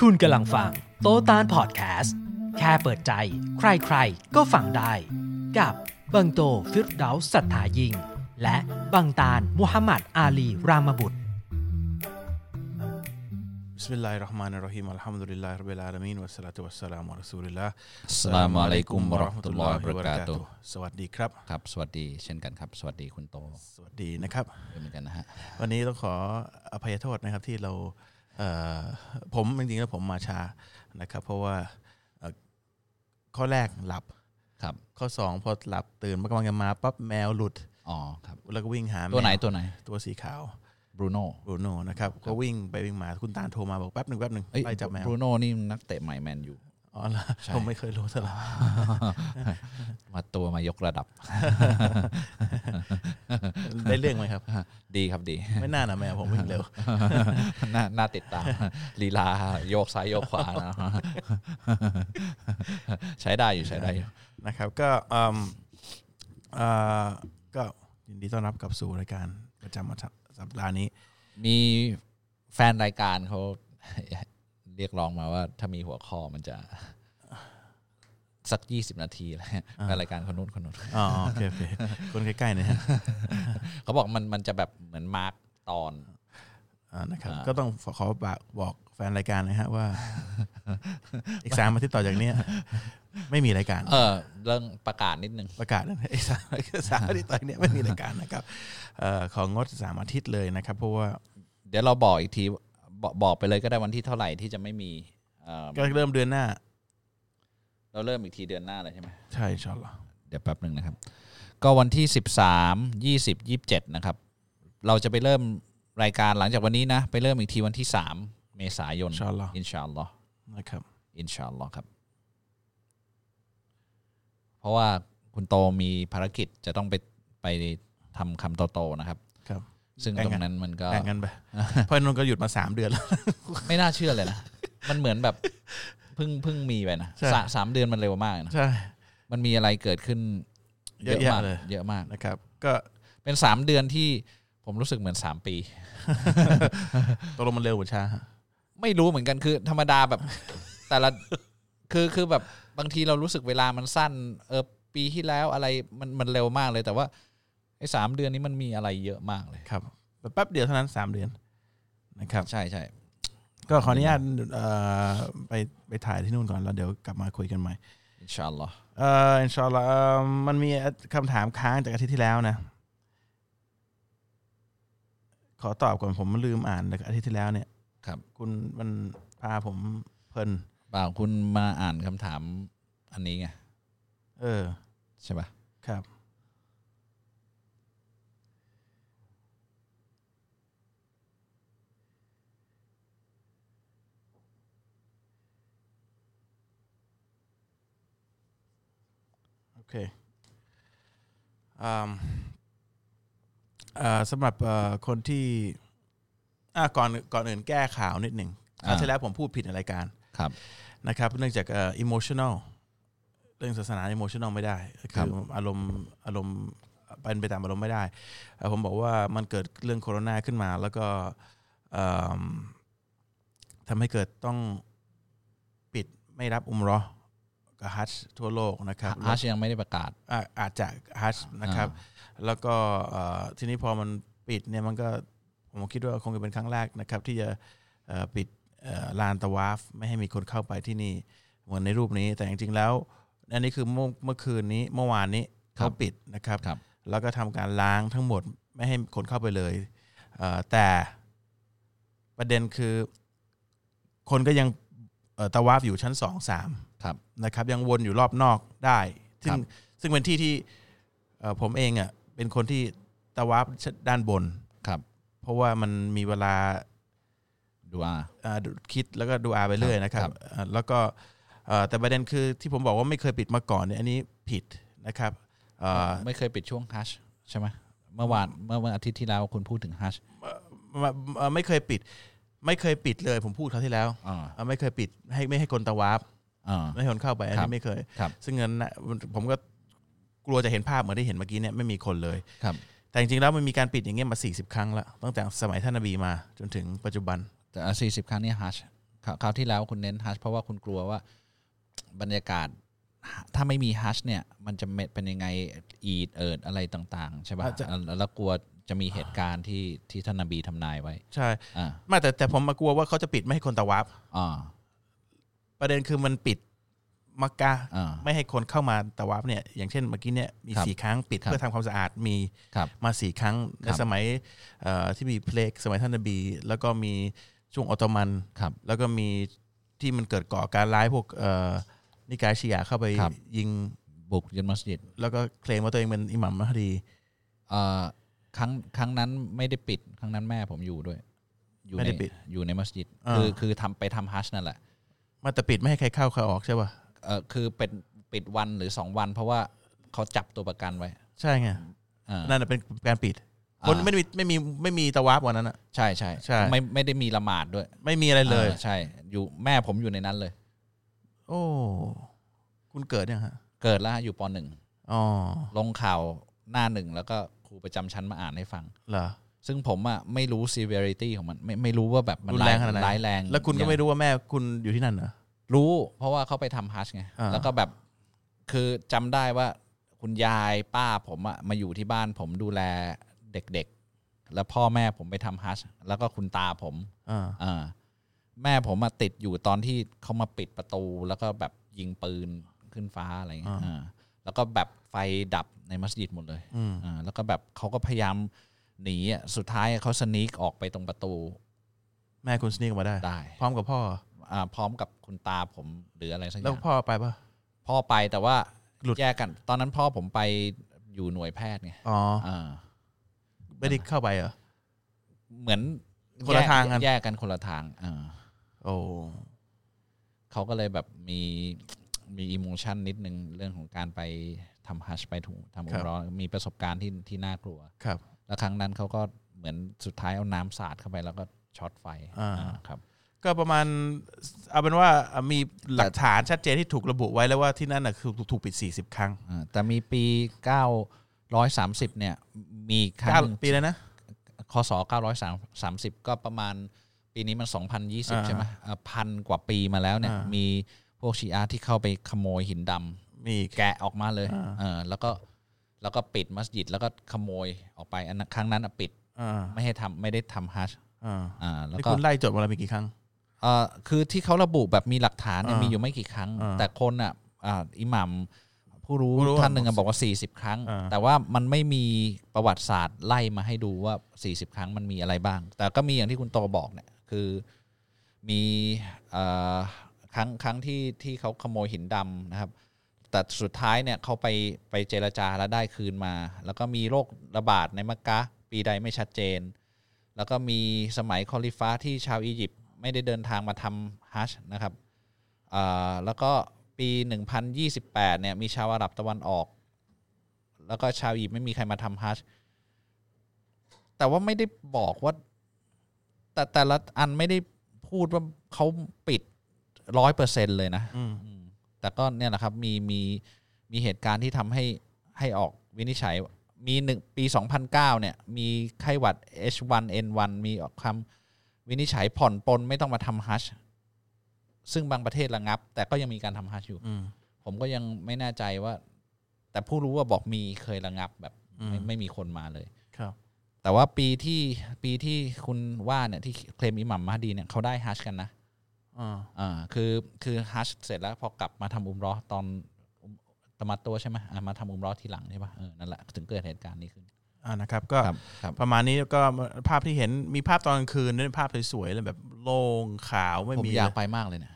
คุณกำลังฟังโตตานพอดแคสต์ แค่เปิดใจ ใครๆ ก็ฟังได้ กับบังโตฟิรดาสัทธายิง และบังตานมุฮัมมัดอาลีรามบุตร بسم الله الرحمن الرحيم الحمد لله رب العالمين والصلاة والسلام على رسول الله อัสสลามุอะลัยกุมวะเราะห์มะตุลลอฮิวะบะเราะกาตุฮ์ สวัสดีครับ ครับ สวัสดีเช่นกันครับ สวัสดีคุณโต สวัสดีนะครับ ด้วยเหมือนกันนะฮะ วันนี้ต้องขออภัยโทษนะครับที่เราเอ่อ ผมจริงๆแล้วผมมาช้านะครับ เพราะว่าเอ่อข้อแรกหลับครับข้อสองพอหลับตื่นมากำลังจะมาปั๊บแมวหลุดอ๋อครับแล้วก็วิ่งหาแมตัวไหนตัวไหน ตัวสีขาวบรูโน่บรูโน่นะครับก็วิ่งไปวิ่งมาคุณตาลโทรมาบอกแป๊บหนึ่งแป๊บหนึ่งเอ้ยไล่จับแมวบรูโน่นี่นักเตะใหม่แมนอยู่ อ๋อเหรอใช่ ผมไม่เคยรู้ซะแล้วมาตัวมายกระดับ ได้เรื่องไหมครับ ดีครับดี ไม่น่านะแมวผมวิ่งเร็ว น่าน่าติดตาม ลีลาโยกซ้ายโยกขวานะ ใช้ได้อยู่ใช้ได้อยู่นะครับก็อืมเอ่อก็ยินดีต้อนรับกลับสู่รายการประจำวันสัปดาห์นี้ มีแฟนรายการเขา เรียกร้องมาว่า ถ้ามีหัวข้อมันจะสักยี่สิบนาทีอะไรเงี้ยแฟนรายการคนนู้นคนนู้นอ๋อโอเคโอเคคนใกล้ๆเนี่ยฮะเขาบอกมันมันจะแบบเหมือนมาร์กตอนอ่านะครับอ่าก็ต้องขอบอกบอกแฟนรายการนะฮะว่า อีกสามอาทิตย์ต่อจากเนี้ยไม่มีรายการ เออเรื่องประกาศนิดนึงประกาศนะอีกสามสามอาทิตย์ต่อจากเนี้ยไม่มีรายการนะครับเอ่อของงดสามอาทิตย์เลยนะครับ เพราะว่า เดี๋ยวเราบอกอีกที บอกบอกไปเลยก็ได้วันที่เท่าไหร่ที่จะไม่มีเอ่อก็เริ่มเดือนหน้า เราเริ่มอีกทีเดือนหน้าเลยใช่ไหมใช่อินชาอัลลอฮ์เดี๋ยวแป๊บหนึ่งนะครับ ก็วันที่สิบสามยี่สิบยี่สิบเจ็ดนะครับ เราจะไปเริ่มรายการหลังจากวันนี้นะ ไปเริ่มอีกทีวันที่สามเมษายนอินชาอัลลอฮ์อินชาอัลลอฮ์นะครับอินชาอัลลอฮ์ครับ เพราะว่าคุณโตมีภารกิจจะต้องไปไปทำคำโตๆนะครับครับ ซึ่งแบ่งกันตรงนั้นมันก็แบ่งกันไปเพราะนนท์ก็หยุดมาสามเดือนแล้ว ไม่น่าเชื่อเลยนะ มันเหมือนแบบเพิ่งเพิ่งมีไปนะใช่สาสามเดือนมันเร็วมากนะใช่มันมีอะไรเกิดขึ้น เยอะแยะมากเลยเยอะมากนะครับ ก็เป็นสามเดือนที่ผมรู้สึกเหมือนสามปีตกลงมันเร็วหรือช้าฮะไม่รู้เหมือนกันคือธรรมดาแบบ แต่ละคือคือแบบบางทีเรารู้สึกเวลามันสั้น เออปีที่แล้วอะไรมันมันเร็วมากเลย แต่ว่า ไอ้สามเดือนนี้มันมีอะไรเยอะมากเลยครับแบบแป๊บเดียวเท่านั้นสามเดือนนะครับ ใช่ใช่ก็ขออนุญาตเอ่อไปไปถ่ายที่นู่นก่อนแล้วเดี๋ยวกลับมาคุยกันใหม่อินชาอัลลอฮ์เอ่ออินชาอัลลอฮ์เอ่อมันมีคำถามค้างจากอาทิตย์ที่แล้วนะ ขอตอบก่อนผมลืมอ่านจากอาทิตย์ที่แล้วเนี่ยครับ คุณมันพาผมเพลินเปล่าคุณมาอ่านคำถามอันนี้ไงเออ ใช่ปะครับ โอเคอืมอ่าสำหรับเอ่อคนที่อ่าก่อนก่อนอื่นแก้ข่าวนิดหนึ่งคราวที่แล้วผมพูดผิดในรายการครับนะครับ เนื่องจากเอ่อ emotional เรื่องศาสนา emotional ไม่ได้ก็ครัคืบออารมณ์อารมณ์เป็นไปตามอารมณ์ไม่ได้เอ่อผมบอกว่ามันเกิดเรื่องโคโรนาขึ้นมา แล้วก็เอิ่มทำให้เกิดต้องปิดไม่รับอุมเรอกับ ฮัจญ์ทั่วโลกนะครับฮัชยังไม่ได้ประกาศอ่าอาจจะฮัจญ์นะครับ แล้วก็เอ่อทีนี้พอมันปิดเนี่ยมันก็ผมคิดว่าคงจะเป็นครั้งแรกนะครับ ที่จะเอ่อปิดเอ่อลานตะวาฟไม่ให้มีคนเข้าไปที่นี่เหมือนในรูปนี้ แต่จริงๆแล้วอันนี้คือเมื่อเมื่อคืนนี้เมื่อวานนี้ครับเขาปิดนะครับครับแล้วก็ทำการล้างทั้งหมดไม่ให้คนเข้าไปเลยเอ่อแต่ประเด็นคือคนก็ยังเอ่อ ตะวาฟอยู่ชั้นสองสามครับนะครับ ยังวนอยู่รอบนอกได้ ซึ่คงรับซึ่งเป็นที่ที่เอ่อผมเองอะเป็นคนที่ตะวาฟด้านบนครับ เพราะว่ามันมีเวลาดูอาอ่าดูคิดแล้วก็ดูอาไปเรื่อยนะครับครับอ่าแล้วก็เอ่อแต่ประเด็นคือที่ผมบอกว่าไม่เคยปิดมาก่อนเนี่ยอันนี้ผิดนะครับเอ่อไม่เคยปิดช่วงฮัชใช่ไหมเมื่อวานเมื่อวันอาทิตย์ที่แล้วคุณพูดถึงฮัชมาเอ่อไม่เคยปิด ไม่เคยปิดเลยผมพูดคราวที่แล้วอ่าเอ่อไม่เคยปิดให้ไม่ให้คนตะวาฟอ่า ไม่ให้คนเข้าไปอันครันี้บไม่เคย ครับ ซึ่งเงินน่ะผมก็กลัวจะเห็นภาพเหมือนที่เห็นเมื่อกี้เนี่ยไม่มีคนเลย ครับ แต่จริงๆแล้วมันมีการปิดอย่างเงี้ยมา 40 ครั้งแล้วตั้งแต่สมัยท่านนบีมาจนถึงปัจจุบัน แต่สี่สิบครั้งนี้ฮัชคราวคราวที่แล้วคุณเน้นฮัชเพราะว่าคุณกลัวว่าบรรยากาศ ถ้าไม่มีฮัชเนี่ย มันจะเป็นยังไงอีดเอิดอะไรต่าง ๆ ใช่ป่ะอาจจะ แล้วแล้วกลัว จะมีเหตุการณ์ที่ที่ท่านนบีทำนายไว้ ใช่อ่าไม่แต่แต่ผมมากลัวว่าเขาจะปิดไม่ให้คนตะวับอ่าประเด็นคือมันปิดมักกะอ่า ไม่ให้คนเข้ามาตะวับเนี่ย อย่างเช่นเมื่อกี้เนี่ยมีครับสี่ครั้งปิดครับเพื่อทำความสะอาดมีครับมาสี่ครั้งในครับสมัยเอ่อที่มีเพลกสมัยท่านนบี แล้วก็มีช่วงออตโตมันครับแล้วก็มีที่มันเกิดก่อการร้ายพวกเอ่อนิกายชียะเข้าไปครับ ยิงบุกยึดมัสยิดแล้วก็เคลมว่าตัวเองเป็นอิหมัมมหดี เอ่อ ครั้งครั้งนั้นไม่ได้ปิด ครั้งนั้นแม่ผมอยู่ด้วย อยู่ไม่ในได้ปิดอยู่ในมัสยิดอ่า คือคือทำไปทำฮัชนั่นแหละมาแต่ปิดไม่ให้ใครเข้าใครออกใช่ป่ะเออคือเป็นปิดวันหรือสองวัน เพราะว่าเขาจับตัวประกันไว้ใช่ไงอ่า นั่นนะเป็นการปิด คนอ่า ไม่ได้มีไม่มีไม่มีตะวับวันนั้นอะ ใช่ใช่ใช่ ไม่ไม่ได้มีละหมาดด้วยไม่มีอะไรเลย อ่าใช่ อยู่แม่ผมอยู่ในนั้นเลย โอ้คุณเกิดยังฮะเกิดแล้วฮะอยู่ปหนึ่งอ๋อลงข่าวหน้าหนึ่งแล้วก็ค รูประจำชั้นมาอ่านให้ฟังเหรอซึ่งผมอะไม่รู้ severity ของมันไม่ไม่รู้ว่าแบบมันรุนแรงขนาดไหนร้ายแรง แล้วคุณก็ไม่รู้ว่าแม่คุณอยู่ที่นั่นเหรอรู้ เพราะว่าเขาไปทำฮัชไงอ่าแล้วก็แบบคือจำได้ว่าคุณยายป้าผมอะมาอยู่ที่บ้านผมดูแลเด็กๆ แล้วพ่อแม่ผมไปทำฮัชแล้วก็คุณตาผมอ่าอ่าแม่ผมมาติดอยู่ตอนที่เขามาปิดประตูแล้วก็แบบยิงปืนขึ้นฟ้าอะไรเงี้ยอ่า แล้วก็แบบไฟดับในมัสยิดหมดเลยอืมอ่าแล้วก็แบบเขาก็พยายามหนีอะสุดท้ายเขาสนีกออกไปตรงประตู แม่คุณสนิกมาได้ ได้ พร้อมกับพ่ออ่าพร้อมกับคุณตาผมหรืออะไรสักอแล้วย่างพ่อไปปะ พ่อไปแต่ว่าหลุด แยกกัน ตอนนั้นพ่อผมไปอยู่หน่วยแพทย์ไงอ๋ออ่า ไม่ได้เข้าไปเหรอ เหมือนคนละแยกทางกัน แยกกันคนละทางอ่าโอ้ เขาก็เลยแบบมี มีอิโมชันนิดนึงเรื่องของการไปทำฮัชไปถูกทำอุมเร้อนมีประสบการณ์ที่ที่น่ากลัวครับ แล้วครั้งนั้นเขาก็เหมือนสุดท้ายเอาน้ำสาดเข้าไปแล้วก็ช็อตไฟอ่าอ่าครับ ก็ประมาณเอาเป็นว่ามีหลักฐานชัดเจนที่ถูกระบุไว้แล้วว่าที่นั่นน่ะคือถูกปิด 40 ครั้งอ่าแต่มีปี 930 เนี่ย มีครั้งเก้าหนึ่งปีแล้วนะคศ930 ก็ประมาณปีนี้มันอ่า2020 ใช่ไหมอ่าพันกว่าปีมาแล้วเนี่ยอ่ามีมี พวกชีอาร์ที่เข้าไปขโมยหินดำมีอีกแกะออกมาเลยอ่าเออแล้วก็แล้วก็ปิดมัสยิดแล้วก็ขโมยออกไปอันนั้นครั้งนั้นอะปิดอ่าไม่ให้ทำไม่ได้ทำฮัชอ่าอ่าแล้วนี่ก็คุณไล่จดมาแล้วมีกี่ครั้งเอ่อคือที่เขาระบุแบบมีหลักฐานเนี่ยอ่ามีมีอยู่ไม่กี่ครั้งอ่าแต่คนอะอ่าอิหมัมผู้รู้ผู้รู้ท่านหนึ่งอะบอกว่า 40 ครั้งอ่าแต่ว่ามันไม่มีประวัติศาสตร์ไล่มาให้ดูว่า 40 ครั้งมันมีอะไรบ้าง แต่ก็มีอย่างที่คุณโตบอกเนี่ยคือมีเอ่อ ครั้งครั้งที่ที่เขาขโมยหินดำนะครับ แต่สุดท้ายเนี่ยเขาไปไปเจรจาแล้วได้คืนมา แล้วก็มีโรคระบาดในมักกะปีใดไม่ชัดเจน แล้วก็มีสมัยคอลิฟ้าที่ชาวอียิปต์ไม่ได้เดินทางมาทำฮัจนะครับแล้วก็ปี 1028เนี่ยมีชาวอาหรับตะวันออก แล้วก็ชาวอียิปต์ไม่มีใครมาทำฮัจแต่ว่าไม่ได้บอกว่า แต่แต่ละอันไม่ได้พูดว่าเขาปิด ร้อยเปอร์เซ็นเลยนะอืมอืมแต่ก็เนี่ยแหละครับมีมีมีเหตุการณ์ที่ทำให้ให้ออกวินิจฉัย มีหนึ่งปี 2009 เนี่ย มีไข้หวัด H1N1 มีออกคำวินิจฉัยผ่อนปลนไม่ต้องมาทำฮัชซึ่งบางประเทศระงับ แต่ก็ยังมีการทำฮัชอยู่อืมผมก็ยังไม่แน่ใจว่า แต่ผู้รู้ว่าบอกมีเคยระงับแบบไม่อืมไม่มีคนมาเลยครับ แต่ว่าปีที่ปีที่คุณว่าเนี่ยที่เคลมอิหมัมมาดีเนี่ยเขาได้ฮัชกันนะ อ่าอ่าคือคือฮัชเสร็จแล้วพอกลับมาทำอุมเรอตอนอุมตะมัดตัวใช่ไหมอ่ามาทำอุมเรอทีหลังใช่ปะเออนั่นแหละถึงเกิดเหตุการณ์นี้ขึ้นอ่านะครับก็ครับครับประมาณนี้ก็ภาพที่เห็นมีภาพตอนกลางคืนด้วยภาพสวยๆเลยแบบโล่งขาวไม่ผมมีอยากไปมากเลยเนี่ย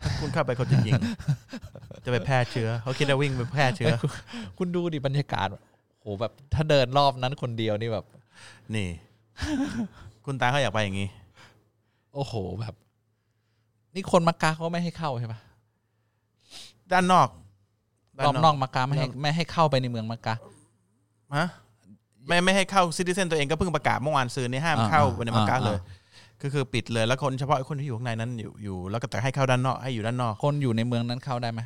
ถ้าคุณเข้าไปเขาจะยิง จะไปแพร่เชื้อ เขาคิดว่าวิ่งไปแพร่เชื้อ คุณดูดิบรรยากาศโหแบบ ถ้าเดินรอบนั้นคนเดียวนี่แบบ นี่ คุณตาเขาอยากไปอย่างนี้ โอ้โหแบบ นี่คนมักกะเขาก็ไม่ให้เข้าใช่ปะด้านนอกรอบนอกมักกะไม่ให้ไม่ให้เข้าไปในเมืองมักกะฮะไม่ไม่ให้เข้าซิติเซนตัวเองก็เพิ่งประกาศเมื่อวานซืนนี้ห้ามอ่าเข้าอ่าไปในมักกะอ่าเลยก็คือปิดเลยแล้วคนเฉพาะคนที่อยู่ข้างในนั้นอยู่อยู่ แล้วก็แต่ให้เข้าด้านนอกให้อยู่ด้านนอก คนอยู่ในเมืองนั้นเข้าได้ไหม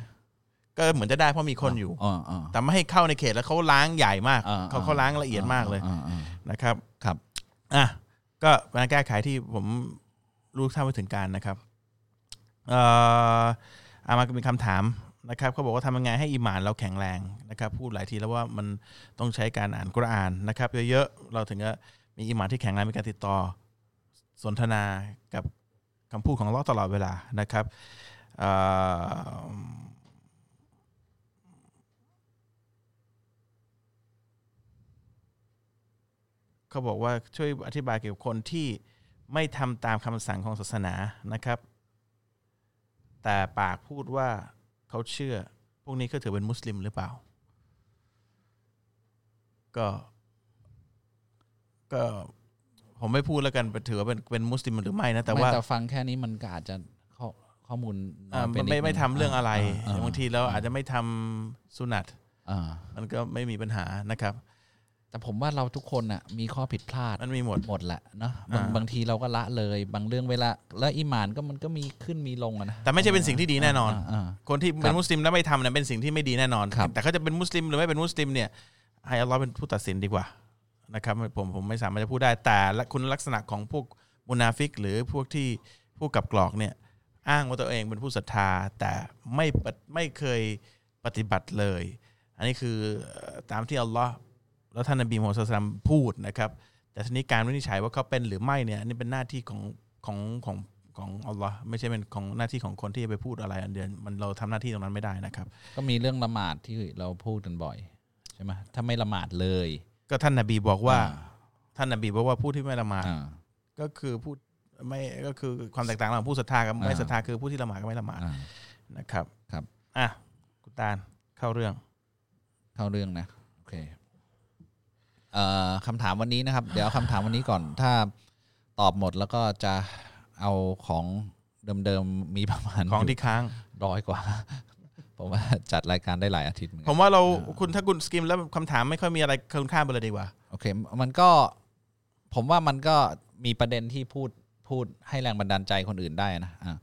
ก็เหมือนจะได้เพราะมีคนอยู่อ๋ออ๋อแต่ไม่ให้เข้าในเขตแล้วเขาล้างใหญ่มากอ่าเขาเขาล้างละเอียดมากเลยอ่าอ่านะครับครับอะก็เป็นการแก้ไขที่ผมรู้เท่าไม่ถึงการนะครับ เอ่ออามามีคำถามนะครับเขาบอกว่าทำยังไงให้อีหมานเราแข็งแรงนะครับ พูดหลายทีแล้วว่ามันต้องใช้การอ่านกุรอานนะครับเยอะๆเราถึงจะมีอีหมานที่แข็งแรงมีการติดต่อสนทนากับคำพูดของลเลอตลอดเวลานะครับเอ่อเขาบอกว่าช่วยอธิบายเกี่ยวกับคนที่ไม่ทำตามคำสั่งของศาสนานะครับ แต่ปากพูดว่าเขาเชื่อ พวกนี้ก็ถือเป็นมุสลิมหรือเปล่า ก็ก็ผมไม่พูดแล้วกันถือว่าเป็นเป็นมุสลิมหรือไม่นะแต่ไม่ว่าแต่ฟังแค่นี้มันก็อาจจะข้อข้อมูลน้อ่าอยปมันนิดไม่ไม่นึทำเรื่องอะไรอ่าบางทีเราอาจจะไม่ทำสุนัตอ่ามันก็ไม่มีปัญหานะครับ แต่ผมว่าเราทุกคนน่ะมีข้อผิดพลาดมันมีหมดหมดแหละเนาะบางอ่า บางทีเราก็ละเลย บางเรื่องเวลาแล้วอีหมานก็มันก็มีขึ้นมีลงอะนะแต่ไม่ใช่เป็นสิ่งที่ดีแน่นอนาา คนที่คเป็รันบมุสลิมแล้วไม่ทำเนี่ยเป็นสิ่งที่ไม่ดีแน่นอน ครับ แต่เขาจะเป็นมุสลิมหรือไม่เป็นมุสลิมเนี่ยให้อัลลอฮ์เป็นผู้ตัดสินดีกว่านะครับผมผมไม่สามารถจะพูดได้แต่ละคุณลักษณะของพวกมุนาฟิก หรือพวกที่ผู้กับกรอกเนี่ยอ้างว่าตัวเองเป็นผู้ศรัทธา แต่ไม่ปฏิไม่เคยปฏิบัติเลย อันนี้คือเอ่อตามที่อัลลอฮ์ แล้วท่านนบีมูฮัมมัดศ็อลลัลลอฮุอะลัยฮิวะซัลลัมพูดนะครับ แต่ทีนี้การวินิจฉัยว่าเขาเป็นหรือไม่เนี่ยอันนี่เป็นหน้าที่ของของของของอัลลอฮ์ไม่ใช่เป็นของหน้าที่ของคนที่จะไปพูดอะไรอันเดียนมันเราทำหน้าที่ตรงนั้นไม่ได้นะครับ ก็มีเรื่องละหมาดที่เราพูดกันบ่อยใช่ไหมถ้าไม่ละหมาดเลย ก็ท่านนบีบอกว่าอ่ท่านนบีบอกว่าผู้ที่ไม่ละหมาดอ่าก็คือผู้ไม่ก็คือความแตกต่างระหว่างผู้ศรัทธากับไม่อ่าศรัทธาคือผู้ที่ละหมาดกับไม่ละหมาดอ่านะครับครับอะกุตานเข้าเรื่อง เข้าเรื่องนะโอเคเอ่อ คำถามวันนี้นะครับ เดี๋ยวเอาคำถามวันนี้ก่อน ถ้าตอบหมดแล้วก็จะเอาของเดิมๆมีประมาณของที่ค้างร้อยกว่าผมว่าจัดรายการได้หลายอาทิตย์เหมือนผกันมว่าเราคุณถ้าคุณสกิมแล้วคำถามไม่ค่อยมีอะไรคุณข้ามไปเลยดีกว่าโอเค มันก็ผมว่ามันก็มีประเด็นที่พูดพูดให้แรงบันดาลใจคนอื่นได้นะอ่า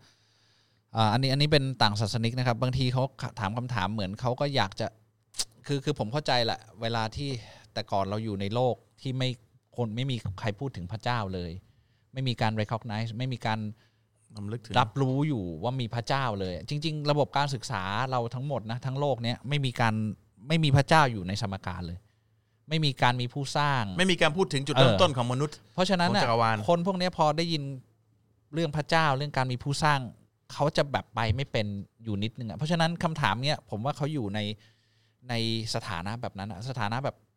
อ่าอันนี้อันนี้เป็นต่างศาสนิกนะครับ บางทีเขาถามคำถามเหมือนเขาก็อยากจะคือคือผมเข้าใจแหละเวลาที่ แต่ก่อนเราอยู่ในโลกที่ไม่คนไม่มีใครพูดถึงพระเจ้าเลย ไม่มีการ recognize ไม่มีการลำลึกถึงรับรู้อยู่ว่ามีพระเจ้าเลย จริง ๆ ระบบการศึกษาเราทั้งหมดนะทั้งโลกเนี้ยไม่มีการไม่มีพระเจ้าอยู่ในสมการเลย ไม่มีการมีผู้สร้าง ไม่มีการพูดถึงจุดเริ่มเออต้นของมนุษย์ เพราะฉะนั้นของน่ะจักรวาลคนพวกเนี้ยพอได้ยินเรื่องพระเจ้าเรื่องการมีผู้สร้าง เขาจะแบบไปไม่เป็นอยู่นิดนึงอะเพราะฉะนั้นคำถามเนี้ยผมว่าเขาอยู่ในในสถานะแบบนั้นอะสถานะแบบเอ้ย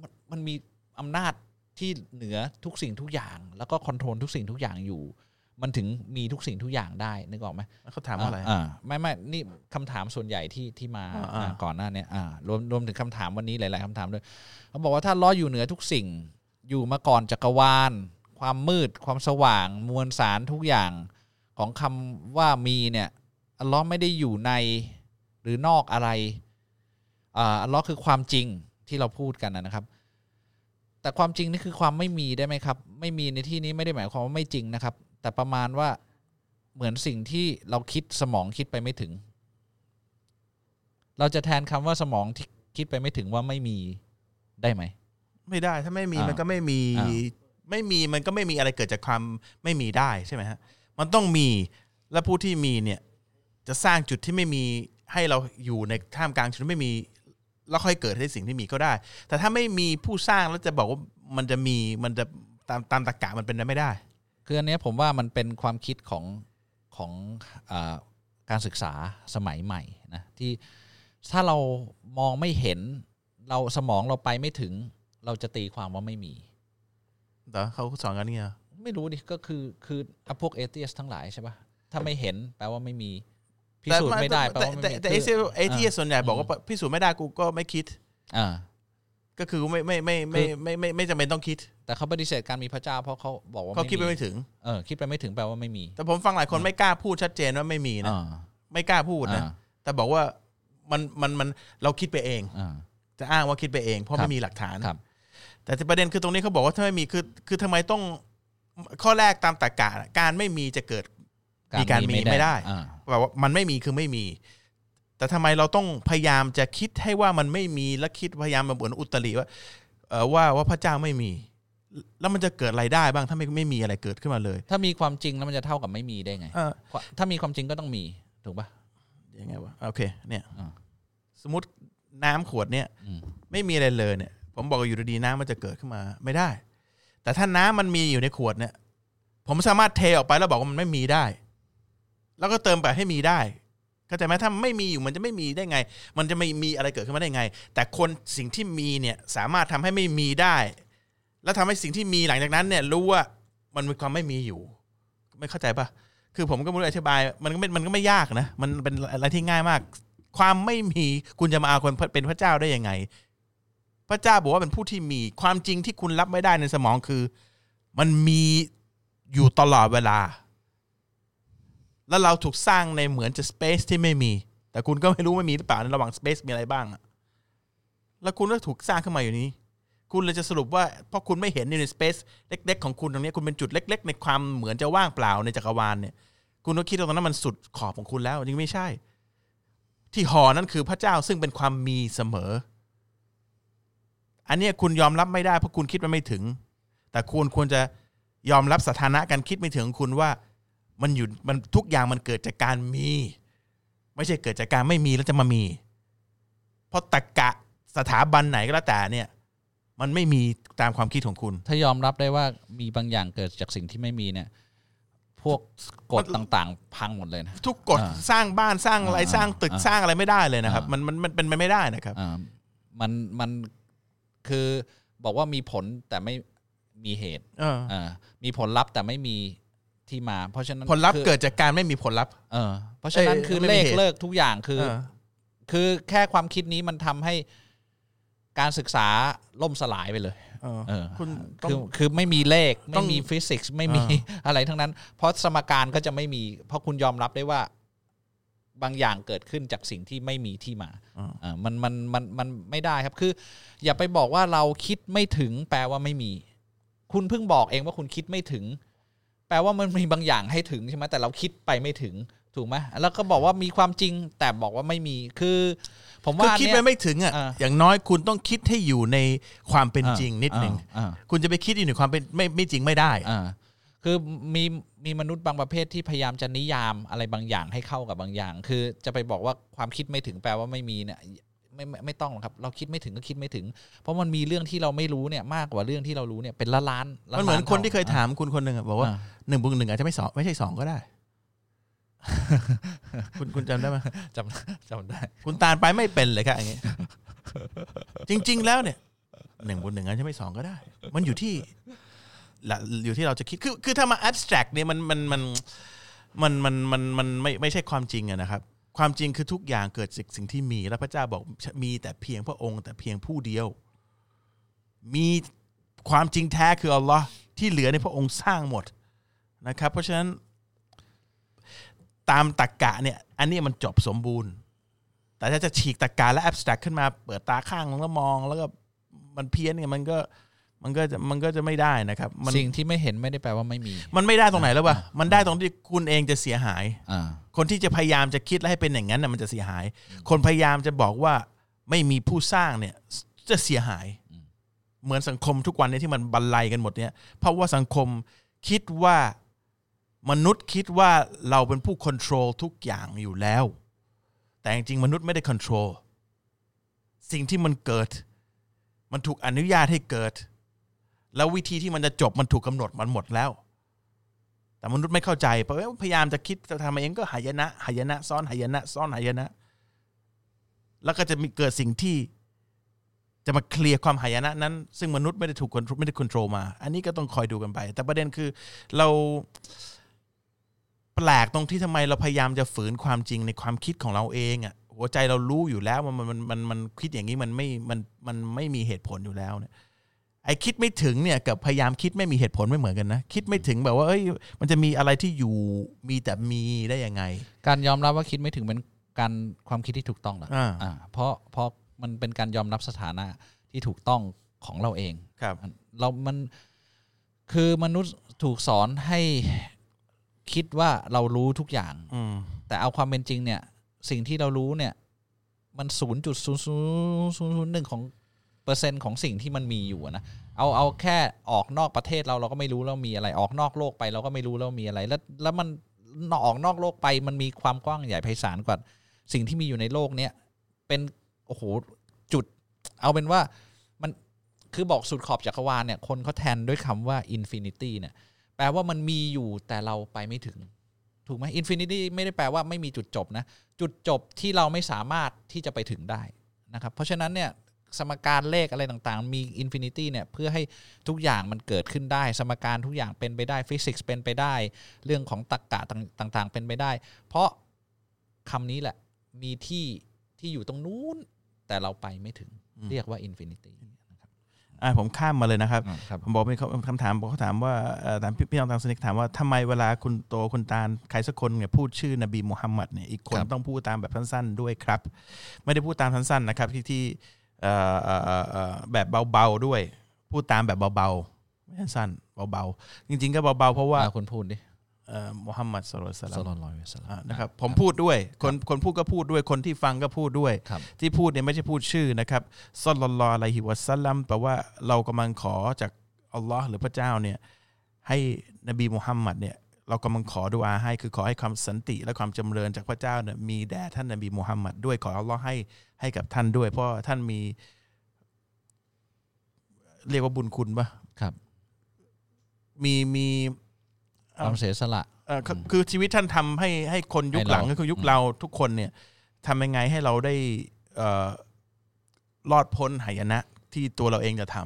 มันมันมีอำนาจที่เหนือทุกสิ่งทุกอย่าง แล้วก็คอนโทรลทุกสิ่งทุกอย่างอยู่ มันถึงมีทุกสิ่งทุกอย่างได้นึกออกไหมเขาถามว่าอะไรอ่าไม่ไม่นี่คำถามส่วนใหญ่ที่ที่มาอ่าอ่าอ่าก่อนหน้าเนี้ยอ่ารวมรวมถึงคำถามวันนี้หลาย ๆคำถามด้วยเขาบอกว่าถ้าล้ออยู่เหนือทุกสิ่ง อยู่มาก่อนจักรวาล ความมืด ความสว่าง มวลสารทุกอย่างของคำว่ามีเนี่ยอัลเลอฮ์ไม่ได้อยู่ในหรือนอกอะไรอ่าอัลเลอฮ์คือความจริง ที่เราพูดกันนะนะครับ แต่ความจริงนี่คือความไม่มีได้ไหมครับ ไม่มีในที่นี้ไม่ได้หมายความว่าไม่จริงนะครับ แต่ประมาณว่าเหมือนสิ่งที่เราคิดสมองคิดไปไม่ถึง เราจะแทนคำว่าสมองที่คิดไปไม่ถึงว่าไม่มีได้ไหมไม่ได้ถ้าไม่มีอ่ามัมันก็ไม่มีอ่าไม่มีมันก็ไม่มีอะไรเกิดจากความไม่มีได้ใช่ไหมฮะมันต้องมีและผู้ที่มีเนี่ยจะสร้างจุดที่ไม่มีให้เราอยู่ในท่ามกลางจุดที่ไม่มี แล้วค่อยเกิดให้สิ่งที่มีก็ได้ แต่ถ้าไม่มีผู้สร้างแล้วจะบอกว่ามันจะมีมันจะตามตามตรรกะมันเป็นไปไม่ได้ คืออันเนี้ยผมว่ามันเป็นความคิดของของอาการศึกษาสมัยใหม่นะที่ถ้าเรามองไม่เห็นเราสมองเราไปไม่ถึง เราจะตีความว่าไม่มีแต่เขาสอนกันเนี่ยไม่รู้ดิก็คือคืออะพวกเอเทียสทั้งหลายใช่ปะถ้าไม่เห็นแปลว่าไม่มี พิสูจน์ไม่ได้แปลแต่ว่าไม่แต่มีแต่คืไอ้อเซลไอ้ที่ส่วนใหญ่บอกว่าพิสูจน์ไม่ได้กูก็ไม่คิด อ่า ก็คือไม่ไม่ไม่ไม่ไม่ไม่ไม่จำเป็นต้องคิด แต่เขาปฏิเสธการมีพระเจ้าเพราะเขาบอกว่าเขาคิดไปไม่มีไม่ถึงเออคิดไปไม่ถึงแปลว่าไม่มี แต่ผมฟังหลายคนไม่กล้าพูดชัดเจนว่าไม่มีนะอ่าไม่กล้าพูดนะอ่าแต่บอกว่ามันมันมันเราคิดไปเองอ่าจะอ้างว่าคิดไปเอง เพราะครับไม่มีหลักฐานครับ แต่ที่ประเด็นคือตรงนี้เขาบอกว่าถ้าไม่มีคือคือทำไมต้องข้อแรกตามตรรกะการไม่มีจะเกิดมีการมีไม่ได้อ่า แบบว่ามันไม่มีคือไม่มี แต่ทำไมเราต้องพยายามจะคิดให้ว่ามันไม่มีและคิดพยายามมาเหมือนอุตริว่าเอ่อว่าว่าพระเจ้าไม่มี แล้วมันจะเกิดอะไรได้บ้างถ้าไม่ไม่มีอะไรเกิดขึ้นมาเลย ถ้ามีความจริงแล้วมันจะเท่ากับไม่มีได้ไงเออถ้ามีความจริงก็ต้องมีถูกปะยังไงวะโอเค เนี่ยอ่าสมมติน้ำขวดเนี่ยอืมไม่มีอะไรเลยเนี่ย ผมบอกว่าอยู่ดีๆน้ำมันจะเกิดขึ้นมาไม่ได้ แต่ถ้าน้ำมันมีอยู่ในขวดเนี่ย ผมสามารถเทออกไปแล้วบอกว่ามันไม่มีได้ แล้วก็เติมไปให้มีได้เข้าใจไหมถ้าไม่มีอยู่มันจะไม่มีได้ไง มันจะไม่มีอะไรเกิดขึ้นมาได้ไง แต่คนสิ่งที่มีเนี่ยสามารถทำให้ไม่มีได้ แล้วทำให้สิ่งที่มีหลังจากนั้นเนี่ยรู้ว่ามันมีความไม่มีอยู่ ไม่เข้าใจปะคือผมก็ไม่รู้อธิบาย มันก็ไม่มันก็ไม่ยากนะ มันเป็นอะไรที่ง่ายมาก ความไม่มีคุณจะมาเอาคนเป็นพระเจ้าได้ยังไง พระเจ้าบอกว่าเป็นผู้ที่มี ความจริงที่คุณรับไม่ได้ในสมองคือ มันมีอยู่ตลอดเวลา แล้วเราถูกสร้างในเหมือนจะสเปซที่ไม่มี แต่คุณก็ไม่รู้ไม่มีหรือเปล่าในระหว่างสเปซมีอะไรบ้างอะแล้วคุณก็ถูกสร้างขึ้นมาอยู่นี้ คุณเลยจะสรุปว่าเพราะคุณไม่เห็นในสเปซเล็ก ๆ ของคุณตรงนี้คุณเป็นจุดเล็ก ๆ ในความเหมือนจะว่างเปล่าในจักรวาลเนี่ย คุณก็คิดว่าตรงนั้นมันสุดขอบของคุณแล้วจริงไม่ใช่ ที่หอนั่นคือพระเจ้าซึ่งเป็นความมีเสมอ อันนี้คุณยอมรับไม่ได้เพราะคุณคิดมันไม่ถึง แต่คุณควรจะยอมรับสถานะการคิดไม่ถึงคุณว่า มันอยู่มันทุกอย่างมันเกิดจากการมี ไม่ใช่เกิดจากการไม่มีแล้วจะมามี เพราะตะกะสถาบันไหนก็แล้วแต่เนี่ย มันไม่มีตามความคิดของคุณ ถ้ายอมรับได้ว่ามีบางอย่างเกิดจากสิ่งที่ไม่มีเนี่ย พวกกฎต่างๆ พังหมดเลยนะทุกกฎอ่าสร้างบ้านสร้างอะไรอ่าสร้างตึกอ่าสร้างอะไรไม่ได้เลยนะครับอ่ามัมันมันมันเป็นไปไม่ได้นะครับอ่ามันมันคือบอกว่ามีผลแต่ไม่มีเหตุเอออ่ามีผลลัพธ์แต่ไม่มี ที่มา เพราะฉะนั้นผลลัพธ์คือเกิดจากการไม่มีผลลัพธ์ เออเพราะฉะนั้นเอ้ยคือไม่เลมีขเหตุ เลิกทุกอย่างคือ เออ คือแค่ความคิดนี้มันทำให้การศึกษาล่มสลายไปเลยเออเออคุณต้อคืองคือไม่มีเลข ต้อไม่งมีฟิสิกส์ไม่มี อะไรทั้งนั้น เพราะสมการก็จะไม่มี เพราะคุณยอมรับได้ว่า บางอย่างเกิดขึ้นจากสิ่งที่ไม่มีที่มาอ่าอ่ามันมันมันมันไม่ได้ครับ คือ อย่าไปบอกว่าเราคิดไม่ถึงแปลว่าไม่มี คุณเพิ่งบอกเองว่าคุณคิดไม่ถึง แปลว่ามันมีบางอย่างให้ถึงใช่ไหมแต่เราคิดไปไม่ถึงถูกไหมแล้วก็บอกว่ามีความจริงแต่บอกว่าไม่มีคือ ผมคือว่าคิดเนี่ไปยไม่ถึงอะอ่าอย่างน้อยคุณต้องคิดให้อยู่ในความเป็นจริงนิดหนึ่งอ่าคุณจะไปคิดอยู่ในความเป็นไม่ไม่จริงไม่ได้อ่าคือมีมีมนุษย์บางประเภทที่พยายามจะนิยามอะไรบางอย่างให้เข้ากับบางอย่าง คือจะไปบอกว่าความคิดไม่ถึงแปลว่าไม่มีเนี่ย ไม่ไม่ไม่ต้องหรอกครับ เราคิดไม่ถึงก็คิดไม่ถึง เพราะมันมีเรื่องที่เราไม่รู้เนี่ยมากกว่าเรื่องที่เรารู้เนี่ยเป็นล้านล้านล้ามันเหมือนล้าคนที่เคยท่ถามคุณคนหนึ่งอะบอกว่าอ่าหนึ่งบวกหนึ่งอาจจะไม่สองไม่ใช่สองก็ได้ คุณคุณจำได้ไหมจำจำได้ คุณตาลไปไม่เป็นเลยครับอย่างเงี้ยจริง ๆ แล้วเนี่ยหนึ่งบวกหนึ่งอาจจะไม่สองก็ได้ มันอยู่ที่ละอยู่ที่เราจะคิดคือคือถ้ามา abstract เนี่ยมันมันมันมันมันมันมันไม่ไม่ใช่ความจริงอะนะครับ ความจริงคือทุกอย่างเกิดจากสิ่งที่มี แล้วพระเจ้าบอกมีแต่เพียงพระองค์ แต่เพียงผู้เดียว มีความจริงแท้คืออัลลอฮ์ที่เหลือในพระองค์สร้างหมดนะครับ เพราะฉะนั้นตามตรกกะเนี่ยอันนี้มันจบสมบูรณ์ แต่ถ้าจะฉีกตรกกะและ abstract ขึ้นมาเปิดตาข้างลงแล้วมอง แล้วก็มันเพี้ยนเนี่ยมันก็มันก็จะมันก็จะไม่ได้นะครับมันสิ่งที่ไม่เห็นไม่ได้แปลว่าไม่มี มันไม่ได้ตรงไหนแล้ววะมันได้ตรงที่คุณเองจะเสียหายอ่า คนที่จะพยายามจะคิดและให้เป็นอย่างนั้นน่ะมันจะเสียหาย คนพยายามจะบอกว่าไม่มีผู้สร้างเนี่ยจะเสียหาย เหมือนสังคมทุกวันนี้ที่มันบรรลัยกันหมดเนี่ยเพราะว่าสังคมคิดว่ามนุษย์คิดว่าเราเป็นผู้ควบคุมทุกอย่างอยู่แล้ว แต่จริงๆมนุษย์ไม่ได้ควบคุมสิ่งที่มันเกิด มันถูกอนุญาตให้เกิด แล้ววิธีที่มันจะจบมันถูกกำหนดมันหมดแล้ว แต่มนุษย์ไม่เข้าใจเพราะว่าพยายามจะคิดจะทำเองก็หายนะหายนะ ซ้อนหายนะ ซ้อนหายนะ แล้วก็จะมีเกิดสิ่งที่ จะมาเคลียร์ความหายนะนั้น ซึ่งมนุษย์ไม่ได้ถูกคนไม่ได้ควบคุมมา อันนี้ก็ต้องคอยดูกันไป แต่ประเด็นคือเราแปลกตรงที่ทำไมเราพยายามจะฝืนความจริงในความคิดของเราเองอะ่ะหัวใจเรารู้อยู่แล้วมันมันมันมันคิดอย่างนี้มันไม่มันมันไม่มีเหตุผลอยู่แล้วเนี่ย ไอ้คิดไม่ถึงเนี่ยกับพยายามคิดไม่มีเหตุผลไม่เหมือนกันนะ คิดไม่ถึงแบบว่าเอ้ยมันจะมีอะไรที่อยู่มีแต่มีได้ยังไง การยอมรับว่าคิดไม่ถึงเป็นการความคิดที่ถูกต้องเหรออ่า อ่าเพราะเพราะมันเป็นการยอมรับสถานะที่ถูกต้องของเราเองครับ เรามันคือมนุษย์ถูกสอนให้คิดว่าเรารู้ทุกอย่าง อืมแต่เอาความเป็นจริงเนี่ย สิ่งที่เรารู้เนี่ย มันศูนย์จุดศูนย์ศูนย์ศูนย์หนึ่งของ เปอร์เซ็นต์ของสิ่งที่มันมีอยู่นะเอาเอาแค่ออกนอกประเทศเราเราก็ไม่รู้แล้วมีอะไรออกนอกโลกไปเราก็ไม่รู้แล้วมีอะไร แล้วแล้วมันออกนอกโลกไปมันมีความกว้างใหญ่ไพศาลกว่าสิ่งที่มีอยู่ในโลกเนี้ยเป็นโอ้โหจุด เอาเป็นว่ามันคือบอกสุดขอบจักรวาลเนี่ยคนเขาแทนด้วยคำว่า infinity เนี่ยแปลว่ามันมีอยู่แต่เราไปไม่ถึง ถูกไหม infinity ไม่ได้แปลว่าไม่มีจุดจบนะ จุดจบที่เราไม่สามารถที่จะไปถึงได้นะครับ เพราะฉะนั้นเนี่ย สมการเลขอะไรต่างๆ มี infinity เนี่ยเพื่อให้ทุกอย่างมันเกิดขึ้นได้ สมการทุกอย่างเป็นไปได้ฟิสิกส์เป็นไปได้ เรื่องของตรรกะต่างๆ เป็นไปได้ เพราะคำนี้แหละมีที่ที่อยู่ตรงนู้น แต่เราไปไม่ถึงเรียกว่า infinity นะครับอ่าผมข้ามมาเลยนะครับอ่าครับผมบอกมีคำถามบอกเขาถามว่าเอ่อถามพี่พี่น้องทางสนิกถามว่าทำไมเวลาคุณโตคุณตาลใครสักคนเนี่ยพูดชื่อนบีมุฮัมมัดเนี่ยอีกคนครับต้องพูดตามแบบสั้นๆด้วยครับ ไม่ได้พูดตามสั้นๆนะครับที่ที่ เอ่อเอ่อเอ่อเอ่อแบบเบาๆด้วย พูดตามแบบเบาๆไม่สั้นๆเบาๆ จริง ๆ ก็เบาๆ เพราะว่าอ่าคุณพูดดิเอ่อมุฮัมมัดصلى الله عليه وسلم صلى الله عليه وسلم อะนะครับผมพูดด้วยคนคนพูดก็พูดด้วยคนที่ฟังก็พูดด้วยครับที่พูดเนี่ยไม่ใช่พูดชื่อนะครับصلى الله عليه وسلم แปลว่าเรากำลังขอจากอัลลอฮ์หรือพระเจ้าเนี่ยให้นบีมุฮัมมัดเนี่ย เรากำลังขอดุอาให้คือขอให้ความสันติและความจำเริญจากพระเจ้าเนี่ยมีแด่ท่านนบีมุฮัมมัดด้วยขออัลลอฮ์ให้ให้กับท่านด้วย เพราะท่านมี เรียกว่าบุญคุณปะครับ มีมีความเสียสละเอ่อคือคือชีวิตท่านทำให้ให้คนยุคหลังให้เรา ก็คือยุคเราทุกคนเนี่ยทำยังไงให้เราได้เอ่อรอดพ้นหายนะที่ตัวเราเองจะท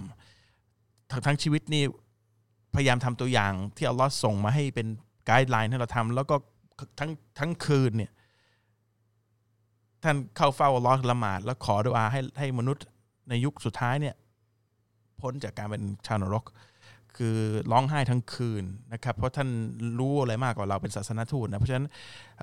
ำทั้งทั้งชีวิตนี่พยายามทำตัวอย่างที่อัลลอฮ์ส่งมาให้เป็น ไกด์ไลน์ให้เราทำแล้วก็ทั้งทั้งคืนเนี่ยท่านเข้าเฝ้าอัลลอฮ์ละหมาด แล้วขอดุอาให้ให้มนุษย์ในยุคสุดท้ายเนี่ยพ้นจากการเป็นชาวนรก คือร้องไห้ทั้งคืนนะครับ เพราะท่านรู้อะไรมากกว่าเราเป็นศาสนทูตนะเพราะฉะนั้น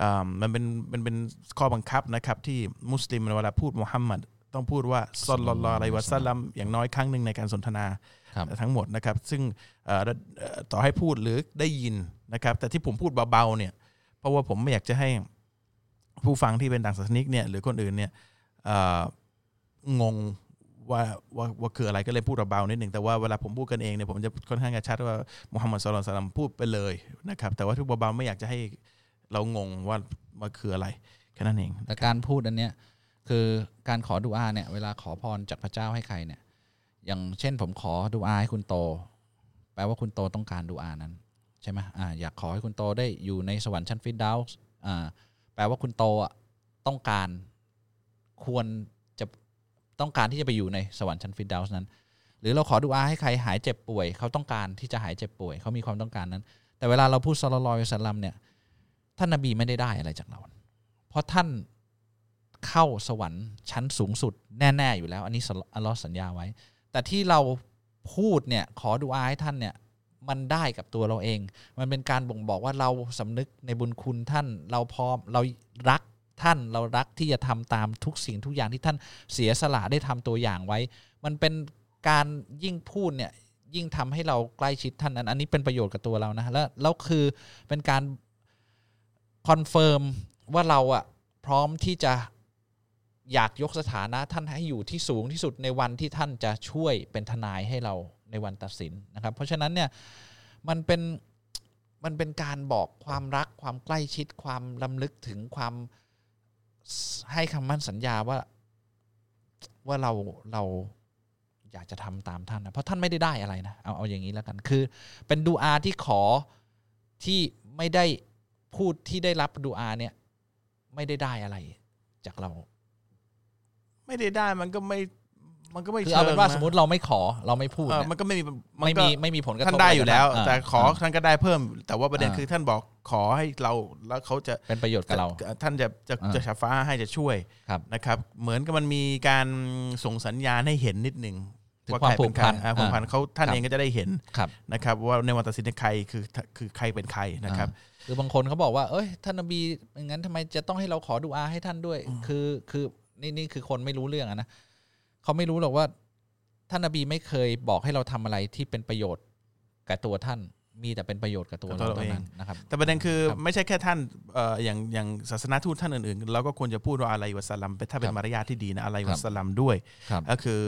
อ่ามันเป็นมันเป็นข้อบังคับนะครับ ที่มุสลิมเวลาพูดมุฮัมมัดต้องพูดว่าซอลลัลลอฮุอะลัยฮิวะซัลลัมอย่างน้อยครั้งหนึ่งในการสนทนาครับทั้งหมดนะครับ ซึ่งเอ่อเอ่อต่อให้พูดหรือได้ยิน นะครับ แต่ที่ผมพูดเบาๆเนี่ย เพราะว่าผมไม่อยากจะให้ผู้ฟังที่เป็นต่างศาสนิกเนี่ยหรือคนอื่นเนี่ยงงว่าว่าว่าคืออะไรก็เลยพูดเบาๆนิดหนึ่งแต่ว่าเวลาผมพูดกันเองเนี่ยผมจะค่อนข้างจะชัดว่ามุฮัมมัดสุลลัลลอฮุอะลัมพูดไปเลยนะครับ แต่ว่าทุกเบาๆไม่อยากจะให้เรางงว่ามันคืออะไรแค่นั้นเองแต่การพูดอันเนี้ยคือการขอดุอาเนี่ยเวลาขอพรจากพระเจ้าให้ใครเนี่ย อย่างเช่นผมขอดุอาให้คุณโต แปลว่าคุณโตต้องการดุอานั้น ใช่ไหมอ่าอยากขอให้คุณโตได้อยู่ในสวรรค์ชั้นฟิดดาวส์อ่าแปลว่าคุณโตอะต้องการควรจะต้องการที่จะไปอยู่ในสวรรค์ชั้นฟิดดาวส์นั้น หรือเราขอดุอาให้ใครหายเจ็บป่วย เขาต้องการที่จะหายเจ็บป่วย เขามีความต้องการนั้น แต่เวลาเราพูดซอลลอยสัลลัมเนี่ยท่านนบีไม่ได้ได้อะไรจากเรา เพราะท่านเข้าสวรรค์ชั้นสูงสุดแน่ ๆ อยู่แล้ว อันนี้อัลลอฮ์สัญญาไว้ แต่ที่เราพูดเนี่ยขอดุอาให้ท่านเนี่ย มันได้กับตัวเราเอง มันเป็นการบ่งบอกว่าเราสำนึกในบุญคุณท่าน เราพร้อมเรารักท่าน เรารักที่จะทำตามทุกสิ่งทุกอย่างที่ท่านเสียสละได้ทำตัวอย่างไว้ มันเป็นการยิ่งพูดเนี่ยยิ่งทำให้เราใกล้ชิดท่านอันอันนี้เป็นประโยชน์กับตัวเรานะ แล้วแล้วคือเป็นการconfirm ว่าเราอะพร้อมที่จะอยากยกสถานะท่านให้อยู่ที่สูงที่สุดในวันที่ท่านจะช่วยเป็นทนายให้เรา ในวันตัดสินนะครับ เพราะฉะนั้นเนี่ยมันเป็นมันเป็นการบอกความรักความใกล้ชิดความรำลึกถึงความให้คำมั่นสัญญาว่าว่าเราเราอยากจะทำตามท่านนะเพราะท่านไม่ได้ได้อะไรนะเอาเอาอย่างนี้แล้วกันคือ เป็นดูอาที่ขอที่ไม่ได้พูดที่ได้รับดูอาเนี่ยไม่ได้ได้อะไรจากเรา ไม่ได้ได้มันก็ไม่ มันก็ไม่คือเชิเอางเป็นว่านะสมมติเราไม่ขอเราไม่พูดเออเนี่ยมันก็ไม่มีนไม่ก็มีไม่มีผลกระทบท่านได้อยู่แล้วะรแต่ขอาท่านก็ได้เพิ่ม แต่ว่าประเด็นอ่าคือท่านบอกขอให้เราแล้วเขาจะเป็นประโยชน์กับเราจะท่านจะจะอ่าจะชาฟ้าให้จะช่วยครับนะครับ เหมือนกับมันมีการส่งสัญญาณให้เห็นนิดหนึ่งถึงว่าความใครเป็นใครผูกพันอ่าผูกพันอ่าเขาท่านครับเองก็จะได้เห็นครับนะครับ ว่าในวันตัดสินใครคือคือใครเป็นใครนะครับอ่าคือบางคนเขาบอกว่า เอ้ยท่านนบีอย่างนั้นทำไมจะต้องให้เราขอดูอาให้ท่านด้วย คือคือนี่นี่คือคนไม่รู้เรื่องอะนะ เขาไม่รู้หรอกว่า ท่านนบีไม่เคยบอกให้เราทำอะไรที่เป็นประโยชน์กับตัวท่านมีแต่เป็นประโยชน์กับตัวกับตัวเราเราเท่าเองนั้นนะครับแต่ประเด็นคือครับไม่ใช่แค่ท่านเอ่ออย่างอย่างศาสนาทูตท่านอื่นๆเราก็ควรจะพูดว่าอะไรวะสลัมเป็นถ้าเป็ครันบมารยาทที่ดีนะอะไรครัวะบสลัมด้วยครับก็คือ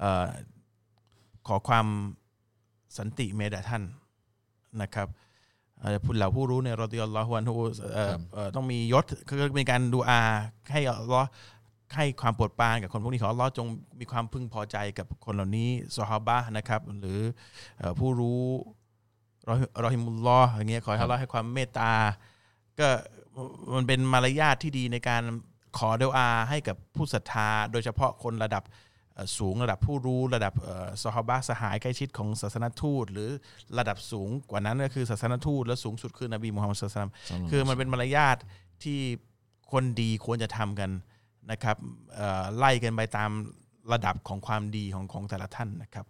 เอ่อขอความสันติเมตแด่ท่านนะครับเอ่อผู้เหล่าผู้รู้เนี่ยรอดิยัลลอฮุอันฮุเอ่อครับเอ่อต้องมียศคือเป็นการดูอาให้อัลลอฮ์ ให้ความโปรดปรานกับคนพวกนี้ขออัลลอฮ์จงมีความพึงพอใจกับคนเหล่านี้ซอฮาบะห์นะครับ หรือเอ่อผู้รู้รอฮิรอฮิมุลลอฮ์อย่างเงี้ยขอให้อัลลอฮ์ให้ความเมตตา ก็มันเป็นมารยาทที่ดีในการขอเดอาให้กับผู้ศรัทธา โดยเฉพาะคนระดับเอ่อสูงระดับผู้รู้ระดับเอ่อซอฮาบะห์สหายใกล้ชิดของศาสนทูต หรือระดับสูงกว่านั้นก็คือศาสนทูตและสูงสุดคือนบีมุฮัมมัดศ็อลลัลลอฮุอะลัยฮิวะซัลลัมคือมันเป็นมารยาทที่คนดีควรจะทำกัน นะครับเอ่อไล่กันไปตามระดับของความดีของของแต่ละท่านนะครับ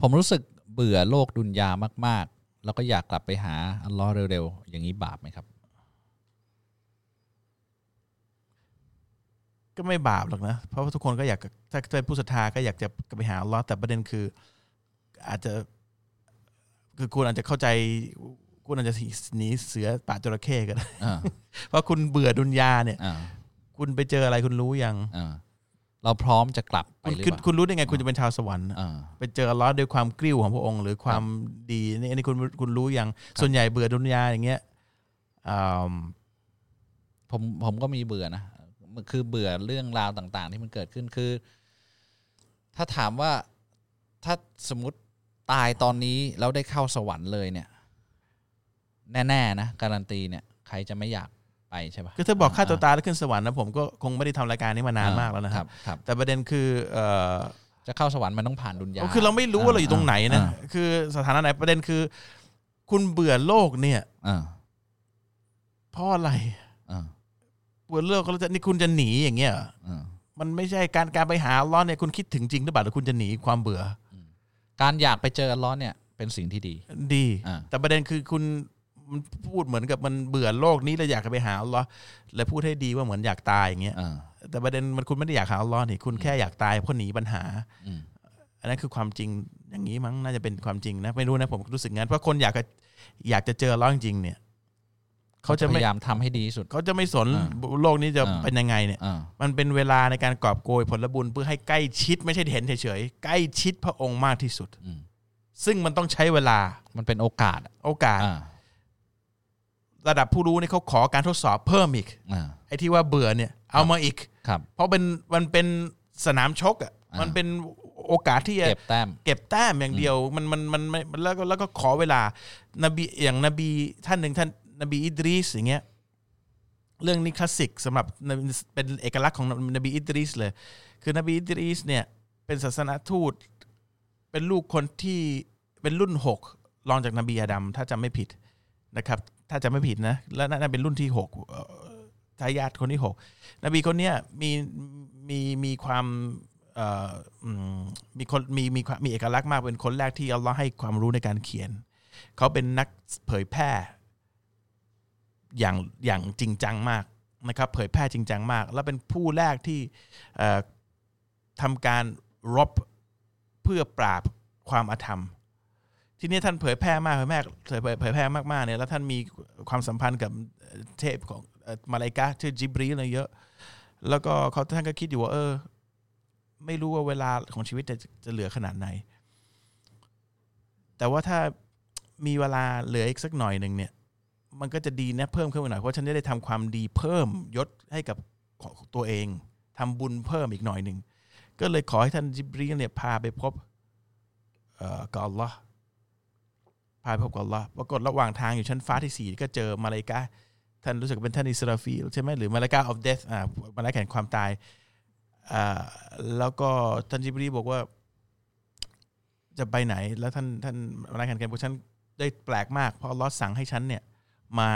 ผมรู้สึกเบื่อโลกดุนยามาก ๆ แล้วก็อยากกลับไปหาอัลลอฮ์เร็วๆ อย่างนี้บาปไหมครับ ก็ไม่บาปหรอกนะ เพราะว่าทุกคนก็อยากถ้าเป็นผู้ศรัทธาก็อยากจะกลับไปหาอัลลอฮ์แต่ประเด็นคืออาจจะคือคุณอาจจะเข้าใจ คุณอาจจะหนีเสือป่าจระเข้กันอ่าเพราะคุณเบื่อดุนยาเนี่ยอ่าคุณไปเจออะไรคุณรู้ยังอ่าเราพร้อมจะกลับไปคุณหรือคุณเปล่าคุณรู้ได้ไง คุณจะเป็นชาวสวรรค์อ่าไปเจออัลลอฮ์ด้วยความกริ้วของพระองค์ หรือความดีนี่อันนี้คุณคุณรู้ยังส่วนใหญ่เบื่อดุนยาอย่างเงี้ยอ่าผมผมก็มีเบื่อนะมันคือเบื่อเรื่องราวต่าง ๆ ที่มันเกิดขึ้นคือ ถ้าถามว่าถ้าสมมติตายตอนนี้แล้วได้เข้าสวรรค์เลยเนี่ย แน่ๆนะการันตีเนี่ยใครจะไม่อยากไปใช่ปะคือถ้าบอกฆ่าตัวตายแล้วขึ้นสวรรค์นะผมก็คงไม่ได้ทำรายการนี้มานานมากแล้วนะคครัรับบครับ แต่ประเด็นคือเอ่อจะเข้าสวรรค์มันต้องผ่านดุนยาคือเราไม่รู้ว่าเราอยู่ตรงไหนนะอ่าคือสถานะไหนประเด็นคือ คุณเบื่อโลกเนี่ยอ่าเพราะอะไรอ่าเบื่อโลกแล้วจะนี่คุณจะหนีอย่างเงี้ยเหรออ่ามันไม่ใช่การการไปหาอัลเลอฮ์เนี่ยคุณคิดถึงจริงหรือเปล่าหรือคุณจะหนีความเบื่อ การอยากไปเจออัลเลอฮ์เนี่ย เป็นสิ่งที่ดี ดีอ่าแต่ประเด็นคือคุณ มันพูดเหมือนกับมันเบื่อโลกนี้แล้วอยากจะไปหาอัลเลอฮ์เลยพูดให้ดีว่าเหมือนอยากตายอย่างเงี้ยอ่าแต่ประเด็นมันคุณไม่ได้อยากหาอัลเลอฮ์นี่คุณแค่อยากตายเพราะหนีปัญหาอืมอันนั้นคือความจริงอย่างนี้มั้งน่าจะเป็นความจริงนะไม่รู้นะผมรู้สึกงั้นเพราะคนอยากจะอยากจะเจออัลเลอฮ์จริงๆเนี่ย เขาจะพไม่ยายามทำให้ดีที่สุด เขาจะไม่สนอ่าโลกนี้จะอ่าเป็นยังไงเนี่ยอ่ามันเป็นเวลาในการกอบโกยผลบุญเพื่อให้ใกล้ชิดไม่ใช่เห็นเฉยๆใกล้ชิดพระองค์มากที่สุดอืมซึ่งมันต้องใช้เวลามันเป็นโอกาสอะโอกาสอ่า ระดับผู้รู้นี่เขาขอการทดสอบเพิ่มอีกอ่า ไอ้ที่ว่าเบื่อเนี่ยเอามาอีก ครับ เพราะเป็นมันเป็นสนามชกอะอ่ามัมันเป็นโอกาสที่จะ เก็บแต้ม เก็บแต้มอย่างเดียวมันมันมันมันมันแล้วก็แล้วก็ขอเวลานบีอย่างนบีท่านหนึ่งท่านนบีอิดริสอย่างเงี้ยเรื่องนี้คลาสสิกสำหรับเป็นเอกลักษณ์ของนบีอิดริสเลย คือนบีอิดริสเนี่ยเป็นศาสนทูต เป็นลูกคนที่เป็นรุ่นหกรองจากนบีอาดัมถ้าจำไม่ผิด นะครับถ้าจำไม่ผิดนะแล้วน่าจะเป็นรุ่นที่หกเอ่อทายาทคนที่หกนบีคนเนี้ยมีมีมีความมีคนมีมีมีเอกลักษณ์มากเป็นคนแรกที่อัลลอฮ์ให้ความรู้ในการเขียน เขาเป็นนักเผยแพร่อย่างอย่างจริงจังมากนะครับเผยแพร่จริงจังมาก แล้วเป็นผู้แรกที่ทำการรบเพื่อปราบความอาธรรม ทีนี้ท่านเผยแพร่มากเผยแพร่เผยเผยแพร่มากๆเนี่ยแล้วท่านมีความสัมพันธ์กับเทพของมาลายกาชื่อจิบรีอะไรเยอะ แล้วก็เขาท่านก็คิดอยู่ว่าเออ ไม่รู้ว่าเวลาของชีวิตจะจะเหลือขนาดไหน แต่ว่าถ้ามีเวลาเหลืออีกสักหน่อยหนึ่งเนี่ย มันก็จะดีนะเพิ่มขึ้นหน่อยเพราะฉันจะได้ทำความดีเพิ่มยศให้กับของตัวเองทำบุญเพิ่มอีกหน่อยหนึ่งก็เลยขอให้ท่านจิบรีเนี่ยพาไปพบเอ่อกับอัลลอฮ์าไปพบกับอัลลอฮ์ปรากฏระหว่างทางอยู่ชั้นฟ้าที่สี่ก็เจอมาลายกาท่านรู้สึกเป็นท่านอิสราฟีใช่ไหมหรือมาลายกา of death อ่ามาลายกาแห่งความตายอ่าแล้วก็ท่านจิบรีบอกว่าจะไปไหน แล้วท่านท่านมาลายแห่งการบอกฉันได้แปลกมาก เพราะอัลลอฮ์สั่งให้ฉันเนี่ยมา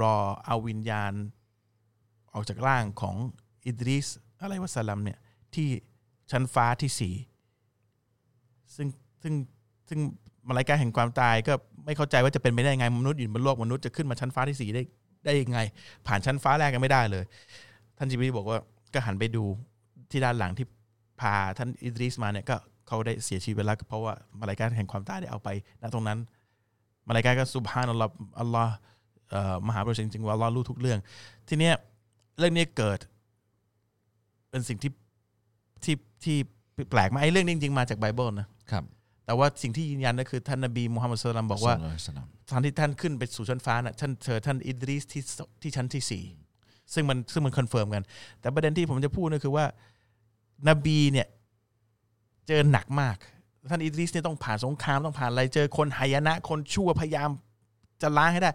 รอเอาวิญญาณ ออกจากร่างของอิดริสอะไรวะสลัมเนี่ยที่ชั้นฟ้าที่สี่ซึ่งซึ่งซึ่ง มาลายกาแห่งความตายก็ไม่เข้าใจว่าจะเป็นไปได้ยังไงมนุษย์อยู่บนโลกมนุษย์จะขึ้นมาชั้นฟ้าที่สี่ได้ได้ยังไง ผ่านชั้นฟ้าแรกกันไม่ได้เลย ท่านจิบรีบอกว่าก็หันไปดูที่ด้านหลังที่พาท่านอิดริสมาเนี่ยก็เขาได้เสียชีวิตไปแล้วเพราะว่ามาลายกาแห่งความตายได้เอาไปณตรงนั้นมาลายกาก็ سبحان الله อัลลอฮ์มหาประเสริฐจริงว่าอัลลอฮ์รู้ทุกเรื่อง ทีเนี้ยเรื่องนี้เกิด เป็นสิ่งที่ที่ที่แปลกไหมไอ้เรื่องนี้จริงๆมาจากไบเบิลนะครับ แต่ว่าสิ่งที่ยืนยันก็คือท่านนบีมูฮัมมัด صلى الله عليه وسلم บอกว่า صلى الله عليه وسلم ตอนที่ท่านขึ้นไปสู่ชั้นฟ้าน่ะท่านเจอท่านอิดริสที่สที่ชั้นที่สี่ซึ่งมันซึ่งมัน confirm กัน แต่ประเด็นที่ผมจะพูดก็คือว่านบีเนี่ยเจอหนักมาก ท่านอิดริสเนี่ยต้องผ่านสงครามต้องผ่านอะไรเจอคนหายนะ คนชั่วพยายามจะล้างให้ได้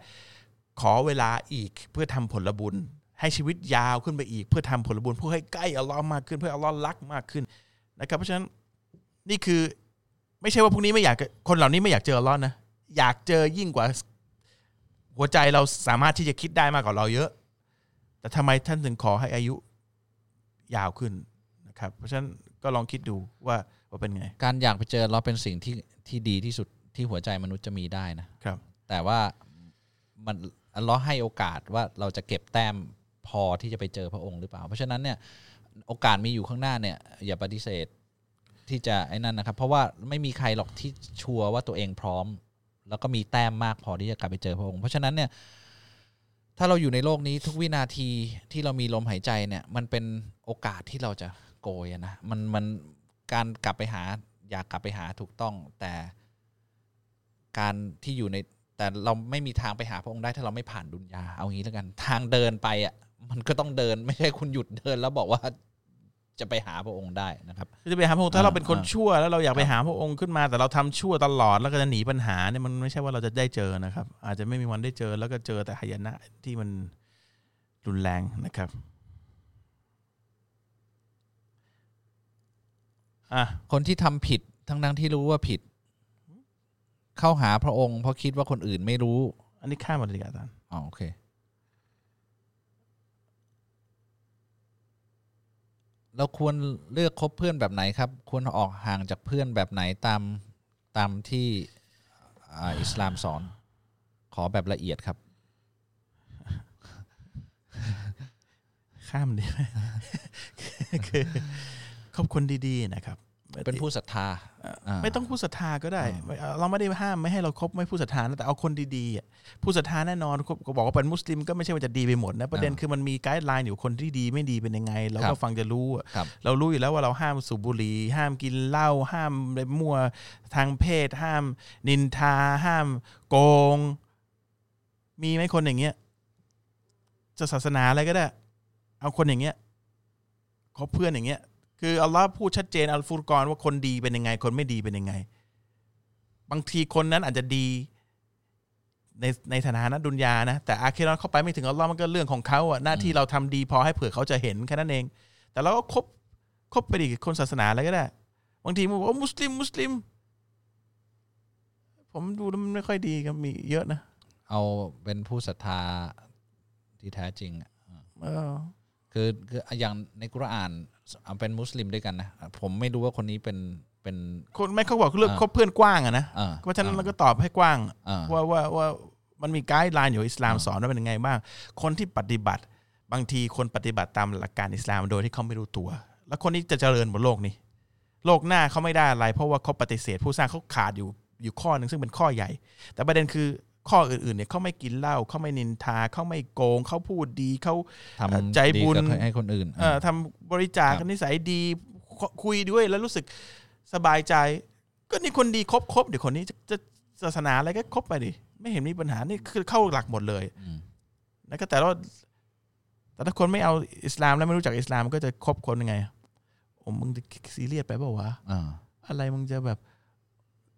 ขอเวลาอีกเพื่อทำผลบุญ ให้ชีวิตยาวขึ้นไปอีก เพื่อทำผลบุญเพื่อให้ใกล้อัลลอฮ์มากขึ้น เพื่ออัลลอฮ์รักมากขึ้นนะครับเพราะฉะนั้นนี่คือ ไม่ใช่ว่าพวกนี้ไม่อยากคนเหล่านี้ไม่อยากเจออัลลอฮ์นะอยากเจอยิ่งกว่า หัวใจเราสามารถที่จะคิดได้มากกว่าเราเยอะ แต่ทำไมท่านถึงขอให้อายุยาวขึ้นนะครับ เพราะฉะนั้นก็ลองคิดดูว่าว่าเป็นไง การอยากไปเจอเราเป็นสิ่งที่ที่ดีที่สุดที่หัวใจมนุษย์จะมีได้นะครับ แต่ว่ามันอัลเลอฮ์ให้โอกาสว่าเราจะเก็บแต้มพอที่จะไปเจอพระองค์หรือเปล่า เพราะฉะนั้นเนี่ยโอกาสมีอยู่ข้างหน้าเนี่ยอย่าปฏิเสธ ที่จะไอ้นั่นนะครับ เพราะว่าไม่มีใครหรอกที่ชัวร์ว่าตัวเองพร้อม แล้วก็มีแต้มมากพอที่จะกลับไปเจอพระองค์เพราะฉะนั้นเนี่ยถ้าเราอยู่ในโลกนี้ทุกวินาทีที่เรามีลมหายใจเนี่ย มันเป็นโอกาสที่เราจะโกยนะมันมันการกลับไปหา อยากกลับไปหาถูกต้อง แต่การที่อยู่ในแต่เราไม่มีทางไปหาพระองค์ได้ถ้าเราไม่ผ่านดุนยาเอางี้แล้วกัน ทางเดินไปอะมันก็ต้องเดินไม่ใช่คุณหยุดเดินแล้วบอกว่า จะไปหาพระองค์ได้นะครับจะไปหาพระองค์ถ้าเราเป็นคนอ่าชั่วแล้วเราอยากไปหาพระองค์ขึ้นมา แต่เราทำชั่วตลอดแล้วก็จะหนีปัญหาเนี่ยมันไม่ใช่ว่าเราจะได้เจอนะครับ อาจจะไม่มีวันได้เจอแล้วก็เจอแต่หายนะที่มันรุนแรงนะครับอะคนที่ทำผิดทั้งทั้งๆที่รู้ว่าผิด เข้าหาพระองค์เพราะคิดว่าคนอื่นไม่รู้ อันนี้ข้ามมาเลยดีกว่าอาจารย์อ๋อโอเค เราควรเลือกคบเพื่อนแบบไหนครับ ควรออกห่างจากเพื่อนแบบไหนตามตามที่อิสลามสอน ขอแบบละเอียดครับ ข้ามดีไหมคือคบคนดี ๆ นะครับ เป็นผู้ศรัทธาอ่าไม่ต้องผู้ศรัทธาก็ได้ไม่เอาเราไม่ได้ห้ามไม่ให้เราคบไม่ผู้ศรัทธานะแต่เอาคนดีๆอะผู้ศรัทธาแน่นอนก็บอกว่าเป็นมุสลิมก็ไม่ใช่ว่าจะดีไปหมดนะประเด็นคือมันมีไกด์ไลน์อยู่คนที่ดีไม่ดีเป็นยังไงเราก็ฟังจะรู้อะครับเรารู้อยู่แล้วว่าเราห้ามสูบบุหรี่ห้ามกินเหล้าห้ามไปมั่วทางเพศ ห้าม นินทา ห้ามโกง มีไหมคนอย่างเงี้ยจะศาสนาอะไรก็ได้ เอาคนอย่างเงี้ยคบเพื่อนอย่างเงี้ย คืออัลลอฮ์พูดชัดเจนอัลฟุรกอนว่าคนดีเป็นยังไง คนไม่ดีเป็นยังไง บางทีคนนั้นอาจจะดีในในฐานะดุนยานะ แต่อาเครอนเข้าไปไม่ถึงอัลลอฮ์มันก็เรื่องของเขาอะหน้าที่เราทำดีพอให้เผื่อเขาจะเห็นแค่นั้นเอง แต่เราก็คบคบไปดิคนศาสนาอะไรก็ได้ บางทีมันบอกว่ามุสลิมมุสลิม ผมดูแล้วมันไม่ค่อยดีก็มีเยอะนะ เอาเป็นผู้ศรัทธาที่แท้จริงอะเออ คือคืออย่างในกุรอานเอาเป็นมุสลิมด้วยกันนะผมไม่รู้ว่าคนนี้เป็นเป็นคนไม่เขาบอกเลือกอ่าคบเพื่อนกว้างอะนะอ่าเพราะฉะนั้นเราก็ตอบให้กว้างอ่าว่าว่าว่ามันมีไกด์ไลน์อยู่อิสลามสอนว่าเป็นยังไงบ้าง คนที่ปฏิบัติบางทีคนปฏิบัติตามหลักการอิสลามโดยที่เขาไม่รู้ตัว แล้วคนที่จะเจริญบนโลกนี้ โลกหน้าเขาไม่ได้อะไร เพราะว่าเขาปฏิเสธผู้สร้างเขาขาดอยู่อยู่ข้อหนึ่งซึ่งเป็นข้อใหญ่ แต่ประเด็นคือ ข้ออื่นๆเนี่ยเขาไม่กินเหล้าเขาไม่นินทาเขาไม่โกงเขาพูดดีเขาทำใจบุญดีกับให้คนอื่นเอ่อทำบริจาคครับนิสัยดีคุคุยด้วยแล้วรู้สึกสบายใจ ก็นี่คนดีครบครบเดี๋ยวคนนี้จะจะศาสนาอะไรก็ครบไปดิไม่เห็นมีปัญหานี่คือเข้าหลักหมดเลยอืมแล้วก็แต่ว่าแต่ถ้าคนไม่เอาอิสลามแล้วไม่รู้จักอิสลามก็จะคบคนยังไงโอ้มึงจะซีเรียสไปเปล่าวะอ่าอะไรมึงจะแบบ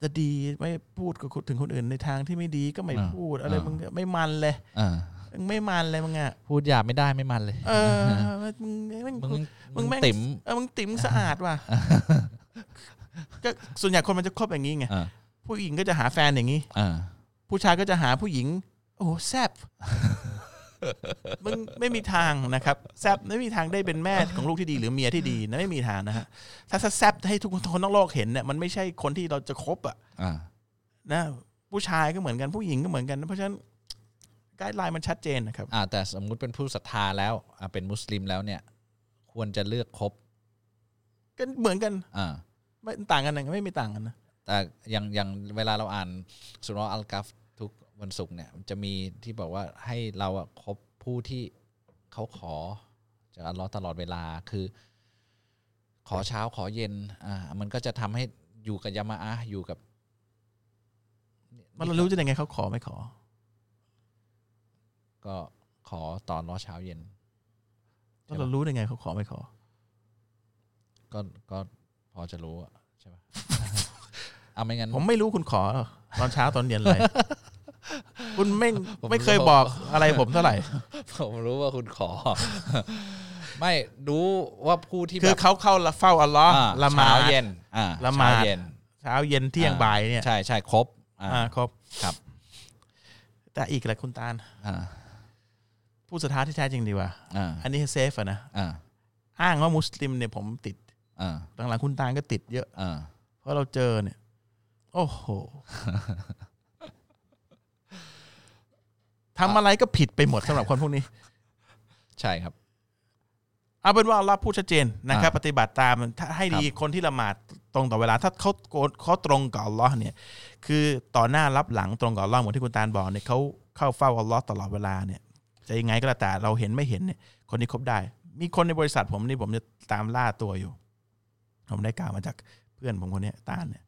จะดีไม่พูดกับคนถึงคนอื่นในทางที่ไม่ดีก็ไม่อ่าพูดอะไรอ่ามึมึงก็ไม่มันเลยอ่ามึงไม่มันเลยมึงอะพูดหยาบไม่ได้ไม่มันเลย เออมึงมึงมึงมึงแม่งติ๋มเออมึงติ๋มสะอาดว่ะก็ส่วนใหญ่คนมันจะคบอย่างนี้ไงอ่าผู้หญิงก็จะหาแฟนอย่างนี้อ่าผู้ชายก็จะหาผู้หญิง โอ้โหแซบ มึงไม่มีทางนะครับแซบไม่มีทางได้เป็นแม่ของลูกที่ดีหรือเมียที่ดีนะไม่มีทางนะฮะถ้าถ้าแซบให้ทุกคนทั้งโลกเห็นเนี่ยมันไม่ใช่คนที่เราจะคบอะอ่านะผู้ชายก็เหมือนกันผู้หญิงก็เหมือนกัน เพราะฉะนั้นไกด์ไลน์มันชัดเจนนะครับอ่าแต่สมมุติเป็นผู้ศรัทธาแล้วอ่าเป็นมุสลิมแล้วเนี่ย ควรจะเลือกคบก็เหมือนกันอ่าไม่ต่างกันนะไม่มีต่างกันนะแต่อย่างอย่างเวลาเราอ่านสุรอัลกัฟทุก วันศุกร์เนี่ยมันจะมีที่บอกว่าให้เราอะคบผู้ที่เขาขอจากอัลลอฮ์ตลอดเวลาคือขขอเช้าขอเย็นอ่ามันก็จะทำให้อยู่กับยามาอะห์อยู่กับ มันเรารู้จะยังไงเขาขอไม่ขอ ก็ขอตอนรอเช้าเย็นแล้วเรารู้ได้ไงเขาขอไม่ขอ ก็ก็พอจะรู้อะใช่ปะเอาไม่งั้นผมไม่รู้คุณขอตอนเช้าตอนเย็นเลย คุณไม่ผมไม่เคยรู้บอกอะไรผมเท่าไหร่ ผมรู้ว่าคุณขอ ไม่รู้ว่าผู้ที่คืแบอบเขาเข้าเฝ้าอัลลอฮ์อ่าละหมาเช้าดเย็นอ่าละหมาดเช้าเย็น เช้าเย็นเที่ยงอ่าบ่ายเนี่ย ใช่ใช่ครบอ่าอ่าครบครับ แต่อีกแหละคุณตาลอ่าผู้ศรัทธาที่แท้จริงดีกว่าอ่าอันนี้เซฟอะนะอ่าอ้างว่ามุสลิมเนี่ยผมติดอ่าหลังๆคุณตาลก็ติดเยอะอ่าเพราะเราเจอเนี่ย โอ้โห ทำอะไรก็ผิดไปหมดสำหรับคนพวกนี้ ใช่ครับ เอาเป็นว่าอัลลอฮ์พูดชัดเจนนะครับอ่าปฏิบัติตามถ้าให้ดีคนที่ละหมาดตรงต่อเวลา ถ้าเขาโกนเขาตรงกับอัลลอฮ์เนี่ย คือต่อหน้ารับหลังตรงกับอัลลอฮ์เหมือนที่คุณตาลบอกเนี่ยเขาเข้าเฝ้าอัลลอฮ์ตลอดเวลาเนี่ยจะยังไงก็แล้วแต่เราเห็นไม่เห็นเนี่ย คนนี้คบได้ มีคนในบริษัทผมนี่ผมจะตามล่าตัวอยู่ ผมได้กล่าวมาจากเพื่อนผมคนเนี้ยตาลเนี่ย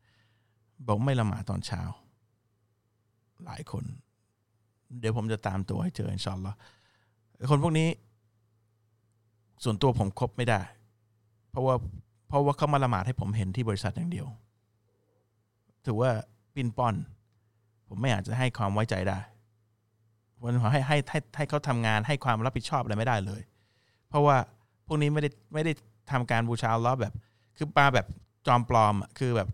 บอกไม่ละหมาดตอนเช้า หลายคน เดี๋ยวผมจะตามตัวให้เจออินชอัลลอฮ์คนพวกนี้ ส่วนตัวผมคบไม่ได้ เพราะว่าเพราะว่าเขามาละหมาดให้ผมเห็นที่บริษัทอย่างเดียว ถือว่าปินป้อน ผมไม่อาจจะให้ความไว้ใจได้วันให้ให้ให้ให้เขาทำงานให้ความรับผิดชอบอะไรไม่ได้เลย เพราะว่าพวกนี้ไม่ได้ไม่ได้ทำการบูชาลเลอแบบ คือปาแบบจอมปลอมอะคือแบบ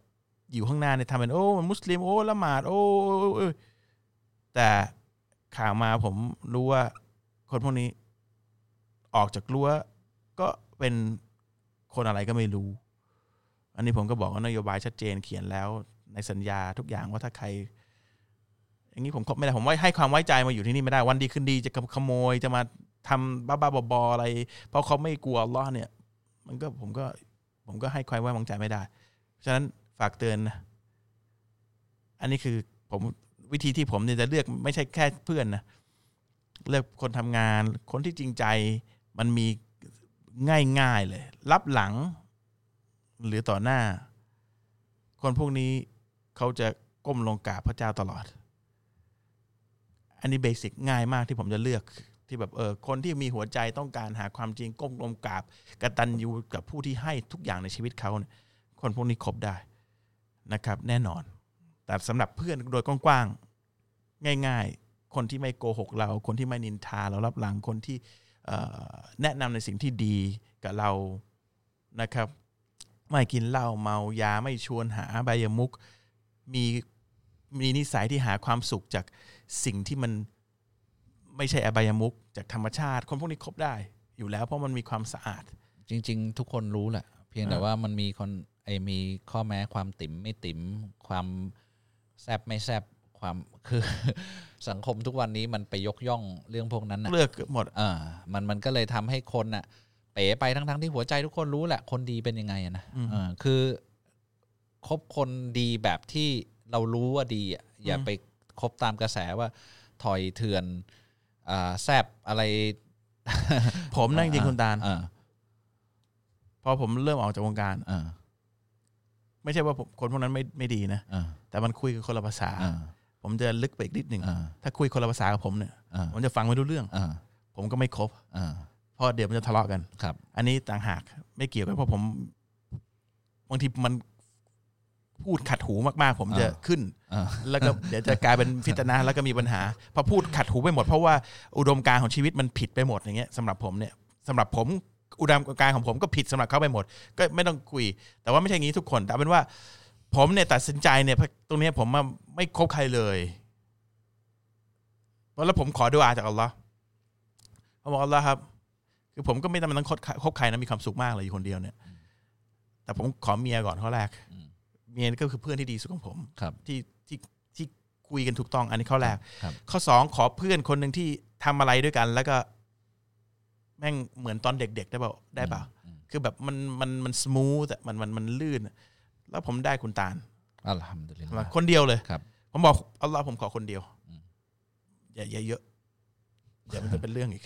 อยู่ข้างหน้าเนี่ยทำเป็นโอ้มุสลิมโอ้ละหมาดโอ้แต่ ข่าวมาผมรู้ว่าคนพวกนี้ ออกจากรั้วก็เป็นคนอะไรก็ไม่รู้ อันนี้ผมก็บอกว่านโยบายชัดเจนเขียนแล้ว ในสัญญาทุกอย่างว่าถ้าใคร อย่างนี้ผมคบไม่ได้ผมไว้ให้ความไว้ใจมาอยู่ที่นี่ไม่ได้วันดีคืนดีจะขโมยจะมาทำบ้าๆบอๆอะไร เพราะเขาไม่กลัวลเลอเนี่ย มันก็ผมก็ ผมก็ให้ความไว้วางใจไม่ได้ ฉะนั้นฝากเตือนนะ อันนี้คือผม วิธีที่ผมเนี่ยจะเลือกไม่ใช่แค่เพื่อนนะเลือกคนทำงานคนที่จริงใจมันมีง่ายๆเลย รับหลัง หรือต่อหน้า คนพวกนี้เขาจะก้มลงกราบพระเจ้าตลอด อันนี้เบสิกง่ายมากที่ผมจะเลือกที่แบบเออคนที่มีหัวใจต้องการหาความจริงก้มลงกราบกระตัญญูกับผู้ที่ให้ทุกอย่างในชีวิตเขาเนี่ยคนพวกนี้คบได้นะครับ แน่นอน แต่สำหรับเพื่อนโดยกว้างๆง่าย ๆ คนที่ไม่โกหกเรา คนที่ไม่นินทาเรารับหลังคนที่แนะนำในสิ่งที่ดีกับเรานะครับ ไม่กินเหล้าเมายาไม่ชวนหาใบยมุกมีมีนิสัยที่หาความสุขจากสิ่งที่มันไม่ใช่อบายมุกจากธรรมชาติ คนพวกนี้คบได้อยู่แล้วเพราะมันมีความสะอาด จริง ๆ ทุกคนรู้แหละ เพียงแต่ว่ามันมีคนไอมีข้อแม้ความติ๋มไม่ติ๋มความ แซบไม่แซบความคือสังคมทุกวันนี้มันไปยกย่องเรื่องพวกนั้นนะเลือกหมดอ่ามันมันก็เลยทำให้คนน่ะเป๋ไปทั้งทั้งๆที่หัวใจทุกคนรู้แหละคนดีเป็นยังไงอะนะอืมเออคือคบคนดีแบบที่เรารู้ว่าดีอะอย่าอืมไปคบตามกระแสว่าถอยเถื่อนอ่าแซบอะไร ผมนั่งจริงคุณตาลอ่าพอผมเริ่มออกจากวงการอ่าไม่ใช่ว่าผมคนพวกนั้นไม่ไม่ดีนะอ่า แต่มันคุยกันคนละภาษาอ่าผมจะลึกไปอีกนิดหนึ่งอ่าถ้าคุยคนละภาษากับผมเนี่ยอ่าผมจะฟังไม่รู้เรื่องอ่าผมก็ไม่ครบอ่าเพราะเดี๋ยวมันจะทะเลาะกันครับ อันนี้ต่างหากไม่เกี่ยวกันเพราะผมบางทีมันพูดขัดหูมากๆ ผมจะอ่าขึ้นอ่าแล้วก็เดี๋ยวจะกลายเป็นฟิตนะแล้วก็มีปัญหาพอพูดขัดหูไปหมด เพราะว่าอุดมการณ์ของชีวิตมันผิดไปหมดอย่างเงี้ยสำหรับผมเนี่ยสำหรับผมอุดมการณ์ของผมก็ผิดสำหรับเขาไปหมด ก็ไม่ต้องคุย แต่ว่าไม่ใช่อย่างนี้ทุกคน แต่เอาเป็นว่า ผมเนี่ยตัดสินใจเนี่ยตรงเนี้ยผมว่าไม่คบใครเลยเพราะแล้วผมขอดูอาจากอัลลอฮ์เขาบอกอัลลอฮ์ครับ คือผมก็ไม่จำเป็นต้องคบคบใครนะมีความสุขมากเลยอยู่คนเดียวเนี่ย แต่ผมขอเมียก่อนข้อแรกอืมเมียก็คือเพื่อนที่ดีสุดของผมครับที่ที่ที่คุยกันถูกต้องอันนี้ข้อแรกครับข้อสองขอเพื่อนคนหนึ่งที่ทำอะไรด้วยกัน แล้วก็ แม่งเหมือนตอนเด็ก ๆ ได้เปล่าได้เปล่าอืมคือแบบมันมันมันสมูทอะมันมันมันลื่นอะ แล้วผมได้คุณตาลอัลฮัมดุลิลลาห์คนเดียวเลยครับ ผมบอกอัลลอฮ์ผมขอคนเดียวอืมอย่าอย่าเยอะเดี๋ยวมันจะเป็นเรื่องอีก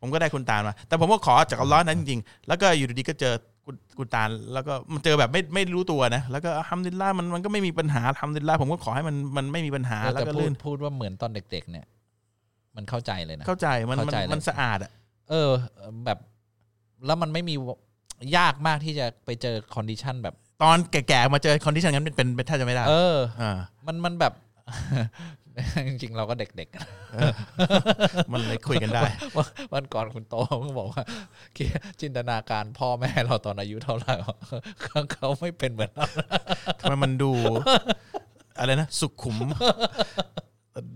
ผมก็ได้คุณตาลมา แต่ผมก็ขอจากอัลลอฮ์นั้นจริงๆแล้วก็อยู่ดีๆก็เจอคุณคุณตาลแล้วก็มันเจอแบบไม่ไม่รู้ตัวนะแล้วก็الحمد لله มันมันก็ไม่มีปัญหาالحمد لله ผมก็ขอให้มันมันไม่มีปัญหาเออแล้วแต่ก็พูดลื่นพูดว่าเหมือนตอนเด็ก ๆ เนี่ย มันเข้าใจเลยนะเข้าใจมันเข้ามันใจเลยมันสะอาดอะเออ แบบ แล้วมันไม่มี ยากมากที่จะไปเจอ condition แบบ ตอนแก่ๆมาเจอ condition นั้นเป็นเป็นเป็นแทบจะไม่ได้เออ อ่า มันมันแบบ จริงๆ เราก็เด็กมันเลยคุยกันได้ๆวันวันก่อนคุณโตเพิ่งบอกว่าคิดจินตนาการพ่อแม่เราตอนอายุเท่าไหร่วะเขาเขาไม่เป็นเหมือนเราทำไมมันดู อะไรนะ สุขุม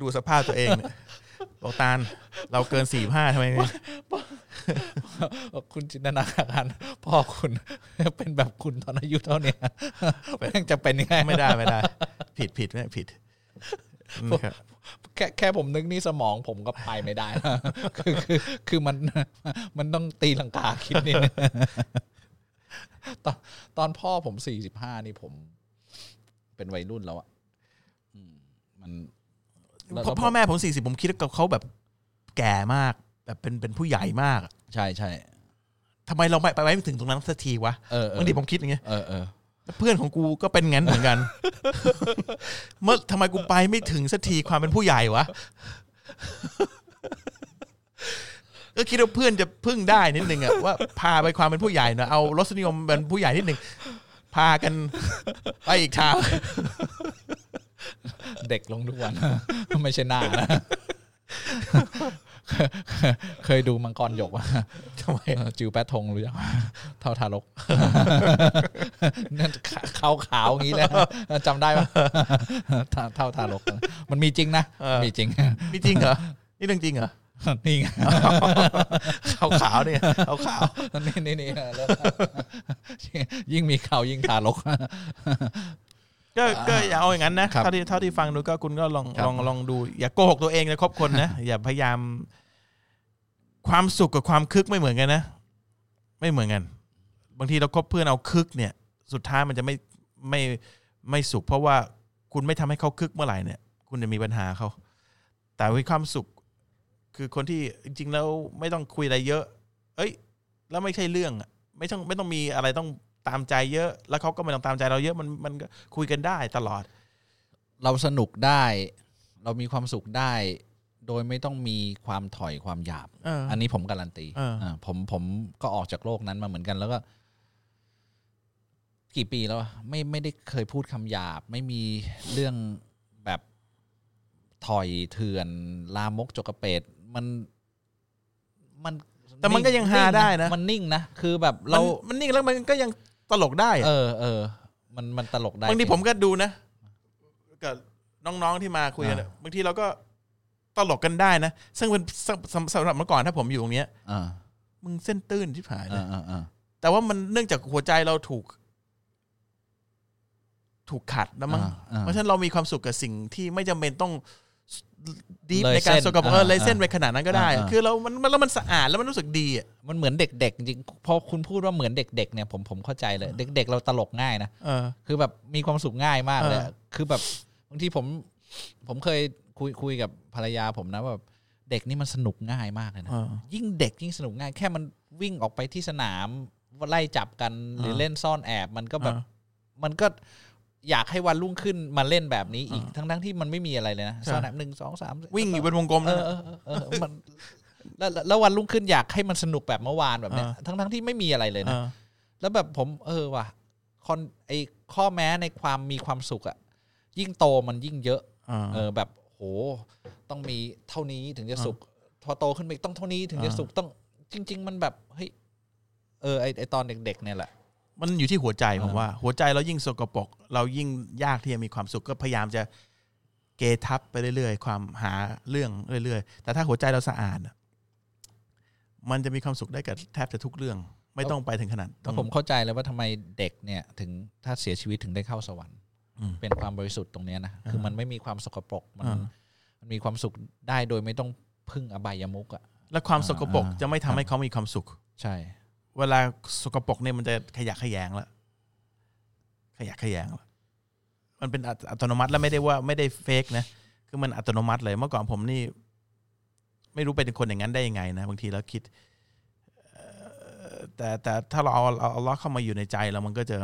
ดูสภาพตัวเองเนี่ย บอกตาลเราเกินสี่ห้าทำไมไม่คุณจินตนาการพ่อคุณเป็นแบบคุณตอนอายุเท่าเนี้ยแม่งจะเป็นยังไงไม่ได้ไม่ได้ ผิดผิดไม่ผิดนะครับแค่แค่ผมนึกนี่สมองผมก็ไปไม่ได้นะคือคือคือมันมันต้องตีลังกาคิดนี่ตอนตอนพ่อผมสี่สิบห้านี่ผม เป็นวัยรุ่นแล้วอะอืมมัน แล้วพ่อแล้วพ่อแม่ผมสี่สิบผมคิดว่าเขาแบบแก่มาก แบบเป็นเป็นผู้ใหญ่มากใช่ใช่ทำไมเราไม่ไปไม่ถึงตรงนั้นสักทีวะเออเออบางทีผมคิดอย่างเงี้ยเออเออเพื่อนของกูก็เป็นงั้นเหมือนกัน เมื่อทำไมกูไปไม่ถึงสักทีความเป็นผู้ใหญ่วะก็คิดว่าเพื่อนจะพึ่งได้นิดนึงอะว่าพาไปความเป็นผู้ใหญ่หนะเอารสนิยมเป็นผู้ใหญ่นิดนึงพากันไปอีกทาง เด็กลงทุกวันไม่ใช่หน้านะเคยดูมังกรหยกอะทำไมเออจิวแปดทงรู้ยังเท่าทารกนั่นขาวขาวๆอย่างนี้เลยจำได้ปะเท่าเท่าทารก มันมีจริงนะมีจริงนี่จริงเหรอนี่เรื่องจริงเหรอนี่ไงขาวขาวๆเนี่ยขาวขาวนี่นี่นี่แล้วยิ่งมีข่าวยิ่งทารกๆ ก็ก็อย่าเอาอย่างนั้นนะครับเท่าที่เท่าที่ฟังดูก็คุณก็ลองครับลองลองดู อย่าโกหกตัวเองเลยคบคนนะอย่าพยายาม ความสุขกับความคึกไม่เหมือนกันนะไม่เหมือนกัน บางทีเราคบเพื่อนเอาคึกเนี่ย สุดท้ายมันจะไม่ไม่ไม่สุข เพราะว่าคุณไม่ทำให้เขาคึกเมื่อไหร่เนี่ย คุณจะมีปัญหาเขาแต่วิความสุข คือคนที่จริง ๆ แล้วไม่ต้องคุยอะไรเยอะ เอ้ย แล้วไม่ใช่เรื่องอะไม่ต้องไม่ต้องมีอะไรต้อง ตามใจเยอะ แล้วเขาก็ไม่ต้องตามใจเราเยอะมันมันก็คุยกันได้ตลอด เราสนุกได้ เรามีความสุขได้ โดยไม่ต้องมีความถอยความหยาบเอออันนี้ผมการันตีเอออ่าผมผมก็ออกจากโลกนั้นมาเหมือนกันแล้วก็ กี่ปีแล้วอะไม่ไม่ได้เคยพูดคำหยาบ ไม่มีเรื่องแบบถอยเถื่อน ลามกจกกระเปดมันมันแต่มันก็ยังฮาได้นะ มันนิ่งนะ คือแบบเราเรามันนิ่งแล้วมันก็ยัง ตลกได้อะเออเออมันมันตลกได้บางทีจริผมก็ดูนะกับน้องๆที่มาคุยกันอะบางทีเราก็ตลกกันได้นะ ซึ่งเป็นสำสำสำหรับเมื่อก่อนถ้าผมอยู่ตรงเนี้ยอ่ามึงเส้นตื้นที่ผายเลอ่ายอ่าอ่าแต่ว่ามันเนื่องจากหัวใจเราถูก ถูกขัดนะมั้ง อ่าอ่า เพราะฉะนั้นเรามีความสุขกับสิ่งที่ไม่จำเป็นต้อง ดีฟเลยในการเส้นสกับเอออ่าเลยเส้นไปขนาดนั้นก็ได้ อ่า คือเรามันมันแล้วมันสะอาดแล้วมันรู้สึกดีอะมันเหมือนเด็กๆจริงๆพอคุณพูดว่าเหมือนเด็กๆเนี่ยผมผมเข้าใจเลย เด็ก ๆ เราตลกง่ายนะ เออ คือแบบมีความสุขง่ายมากเลยเอออะคือแบบบางทีผม ผมเคยคุยคุยกับภรรยาผมนะว่าแบบเด็กนี่มันสนุกง่ายมากเลยนะเออยิ่งเด็กยิ่งสนุกง่าย แค่มันวิ่งออกไปที่สนามไล่จับกันหรือเออเล่นซ่อนแอบ มันก็แบบเออมันก็ อยากให้วันรุ่งขึ้นมาเล่นแบบนี้อีกเออทั้งทั้งๆที่มันไม่มีอะไรเลยนะใช่ซ่อนแอบหนึ่งสองสามวิ่งอยู่เป็นวงกลมเอนะอเออเออเออมันแล้วแล้วแล้ววันรุ่งขึ้นอยากให้มันสนุกแบบเมื่อวานแบบเนี้ยเออทั้งทั้งๆที่ไม่มีอะไรเลยเอนะอแล้วแบบผมเออว่ะคอนไอข้อแม้ในความมีความสุขอะยิ่งโตมันยิ่งเยอะเออเออแบบโหต้องมีเท่านี้ถึงจะสุขพอโตขึ้นไปอีกต้องเท่านี้ถึงจะอ่าสุขต้องจริง ๆ มันแบบเฮ้ยเออไอไอตอนเด็ก ๆ เนี่ยแหละ มันอยู่ที่หัวใจผมเออว่า หัวใจเรายิ่งสกปรกเรายิ่งยากที่จะมีความสุขก็พยายามจะเกทับไปเรื่อยๆ ความหาเรื่องเรื่อย ๆ แต่ถ้าหัวใจเราสะอาดอะมันจะมีความสุขได้กับแทบจะทุกเรื่อง ไม่ต้องไปถึงขนาดต้แล้อวงผมเข้าใจเลยว่าทำไมเด็กเนี่ย ถึงถ้าเสียชีวิตถึงได้เข้าสวรรค์อืมเป็นความบริสุทธิ์ตรงเนี้ยนะคือมันไม่มีความสกปรกมันอ่ามันมีความสุขได้โดยไม่ต้องพึ่งอบายมุกอะและความสกปรกอ่าจะไม่ทำให้เขามีความสุข ใช่ เวลาสกปรกเนี่ยมันจะขยะแขยงแล้วขยะแขยงแล้วมันเป็นอัตโนมัติแล้วไม่ได้ว่าไม่ได้เฟกนะคือมันอัตโนมัติเลยเมื่อก่อนผมนี่ ไม่รู้เป็นคนอย่างนั้นได้ยังไงนะบางทีแล้วคิดแต่แต่ถ้าเราเอาเอาล็อกเข้ามาอยู่ในใจเรามันก็จะ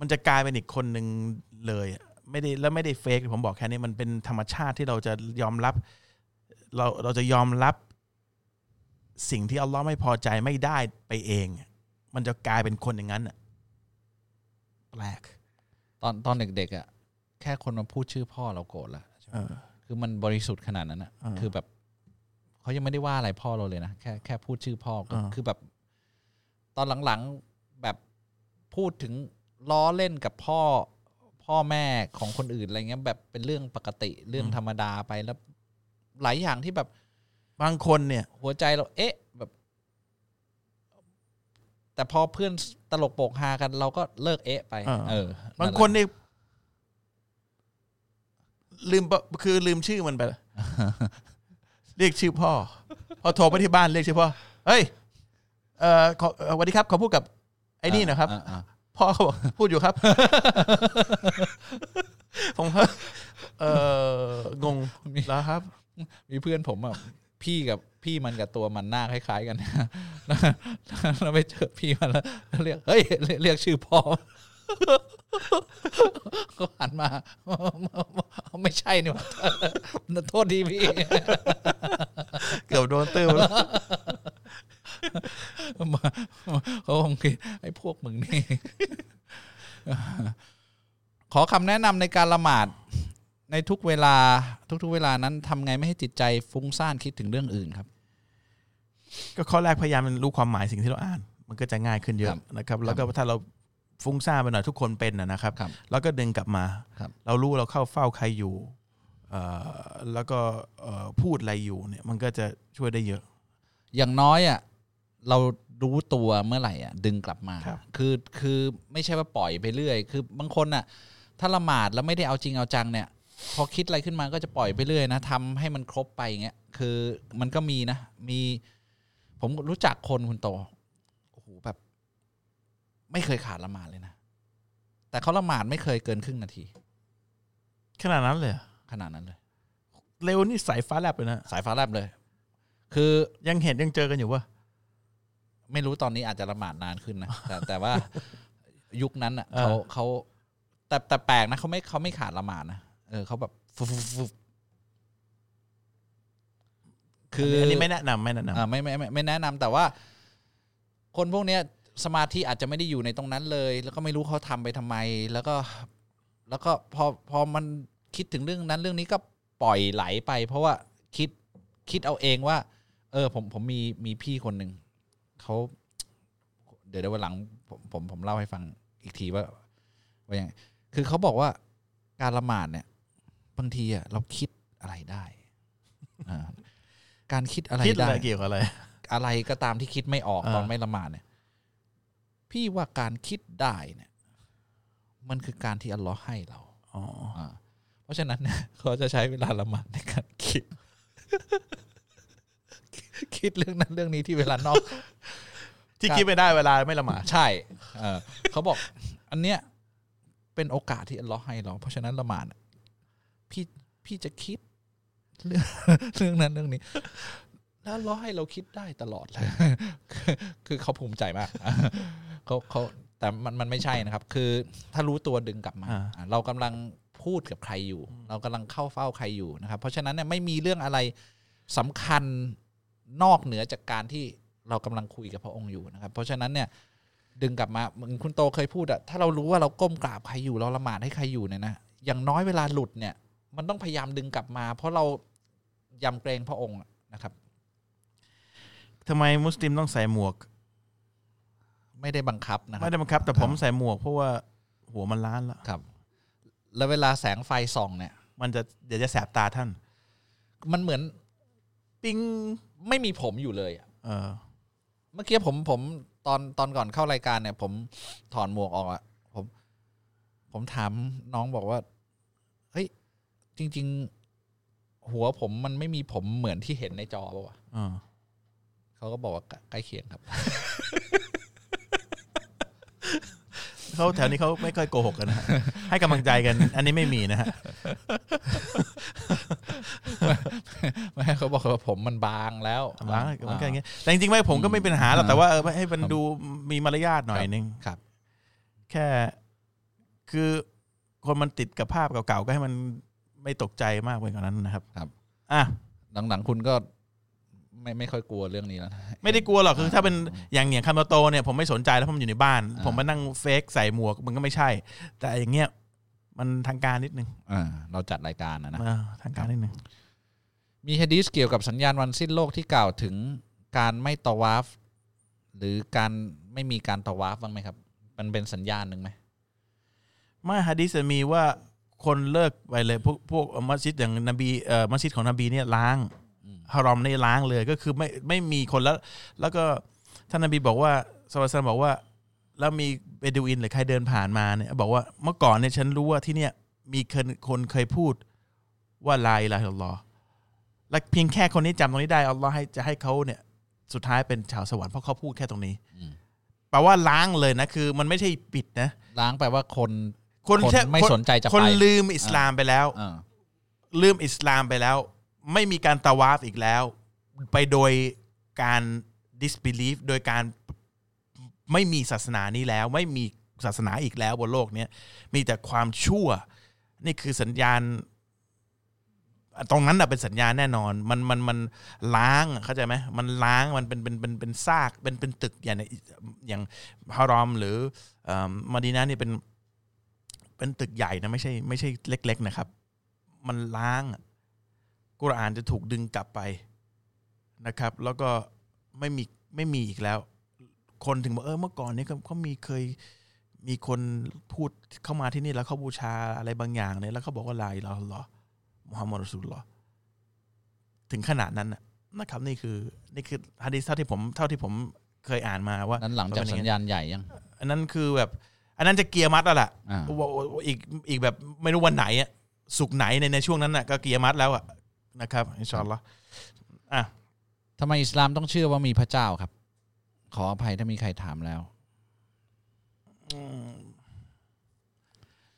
มันจะกลายเป็นอีกคนหนึ่งเลย ไม่ได้แล้วไม่ได้เฟกผมบอกแค่นี้มันเป็นธรรมชาติที่เราจะยอมรับ เราเราจะยอมรับ สิ่งที่อัลลอฮ์ไม่พอใจไม่ได้ไปเอง มันจะกลายเป็นคนอย่างนั้นอะแปลกตอนตอนเด็กๆอะแค่คนมาพูดชื่อพ่อเราโกรธละเออ คือมันบริสุทธิ์ขนาดนั้นอะอ่าคือแบบเขายังไม่ได้ว่าอะไรพ่อเราเลยนะแค่แค่พูดชื่อพ่อก็อ่าคือแบบ ตอนหลังๆแบบพูดถึงล้อเล่นกับพ่อ พ่อแม่ของคนอื่นอะไรเงี้ยแบบเป็นเรื่องปกติเรื่องธรรมดาไปแล้ว หลายอย่างที่แบบ บางคนเนี่ย หัวใจเราเอ๊ะแบบ แต่พอเพื่อนตลกโปกฮากัน เราก็เลิกเอ๊ะไปอ่า เออบางคนเนี่ยลืมปะคือลืมชื่อมันไปละ เรียกชื่อพ่อ พอโทรไปที่บ้านเรียกชื่อพ่อเฮ้ยเอ่อขอเอ่อสวัสดีครับขอพูดกับไอ้นี่หนะครับอ่าอ่าพ่อเขาบอกพูดอยู่ครับ ผมก็เอองงแล้วครับ มีเพื่อนผมอะ พี่กับพี่มันกับตัวมันหน้าคล้ายๆกันแล้วแล้วไปเจอพี่มันแล้วเรียกเฮ้ยเรียกเรียกชื่อพ่อก็หันมา ไม่ใช่นี่หว่าโทษทีพี่ เกือบโดนตื้อแล้วมาเขาคงคิดไอ้พวกมึงนี่ ขอคำแนะนำในการละหมาด ในทุกเวลาทุกๆเวลานั้นทำไงไม่ให้จิตใจฟุ้งซ่านคิดถึงเรื่องอื่นครับ ก็ข้อแรกพยายามรู้ความหมายสิ่งที่เราอ่าน มันก็จะง่ายขึ้นเยครัอะบนะครับ แล้วก็ถ้าเราฟุ้งซ่านไปหน่อยทุกคนเป็นนะนะครับครับ แล้วก็ดึงกลับมาครับเรารู้เราเข้าเฝ้าใครอยู่เอ่อแล้วก็เอ่อพูดอะไรอยู่เนี่ย มันก็จะช่วยได้เยอะ อย่างน้อยอะเรารู้ตัวเมื่อไหร่อะดึงกลับมาครับคือคือไม่ใช่ว่าปล่อยไปเรื่อย คือบางคนอะ ถ้าละหมาดแล้วไม่ได้เอาจริงเอาจังเนี่ย พอคิดอะไรขึ้นมาก็จะปล่อยไปเรื่อยนะทำให้มันครบไปอย่างเงี้ยคือมันก็มีนะมี ผมรู้จักคนคุณโตโอ้โหแบบ ไม่เคยขาดละหมาดเลยนะ แต่เขาละหมาดไม่เคยเกินครึ่งนาที ขนาดนั้นเลยเหรอขนาดนั้นเลย เร็วนี่สายฟ้าแลบเลยนะ สายฟ้าแลบเลย คือยังเห็นยังเจอกันอยู่วะไม่รู้ตอนนี้อาจจะละหมาดนานขึ้นนะแต่แต่ว่ายุคนั้นอะเออเขาเขาแต่แต่แปลกนะเขาไม่เขาไม่ขาดละหมาดนะเออเขาแบบฟุบฟุบฟุบคืออัอันนี้ไม่แนะนำไม่แนะนำอ่าไม่ไม่ไม่ไม่แนะนำแต่ว่า คนพวกเนี้ยสมาธิอาจจะไม่ได้อยู่ในตรงนั้นเลย แล้วก็ไม่รู้เขาทำไปทำไม แล้วก็ แล้วก็พอพอมันคิดถึงเรื่องนั้นเรื่องนี้ก็ปล่อยไหลไป เพราะว่าคิดคิดเอาเองว่า เออ ผมผมมีมีพี่คนหนึ่งเขาเดี๋ยวเดี๋ยววันหลังผมผมผมเล่าให้ฟังอีกทีว่าว่ายังไงคือเขาบอกว่าการละหมาดเนี่ย บางทีอะเราคิดอะไรได้อ่าการคิดอะไรคิดอะได้ ไรเกี่ยวกับอะไร อะไรก็ตามที่คิดไม่ออกอ่า ตอนไม่ละหมาดเนี่ย พี่ว่าการคิดได้เนี่ย มันคือการที่อัลลอฮ์ให้เรา อ๋ออ่า เพราะฉะนั้นเนี่ย เขาจะใช้เวลาละหมาดในการคิด คิดเรื่องนั้นเรื่องนี้ที่เวลานอก ที่คิดไม่ได้เวลาไม่ละหมาดใช่ เออเขาบอก อันเนี้ยเป็นโอกาสที่อัลลอฮ์ให้เรา เพราะฉะนั้นละหมาดอะ พี่พี่จะคิดเรื่องเรื่องนั้นเรื่องนี้ แล้วอัลลอฮ์ให้เราคิดได้ตลอดเลยคือคือเขาภูมิใจมากเขาเขาแต่มันมันไม่ใช่นะครับ คือถ้ารู้ตัวดึงกลับมาอ่าอะเรากำลังพูดกับใครอยู่ เรากำลังเข้าเฝ้าใครอยู่นะครับ เพราะฉะนั้นเนี่ยไม่มีเรื่องอะไรสำคัญนอกเหนือจากการที่เรากำลังคุยกับพระองค์อยู่นะครับ เพราะฉะนั้นเนี่ยดึงกลับมาเหมือนคุณโตเคยพูดอะถ้าเรารู้ว่าเราก้มกราบใครอยู่เราละหมาดให้ใครอยู่เนี่ยนะอย่างน้อยเวลาหลุดเนี่ย มันต้องพยายามดึงกลับมา เพราะเรายำเกรงพระองค์อะนะครับทำไมมุสลิมต้องใส่หมวก ไม่ได้บังคับนะคไม่รับได้บังคับ แต่ผมใส่หมวกเพราะว่าหัวมันล้านแล้วครับ แล้วเวลาแสงไฟส่องเนี่ย มันจะเดี๋ยวจะแสบตาท่าน มันเหมือนปิ้งไม่มีผมอยู่เลยอะเออ เมื่อกี้ผมผมตอนตอนก่อนเข้ารายการเนี่ย ผมถอนหมวกออกอะผม ผมถามน้องบอกว่าเฮ้ย จริง ๆ หัวผมมันไม่มีผมเหมือนที่เห็นในจอป่าวะเออเขาก็บอกว่าใกล้เคียงครับ เขาแถวนี้เขาไม่ค่อยโกหกกันนะฮะให้กำลังใจกัน อันนี้ไม่มีนะฮะไม่เขาบอกว่าผมมันบางแล้วบางมันก็อย่างเงี้ยแต่จริงๆไม่ผมก็ไม่เป็นปัญหาหรอกแต่ว่าเออให้มันดูมีมารยาทหน่อยนึงครับ แค่คือคนมันติดกับภาพเก่าๆก็ให้มัน ไม่ตกใจมากไปกว่านั้นนะครับ ครับ อะ หลังๆคุณก็ไม่ไม่ค่อยกลัวเรื่องนี้แล้วนะ ไม่ได้กลัวหรอกคือถ้าเป็นอย่างอย่างคามาโตเนี่ยผมไม่สนใจแล้วผมอยู่ในบ้านอ่าผมมานั่งเฟกใส่หมวกมันก็ไม่ใช่ แต่อย่างเงี้ยมันทางการนิดนึงอ่าเราจัดรายการนะนะเออทางการนิดนึงมีฮะดีสเกี่ยวกับสัญญาณวันสิ้นโลกที่กล่าวถึงการไม่ตอวาฟ หรือการไม่มีการตอวาฟบ้างไหมครับ มันเป็นสัญญาณหนึ่งไหมไม่ฮะดิษมีว่า คนเลิกไปเลยพวกพวกมัสยิดอย่างนบีเอ่อมัสยิดของนบีเนี่ยล้างฮารอมเนี่ยล้างเลยก็คือไม่ไม่มีคนแล้ว แล้วก็ท่านนบีบอกว่าสวัสดิ์บอกว่า แล้วมีเบดูอินหรือใครเดินผ่านมาเนี่ยบอกว่าเมื่อก่อนเนี่ยฉันรู้ว่าที่เนี่ยมีคนคนเคยพูดว่าลาอิลาฮิลลอฮ์และเพียงแค่คนนี้จำตรงนี้ได้อัลลอฮ์ให้จะให้เขาเนี่ยสุดท้ายเป็นชาวสวรรค์เพราะเขาพูดแค่ตรงนี้อืมแปลว่าล้างเลยนะคือ มันไม่ใช่ปิดนะ ล้างแปลว่าคน คนคนแค่ไม่สนใจจะคนไปลืมอิสลามไปแล้ว อ่า ลืมอิสลามไปแล้ว ไม่มีการตาวาฟอีกแล้ว ไปโดยการ disbelief โดยการไม่มีศาสนานี้แล้ว ไม่มีศาสนาอีกแล้วบนโลกเนี้ยมีแต่ความชั่ว นี่คือสัญญาณ ตรงนั้นน่ะเป็นสัญญาณแน่นอน มันมันมันล้างเข้าใจไหมมันล้างมันเป็นเป็นเป็นเป็นซากเป็นเป็นตึกอย่างอย่างฮารอม หรือเอ่อมาดีนานี่เป็น เป็นตึกใหญ่นะไม่ใช่ไม่ใช่เล็ก ๆนะครับ มันล้างอะกุรอานจะถูกดึงกลับไปนะครับ แล้วก็ไม่มีไม่มีอีกแล้ว คนถึงบอกเออเมื่อก่อนนี้เขาเขามีเคยมีคนพูดเข้ามาที่นี่แล้วเขาบูชาอะไรบางอย่างเนี่ยแล้วเขาบอกว่าลายเราหรอมุฮัมมัดรอสูลลอฮ์ถึงขนาดนั้นนะนะครับ นี่คือนี่คือฮะดีษเท่าที่ผมเท่าที่ผมเคยอ่านมาว่านั้นหลังจากสัญญาณใหญ่ยังอันนั้นคือแบบ อันนั้นจะเกียร์มัดแล้วล่ะอ่าว่า อีกอีกแบบไม่รู้วันไหนอะสุกร์ไหนในในช่วงนั้นน่ะก็เกียร์มัดแล้วอะนะครับอินชาอัลลอฮ์อะทำไมอิสลามต้องเชื่อว่ามีพระเจ้าครับ ขออภัยถ้ามีใครถามแล้ว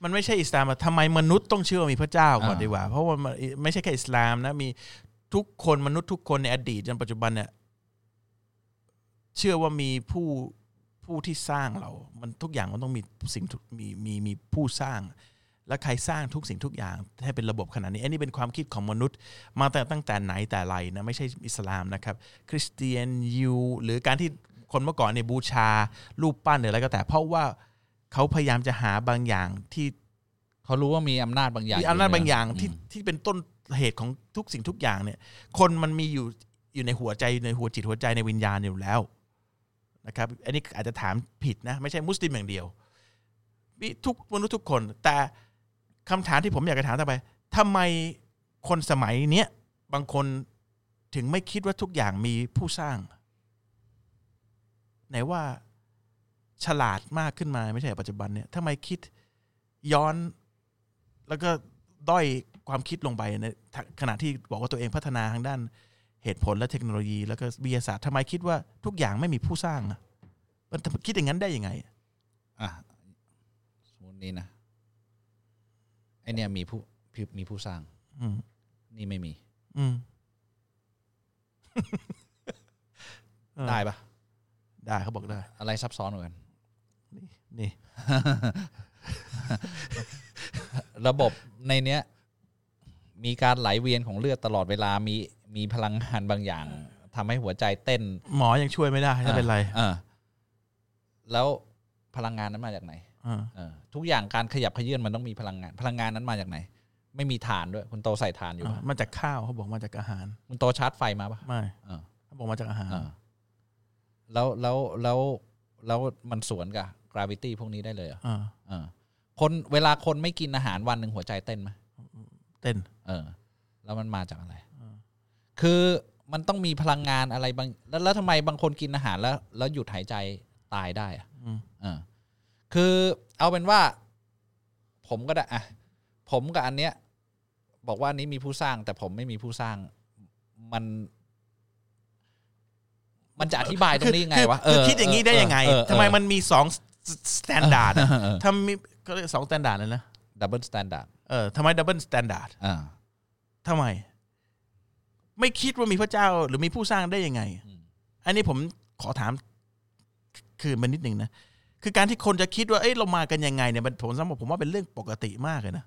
มันไม่ใช่อิสลามอะทำไมมนุษย์ต้องเชื่อว่ามีพระเจ้าก่อนอ่า ดีกว่า เพราะว่ามันไม่ใช่แค่อิสลามนะมีทุกคนมนุษย์ทุกคนในอดีตจนปัจจุบันเนี่ยเชื่อว่ามีผู้ ผู้ที่สร้างเรา มันทุกอย่างมันต้องมีสิ่งทุกมีมีมีผู้สร้าง และใครสร้างทุกสิ่งทุกอย่างให้เป็นระบบขนาดนี้ อันนี้เป็นความคิดของมนุษย์ มาแต่ตั้งแต่ไหนแต่ไรนะไม่ใช่อิสลามนะครับ คริสเตียนยูหรือการที่คนเมื่อก่อนเนี่ยบูชารูปปั้นหรืออะไรก็แต่ เพราะว่าเขาพยายามจะหาบางอย่างที่เขารู้ว่ามีอำนาจบางอย่างมีอำนาจบางอย่างมที่ที่เป็นต้นเหตุของทุกสิ่งทุกอย่างเนี่ย คนมันมีอยู่อยู่ในหัวใจในหัวจิตหัวใจในวิญญาณอยู่แล้ว นะครับอันนี้อาจจะถามผิดนะไม่ใช่มุสลิมอย่างเดียวมีทุกมนุษย์ทุกคน แต่คำถามที่ผมอยากจะถามต่อไปทำไมคนสมัยเนี้ยบางคนถึงไม่คิดว่าทุกอย่างมีผู้สร้าง ไหนว่าฉลาดมากขึ้นมาไม่ใช่ปัจจุบันเนี่ยทำไมคิดย้อน แล้วก็ด้อยความคิดลงไปในขณะที่บอกว่าตัวเองพัฒนาทางด้าน เหตุผลและเทคโนโลยีแล้วก็วิทยาศาสตร์ทำไมคิดว่าทุกอย่างไม่มีผู้สร้างอะมันคิดอย่างนั้นได้ยังไง อะสมมตินี้นะไอเนี่ยมีผู้มีผู้สร้าง อืมนี่ไม่มี อืมเออได้ปะได้เขาบอกได้ อะไรซับซ้อนกว่ากันนี่ ระบบในเนี้ย มีการไหลเวียนของเลือดตลอดเวลามีมีพลังงานบางอย่างทำให้หัวใจเต้น หมอยังช่วยไม่ได้ถ้าเป็นไรเออแล้วพลังงานนั้นมาจากไหนเออเออทุกอย่างการขยับเขยื่อนมันต้องมีพลังงาน พลังงานนั้นมาจากไหน ไม่มีฐานด้วย คุณโตใส่ฐานอยู่ปะมาจากข้าวเขาบอกมาจากอาหาร คุณโตชาร์จไฟมาปะไม่เออเขาบอกมาจากอาหารเออแล้วแล้วแล้วแล้วมันสวนกับ gravity พวกนี้ได้เลยเหรอเออเออคนเวลาคนไม่กินอาหารวันหนึ่งหัวใจเต้นไหมเต้น เออ แล้วมันมาจากอะไรเออคือมันต้องมีพลังงานอะไรบาง แล้วแล้วทำไมบางคนกินอาหารแล้ว แล้วหยุดหายใจตายได้อะอืมเออ คือเอาเป็นว่า ผมก็ได้อะผมกับอันเนี้ย บอกว่าอันนี้มีผู้สร้าง แต่ผมไม่มีผู้สร้างมัน มันจะอธิบายตรงนี้ยังไงวะคือคือคิดอย่างนี้ได้ยังไงเออเออ ทำไมมันมีสอง standard เออเออทำมีก็เรียกสอง standard เลยนะ double standard เออทำไม double standard อ่า ทำไม ไม่คิดว่ามีพระเจ้าหรือมีผู้สร้างได้ยังไง อันนี้ผมขอถาม คือมันนิดหนึ่งนะคือการที่คนจะคิดว่าเอ้ยเรามากันยังไงเนี่ยมันผมสำหรับผมว่าเป็นเรื่องปกติมากเลยนะ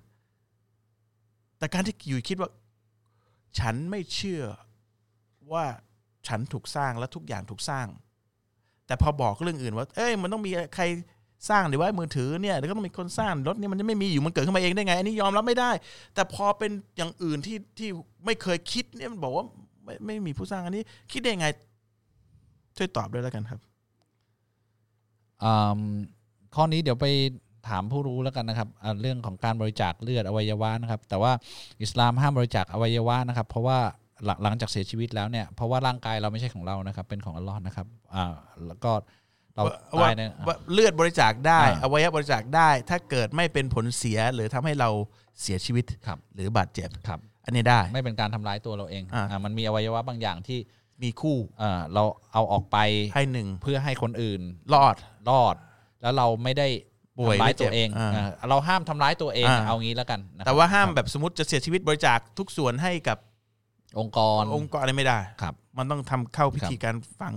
แต่การที่อยู่คิดว่า ฉันไม่เชื่อว่าฉันถูกสร้างและทุกอย่างถูกสร้าง แต่พอบอกเรื่องอื่นว่า เอ้ย มันต้องมีใคร สร้างหรือว่ามือถือเนี่ยเดี๋ยวก็ต้องมีคนสร้างรถเนี่ยมันจะไม่มีอยู่มันเกิดขึ้นมาเองได้ไง อันนี้ยอมรับไม่ได้ แต่พอเป็นอย่างอื่นที่ที่ไม่เคยคิดเนี่ยมันบอกว่าไม่ไม่มีผู้สร้างอันนี้ คิดได้ไง ช่วยตอบด้วยแล้วกันครับข้อนี้เดี๋ยวไปถามผู้รู้แล้วกันนะครับเรื่องของการบริจาคเลือดอวัยวะนะครับ แต่ว่าอิสลามห้ามบริจาคอวัยวะนะครับ เพราะว่าหลังหลังจากเสียชีวิตแล้วเนี่ยเพราะว่าร่างกายเราไม่ใช่ของเรานะครับ เป็นของอัลลอฮ์นะครับอ่าแล้วก็ เราว่าตายเนี่ยว่าเลือดบริจาคได้อ่าอวัยวะบริจาคได้ ถ้าเกิดไม่เป็นผลเสียหรือทำให้เราเสียชีวิตครับหรือบาดเจ็บครับอันนี้ได้ไม่เป็นการทำร้ายตัวเราเองอ่าอ่ามันมีอวัยวะบางอย่างที่มีคู่เอ่อเราเอาออกไปให้หนึ่งเพื่อให้คนอื่นรอดรอด แล้วเราไม่ได้ป่วยทำร้ายไม่เจ็ตับวเองอ่าอ่าเราห้ามทำร้ายตัวเองอ่าเอางี้แล้วกันนะครับแต่ว่าห้ามครับแบบสมมติจะเสียชีวิตบริจาคทุกส่วนให้กับองค์กรองค์กรอะไรไม่ได้ครับ มันต้องทำเข้าพิครับธีการฝัง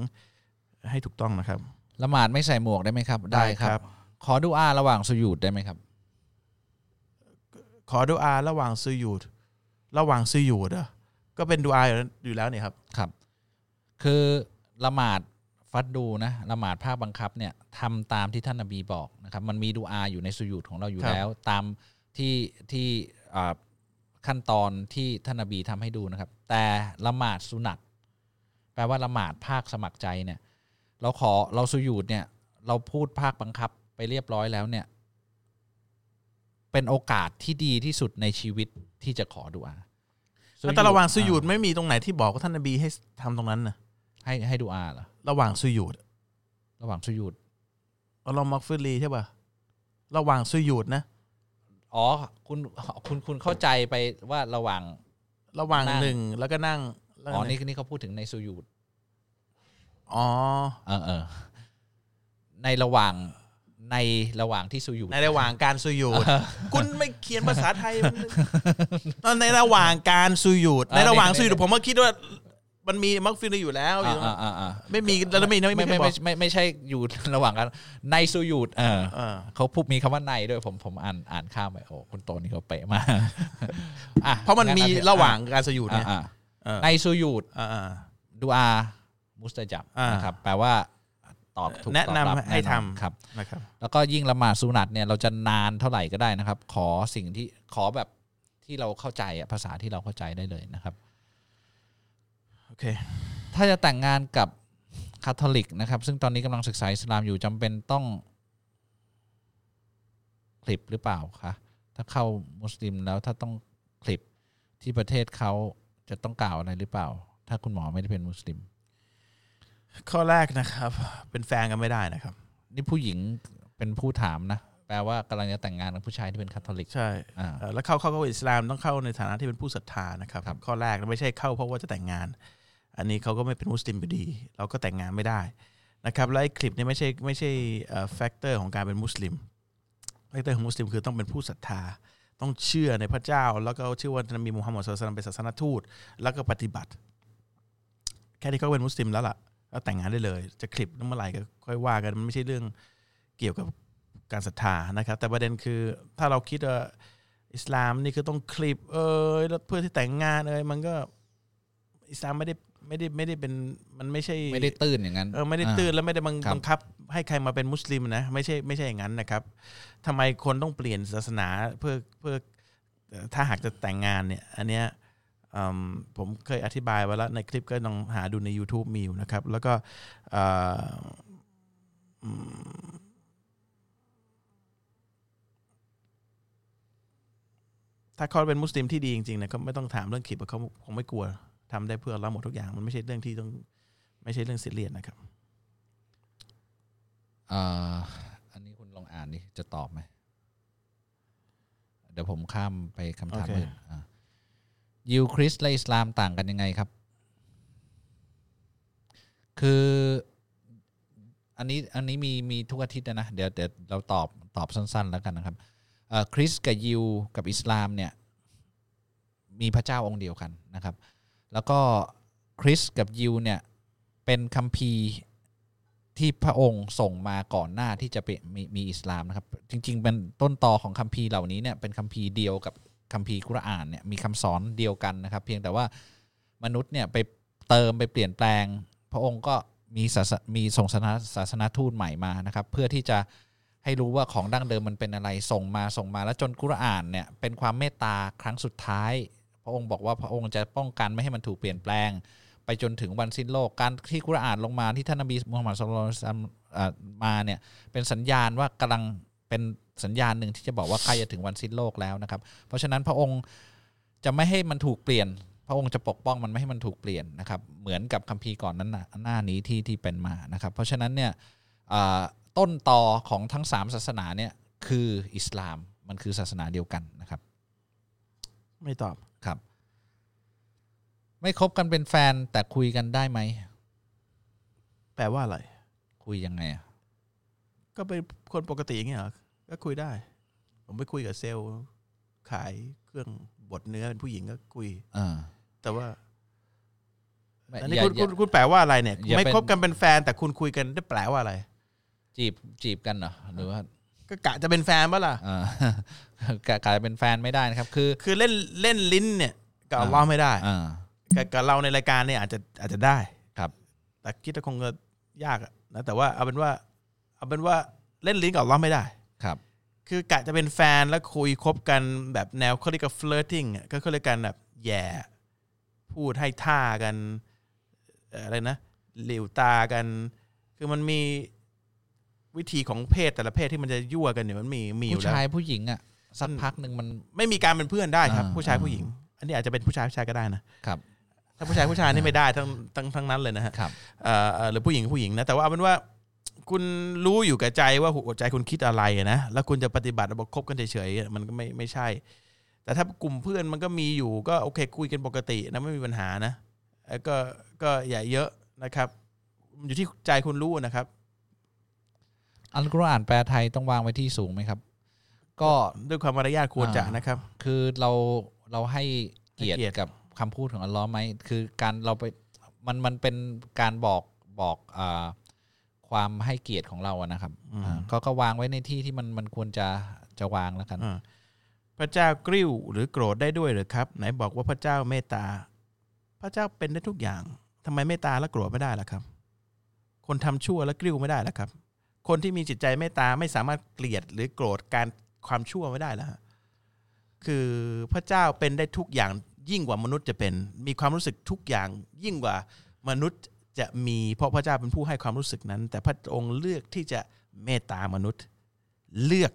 ให้ถูกต้องนะครับ ละหมาดไม่ใส่หมวกได้ไหมครับ ได้ครับ ขอดูอาระหว่างสุญูดได้ไหมครับ ขอดูอาระหว่างซุยูดระหว่างซุยูดเหรอก็เป็นดูอาอยู่แล้วอยู่แล้วเนี่ยครับ ครับ คือละหมาดฟัดดูนะละหมาดภาคบังคับเนี่ยทำตามที่ท่านนบีบอกนะครับ มันมีดูอาอยู่ในสุญูดของเราอยู่ครับแล้ว ตามที่ที่อ่าขั้นตอนที่ท่านนบีทำให้ดูนะครับ แต่ละหมาดสุนัตแปลว่าละหมาดภาคสมัครใจเนี่ย เราขอเราสุญูดเนี่ย เราพูดภาคบังคับไปเรียบร้อยแล้วเนี่ย เป็นโอกาสที่ดีที่สุดในชีวิตที่จะขอดูอาแต่ระหว่างซุยูดไม่มีตรงไหนที่บอกว่าท่านนบีให้ทำตรงนั้นนะให้ให้ดูอาเหรอระหว่างซุยูดระหว่างสุญูดอัลลอฮ์มักฟิรลีใช่ป่ะระหว่างซุยูดนะอ๋อคุณคุณคุณเข้าใจไปว่าระหว่างระหว่างนั่งหนึ่งแล้วก็นั่งแล้วก็อ๋อนี่นี่เขาพูดถึงในสุญูด อ๋อเออเออในระหว่างในระหว่างที่สุญูดในระหว่างการซุยูดคุณไม่เขียนภาษาไทยมันตอนในระหว่างการซุยูดในระหว่างซุยูดผมก็คิดว่ามันมีมักฟิรลีอยู่แล้วอยู่อ่าอ่าอ่าไม่มีแล้วไม่ไม่ไม่ไม่ไม่ไม่ไม่ไม่ไม่ใช่อยู่ระหว่างกันในสุญูดเออเออเขาพูดมีคำว่าในด้วยผมผมอ่านอ่านข้ามไปโอ้คุณโตนี่เขาเป๊ะมากอ่เพราะมันมีงั้อระหว่างการซุยูดอ่าเนี่ยอ่าเออในสุญูดอ่าอ่าดูอา มุสตะจับอ่านนะครับแปลว่าตอบถูกแนะนำตอบรับให้แอทำครับนะครับ แล้วก็ยิ่งละหมาดสุนัตเนี่ยเราจะนานเท่าไหร่ก็ได้นะครับ ขอสิ่งที่ขอแบบที่เราเข้าใจอะภาษาที่เราเข้าใจได้เลยนะครับโอเคถ้าจะแต่งงานกับคาทอลิกนะครับ ซึ่งตอนนี้กำลังศึกษาอิสลามอยู่จำเป็นต้องคลิปหรือเปล่าคะถ้าเข้ามุสลิมแล้วถ้าต้องคลิปที่ประเทศเขาจะต้องกล่าวอะไรหรือเปล่า ถ้าคุณหมอไม่ได้เป็นมุสลิม ข้อแรกนะครับ เป็นแฟนกันไม่ได้นะครับ นี่ผู้หญิงเป็นผู้ถามนะ แปลว่ากำลังจะแต่งงานกับผู้ชายที่เป็นคาทอลิก ใช่อ่า เอ่อแล้วเข้าเข้าเข้าอิสลามต้องเข้าในฐานะที่เป็นผู้ศรัทธานะครับ ครับ ข้อแรกไม่ใช่เข้าเพราะว่าจะแต่งงาน อันนี้เขาก็ไม่เป็นมุสลิมอยู่ดี เราก็แต่งงานไม่ได้นะครับและไอ้ขลิบนี้ไม่ใช่ไม่ใช่ factor ของการเป็นมุสลิม factor ของมุสลิมคือต้องเป็นผู้ศรัทธา ต้องเชื่อในพระเจ้า แล้วก็เชื่อว่านบีมูฮัมมัด صلى الله عليه وسلم เป็นศาสนทูต แล้วก็ปฏิบัติ แค่นี้ก็เป็นมุสลิมแล้วล่ะ แล้วแต่งงานได้เลย จะขลิบนั้นเมื่อไหร่ก็ค่อยว่ากันมันไม่ใช่เรื่องเกี่ยวกับการศรัทธานะครับ แต่ประเด็นคือถ้าเราคิดว่าอิสลามนี่คือต้องขลิบ เอยแล้วเพื่อที่แต่งงานเอยมันก็อิสลามไม่ได้ไม่ได้ไม่ได้เป็นมันไม่ใช่ไม่ได้ตื้นอย่างนั้นเออไม่ได้ตื่นแล้วไม่ได้บังครับบังคับ ให้ใครมาเป็นมุสลิมนะไม่ใช่ไม่ใช่อย่างนั้นนะครับทำไมคนต้องเปลี่ยนศาสนาเพื่อเพื่อเอ่อถ้าหากจะแต่งงานเนี่ย อันเนี้ยอืม ผมเคยอธิบายไว้แล้วในคลิปก็ลองหาดูใน YouTube มีอยู่นะครับ แล้วก็เอ่ออืมถ้าเขาเป็นมุสลิมที่ดีจริงๆเนี่ยก็ไม่ต้องถามเรื่องคลิปเขาคงไม่กลัวทำได้เพื่อเราหมดทุกอย่าง มันไม่ใช่เรื่องที่ต้องไม่ใช่เรื่องซีเรียสนะครับอ่าอันนี้คุณลองอ่านดิจะตอบไหมเดี๋ยวผมข้ามไปคำถามโอเคอื่นอะ ยิวคริสต์และอิสลามต่างกันยังไงครับ คืออันนี้อันนี้มีมีทุกอาทิตย์นะเดี๋ยวเดี๋ยวเราตอบตอบสั้น ๆ แล้วกันนะครับคริสต์กับยิวกับอิสลามเนี่ยมีพระเจ้าองค์เดียวกันนะครับ แล้วก็คริสกับยิวเนี่ยเป็นคัมภีร์ที่พระองค์ส่งมาก่อนหน้าที่จะเป็นมีมีอิสลามนะครับ จริงๆเป็นต้นตอของคัมภีร์เหล่านี้เนี่ยเป็นคัมภีร์เดียวกับ คัมภีร์กุรอานเนี่ยมีคำสอนเดียวกันนะครับ เพียงแต่ว่ามนุษย์เนี่ยไปเติมไปเปลี่ยนแปลง พระองค์ก็มีศาสมีส่งศาสนาศาสนาทูตใหม่มานะครับ เพื่อที่จะให้รู้ว่าของดั้งเดิมมันเป็นอะไรส่งมาส่งมาแล้วจนกุรอานเนี่ยเป็นความเมตตาครั้งสุดท้าย พระองค์บอกว่าพระองค์จะป้องกันไม่ให้มันถูกเปลี่ยนแปลง ไปจนถึงวันสิ้นโลกการที่กุรอานลงมาที่ท่านนบีมุฮัมมัดสุลลัลลอฮุอะลัยฮิวะซัลลัมอ่ามาเนี่ยเป็นสัญญาณว่ากำลัง เป็นสัญญาณหนึ่งที่จะบอกว่าใกล้จะถึงวันสิ้นโลกแล้วนะครับ เพราะฉะนั้นพระองค์จะไม่ให้มันถูกเปลี่ยน พระองค์จะปกป้องมันไม่ให้มันถูกเปลี่ยนนะครับ เหมือนกับคัมภีร์ก่อนนั้นน่ะหน้านี้ที่ที่เป็นมานะครับ เพราะฉะนั้นเนี่ยอ่าต้นตอของทั้งสามศาสนาเนี่ยคืออิสลามมันคือศาสนาเดียวกันนะครับ ไม่ตอบครับ ไม่คบกันเป็นแฟนแต่คุยกันได้ไหมแปลว่าอะไร คุยยังไงอะก็เป็นคนปกติอย่างเงี้ยเหรอ ก็คุยได้ ผมไปคุยกับเซลล์ขายเครื่องบดเนื้อเป็นผู้หญิงก็คุยอ่าแต่ว่าไม่อันนี้อย่าคุณอคุย่าณคุณแปลว่าอะไรเนี่ยอย่าไม่เป็นคบกันเป็นแฟน แต่คุณคุยกันได้แปลว่าอะไร จีบจีบกันเหรอหรือว่าก็กะจะเป็นแฟนปะล่ะอ่ากะกลายเป็นแฟนไม่ได้นะครับ คือ คือเล่นเล่นลิ้นเนี่ยกับอ่าอัลเลาะห์ไม่ได้อ่ากับกับเราในรายการเนี่ยอาจจะอาจจะได้ครับ แต่คิดว่าคงจะยากอะนะแต่ว่าเอาเป็นว่า เอาเป็นว่าเล่นลิ้นกับอัลเลาะห์ไม่ได้ ครับคือกะจะเป็นแฟนแล้วคุยคบกันแบบแนวเขาเรียกว่า flirting อะก็เขาเรียกกันแบบแหย่พูดให้ท่ากันเอ่ออะไรนะหลิวตากัน คือมันมีวิธีของเพศแต่ละเพศที่มันจะยั่วกันเนี่ยมันมีมีอยู่ผู้แล้วชายผู้หญิงอะสักพักหนึ่งมัน ไม่มีการเป็นเพื่อนได้ครับ อ่า ผู้ชายอ่าผู้หญิง อันนี้อาจจะเป็นผู้ชายผู้ชายก็ได้นะครับถ้าผู้ชายผู้ชายนี่ไม่ได้ทั้งทั้งทั้งนั้นเลยนะฮะ ครับ เอ่อเอ่อหรือผู้หญิงผู้หญิงนะแต่ว่าเอาเป็นว่า คุณรู้อยู่กับใจว่าหัวใจคุณคิดอะไรอะนะ แล้วคุณจะปฏิบัติบอกคบกันเฉยๆอะมันก็ไม่ไม่ใช่ แต่ถ้ากลุ่มเพื่อนมันก็มีอยู่ก็โอเค คุยกันปกตินะไม่มีปัญหานะเอ่อก็ก็อย่าเยอะนะครับ อยู่ที่ใจคุณรู้นะครับ อัลกุรอานแปลไทยต้องวางไว้ที่สูงไหมครับ ก็ด้วยความมารยาทควรจะอ่านนะครับ คือเราเราให้เกียรให้เกียรติติกับคำพูดของอัลลอฮ์ไหมคือการเราไปมันมันเป็นการบอกบอกอ่า ความให้เกียรติของเราอะนะครับอ่าก็ก็วางไว้ในที่ที่มันมันควรจะจะวางแล้วกันอ่าพระเจ้ากริ้วหรือโกรธได้ด้วยหรือครับ ไหนบอกว่าพระเจ้าเมตตา พระเจ้าเป็นได้ทุกอย่างทำไมเมตตาแล้วโกรธไม่ได้ล่ะครับ คนทำชั่วแล้วกริ้วไม่ได้ล่ะครับ คนที่มีจิตใจเมตตาไม่สามารถเกลียดหรือโกรธการความชั่วไม่ได้แล้วฮะคือพระเจ้าเป็นได้ทุกอย่างยิ่งกว่ามนุษย์จะเป็น มีความรู้สึกทุกอย่างยิ่งกว่ามนุษย์ จะมีเพราะพระเจ้าเป็นผู้ให้ความรู้สึกนั้น แต่พระองค์เลือกที่จะเมตตามนุษย์ เลือก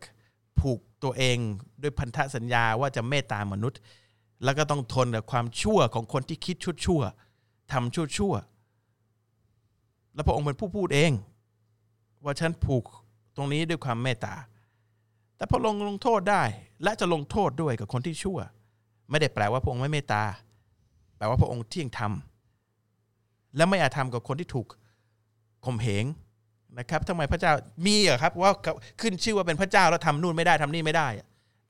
ผูกตัวเองด้วยพันธสัญญาว่าจะเมตตามนุษย์ แล้วก็ต้องทนกับความชั่วของคนที่คิดชั่วชั่วทำชั่วชั่วแล้วพระองค์เป็นผู้พูดเอง ว่าฉันผูกตรงนี้ด้วยความเมตตา แต่พระองค์ลงโทษได้ และจะลงโทษด้วยกับคนที่ชั่ว ไม่ได้แปลว่าพระองค์ไม่เมตตา แปลว่าพระองค์เที่ยงธรรม และไม่อาจทำกับคนที่ถูกข่มเหงนะครับทำไมพระเจ้ามีเหรอครับว่าขึ้นชื่อว่าเป็นพระเจ้าแล้วทำนู่นไม่ได้ทำนี่ไม่ได้อะ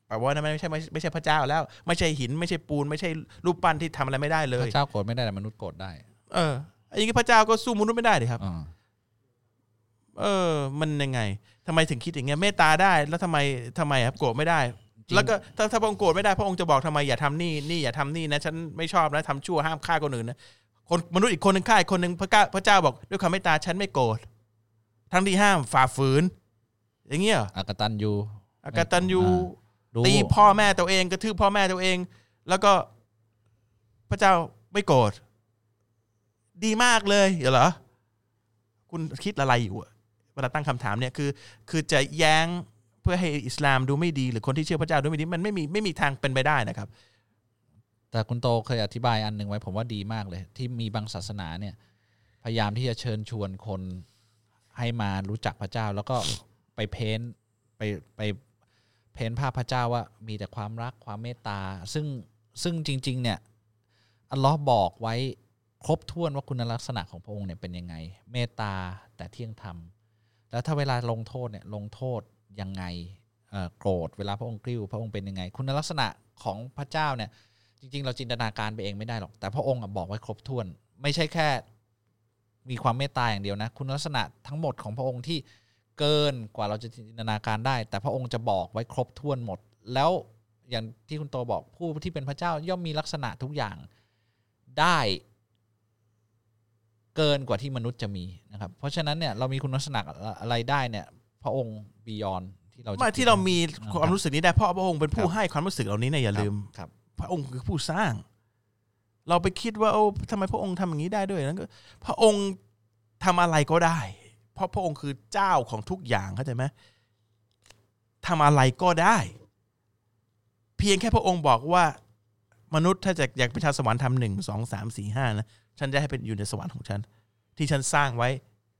แปลว่านั่นไม่ใช่ไม่ไม่ใช่พระเจ้าแล้ว ไม่ใช่หินไม่ใช่ปูน ไม่ใช่รูปปั้นที่ทำอะไรไม่ได้เลพยระเจ้าโกรธไม่ได้แต่มนุษย์โกรธได้ เอออย่างนี้พระเจ้าก็สู้มนุษย์ไม่ได้เลยครับอ่าเออ มันยังไงทำไมถึงคิดอย่างเงี้ยเมตตาได้ แล้วทำไมทำไมครับโกรธไม่ได้จริงแล้วก็ถ้าถ้าพระองค์โกรธไม่ได้พระองค์จะบอกทำไมอย่าทำนี่นี่อย่าทำนี่นะ ฉันไม่ชอบนะทำชั่วห้ามฆ่าคนอื่นนะ คนมนุษย์อีกคนหนึ่งฆ่าอีกคนหนึ่งพระเจ้าพระเจ้าบอก ด้วยความเมตตาฉันไม่โกรธทั้งที่ห้ามฝ่าฝืน อย่างเงี้ยเหรออากตันยูอากตันยูอ่ารู้ตีพ่อแม่ตัวเองกระทืบพ่อแม่ตัวเอง แล้วก็พระเจ้าไม่โกรธดีมากเลยเหรอคุณคิดอะไรอยู่อะเวลาตั้งคำถามเนี่ยคือ คือจะแย้งเพื่อให้อิสลามดูไม่ดี หรือคนที่เชื่อพระเจ้าดูไม่ดี มันไม่มีไม่มีทางเป็นไปได้นะครับ แต่คุณโตเคยอธิบายอันหนึ่งไว้ผมว่าดีมากเลย ที่มีบางศาสนาเนี่ย พยายามที่จะเชิญชวนคนให้มารู้จักพระเจ้า แล้วก็ไปเพ้นท์ไปไปเพ้นท์ภาพพระเจ้าว่ามีแต่ความรักความเมตตา ซึ่งซึ่งจริง ๆ เนี่ยอัลลอฮ์บอกไว้ครบถ้วนว่าคุณลักษณะของพระองค์เนี่ยเป็นยังไง เมตตาแต่เที่ยงธรรม แล้วถ้าเวลาลงโทษเนี่ยลงโทษยังไงโกรธเวลาพระองค์กริ้วพระองค์เป็นยังไง คุณลักษณะของพระเจ้าเนี่ย จริง ๆ เราจินตนาการไปเองไม่ได้หรอก แต่พระองค์อะบอกไว้ครบถ้วน ไม่ใช่แค่ มีความเมตตาอย่างเดียวนะ คุณลักษณะทั้งหมดของพระองค์ที่เกินกว่าเราจะจินตนาการได้ แต่พระองค์จะบอกไว้ครบถ้วนหมด แล้วอย่างที่คุณโตบอกผู้ที่เป็นพระเจ้าย่อมมีลักษณะทุกอย่างได้เกินกว่าที่มนุษย์จะมีนะครับ เพราะฉะนั้นเนี่ยเรามีคุณลักษณะอะไรได้เนี่ย พระองค์บียอนที่เราจะไม่ที่เรามีอ่าความรู้สึกนี้ได้เพราะพระองค์เป็นผู้ครับให้ความรู้สึกเหล่านี้เนี่ยอย่าลืมครับ พระองค์คือผู้สร้าง เราไปคิดว่าโอ้ทำไมพระองค์ทำอย่างนี้ได้ด้วยนั้นก็พระองค์ทำอะไรก็ได้ เพราะพระองค์คือเจ้าของทุกอย่างเข้าใจไหมทำอะไรก็ได้ เพียงแค่พระองค์บอกว่ามนุษย์ถ้าจะอยากไปชาวสวรรค์ทำหนึ่งสองสามสี่ห้านะฉันจะให้เป็นอยู่ในสวรรค์ของฉัน ที่ฉันสร้างไว้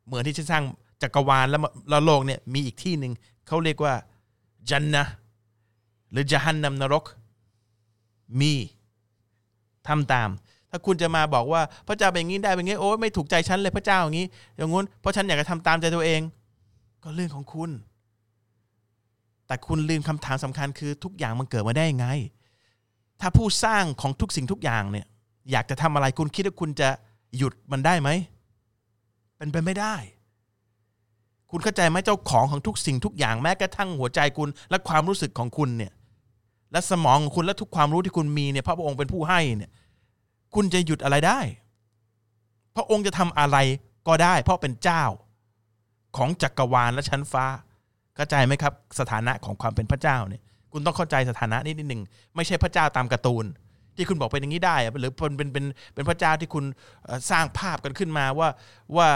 เหมือนที่ฉันสร้างจักรวาลแล้วแล้วโลกเนี่ยมีอีกที่หนึ่งเขาเรียกว่าจันนะหรือจฮันนัมนรก มีทำตาม ถ้าคุณจะมาบอกว่าพระเจ้าเป็นอย่างนี้ได้เป็นอย่างนี้โอ้ยไม่ถูกใจฉันเลยพระเจ้าอย่างนี้ อย่างงู้นเพราะฉันอยากจะทำตามใจตัวเอง ก็เรื่องของคุณ แต่คุณลืมคำถามสำคัญคือทุกอย่างมันเกิดมาได้ยังไง ถ้าผู้สร้างของทุกสิ่งทุกอย่างเนี่ย อยากจะทำอะไรคุณคิดว่าคุณจะหยุดมันได้ไหมเป็นไปไม่ได้ คุณเข้าใจไหมเจ้าของของทุกสิ่งทุกอย่างแม้กระทั่งหัวใจคุณและความรู้สึกของคุณเนี่ย และสมองของคุณและทุกความรู้ที่คุณมีเนี่ยพระองค์เป็นผู้ให้เนี่ยคุณจะหยุดอะไรได้ พระองค์จะทำอะไรก็ได้ เพราะเป็นเจ้าของจักรวาลและชั้นฟ้าเข้าใจไหมครับ สถานะของความเป็นพระเจ้าเนี่ย คุณต้องเข้าใจสถานะนี้นิดหนึ่งไม่ใช่พระเจ้าตามการ์ตูน ที่คุณบอกเป็นอย่างนี้ได้ หรือเป็นเป็นเป็นเป็นพระเจ้าที่คุณสร้างภาพกันขึ้นมาว่าว่า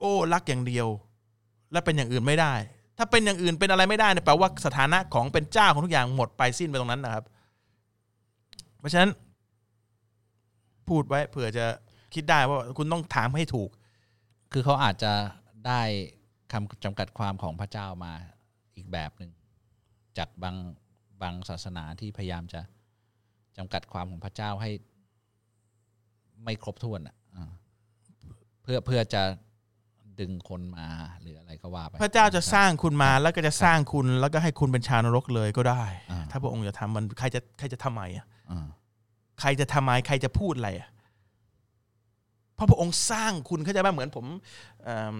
โอ้รักอย่างเดียว และเป็นอย่างอื่นไม่ได้ ถ้าเป็นอย่างอื่นเป็นอะไรไม่ได้เนี่ยแปลว่าสถานะของเป็นเจ้าของทุกอย่างหมดไปสิ้นไปตรงนั้นนะครับ เพราะฉะนั้น พูดไว้เผื่อจะคิดได้ว่าคุณต้องถามให้ถูก คือเขาอาจจะได้คำจำกัดความของพระเจ้ามาอีกแบบหนึ่งจากบางบางศาสนาที่พยายามจะจำกัดความของพระเจ้าให้ไม่ครบถ้วนอะเพื่อเพื่อจะ ดึงคนมาหรืออะไรก็ว่าไปพระเจ้าจะสร้างคุณมาแล้วก็จะสร้างคุณแล้วก็ให้คุณเป็นชาวนรกเลยก็ได้อ่าถ้าพระองค์จะทำมันใครจะใครจะทำไมอะอ่าใครจะทำไมใครจะพูดอะไรอะเพราะพระองค์สร้างคุณเข้าใจไหมเหมือนผมเอิ่ม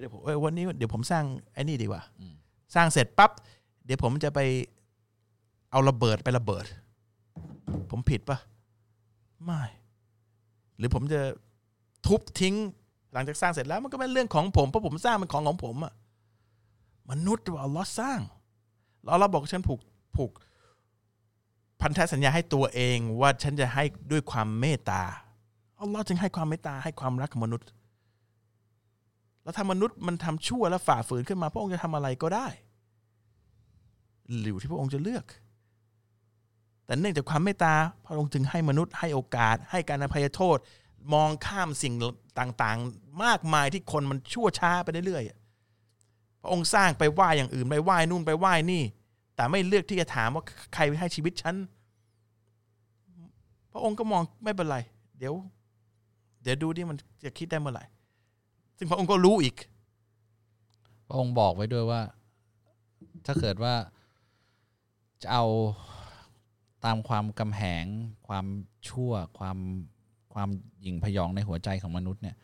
เดี๋ยวผมเอ้ยวันนี้เดี๋ยวผมสร้างไอ้นี่ดีกว่าอืมสร้างเสร็จปั๊บเดี๋ยวผมจะไปเอาระเบิดไประเบิด ผมผิดปะไม่ หรือผมจะทุบทิ้งห ลังจากสร้างเสร็จแล้วมันก็เป็นเรื่องของผมเพราะผมสร้างเป็นของของผมอะมนุษย์ว่าอัลลอฮ์สร้างแล้วเราบอกฉันผูกผูกพันธสัญญาให้ตัวเองว่าฉันจะให้ด้วยความเมตตาอัลลอฮ์จึงให้ความเมตตาให้ความรักกับมนุษย์ แล้วถ้ามนุษย์มันทำชั่วและฝ่าฝืนขึ้นมา พระองค์จะทำอะไรก็ได้หรือที่พระองค์จะเลือก แต่เนื่องจากความเมตตาพระองค์จึงให้มนุษย์ให้โอกาส ให้การอภัยโทษ มองข้ามสิ่ง ต่างๆ มากมายที่คนมันชั่วช้าไปเรื่อยๆพระองค์สร้างไปไหว้อย่างอื่นไปไหว้นู่นไปไหว้นี่ แต่ไม่เลือกที่จะถามว่าใครให้ชีวิตฉันพระองค์ก็มองไม่เป็นไร เดี๋ยว เดี๋ยวดูดิมันจะคิดได้เมื่อไหร่ซึ่งพระองค์ก็รู้อีก พระองค์บอกไว้ด้วยว่า ถ้าเกิดว่าจะเอาตามความกำแหง ความชั่วความ ความหยิ่งพยองในหัวใจของมนุษย์เนี่ย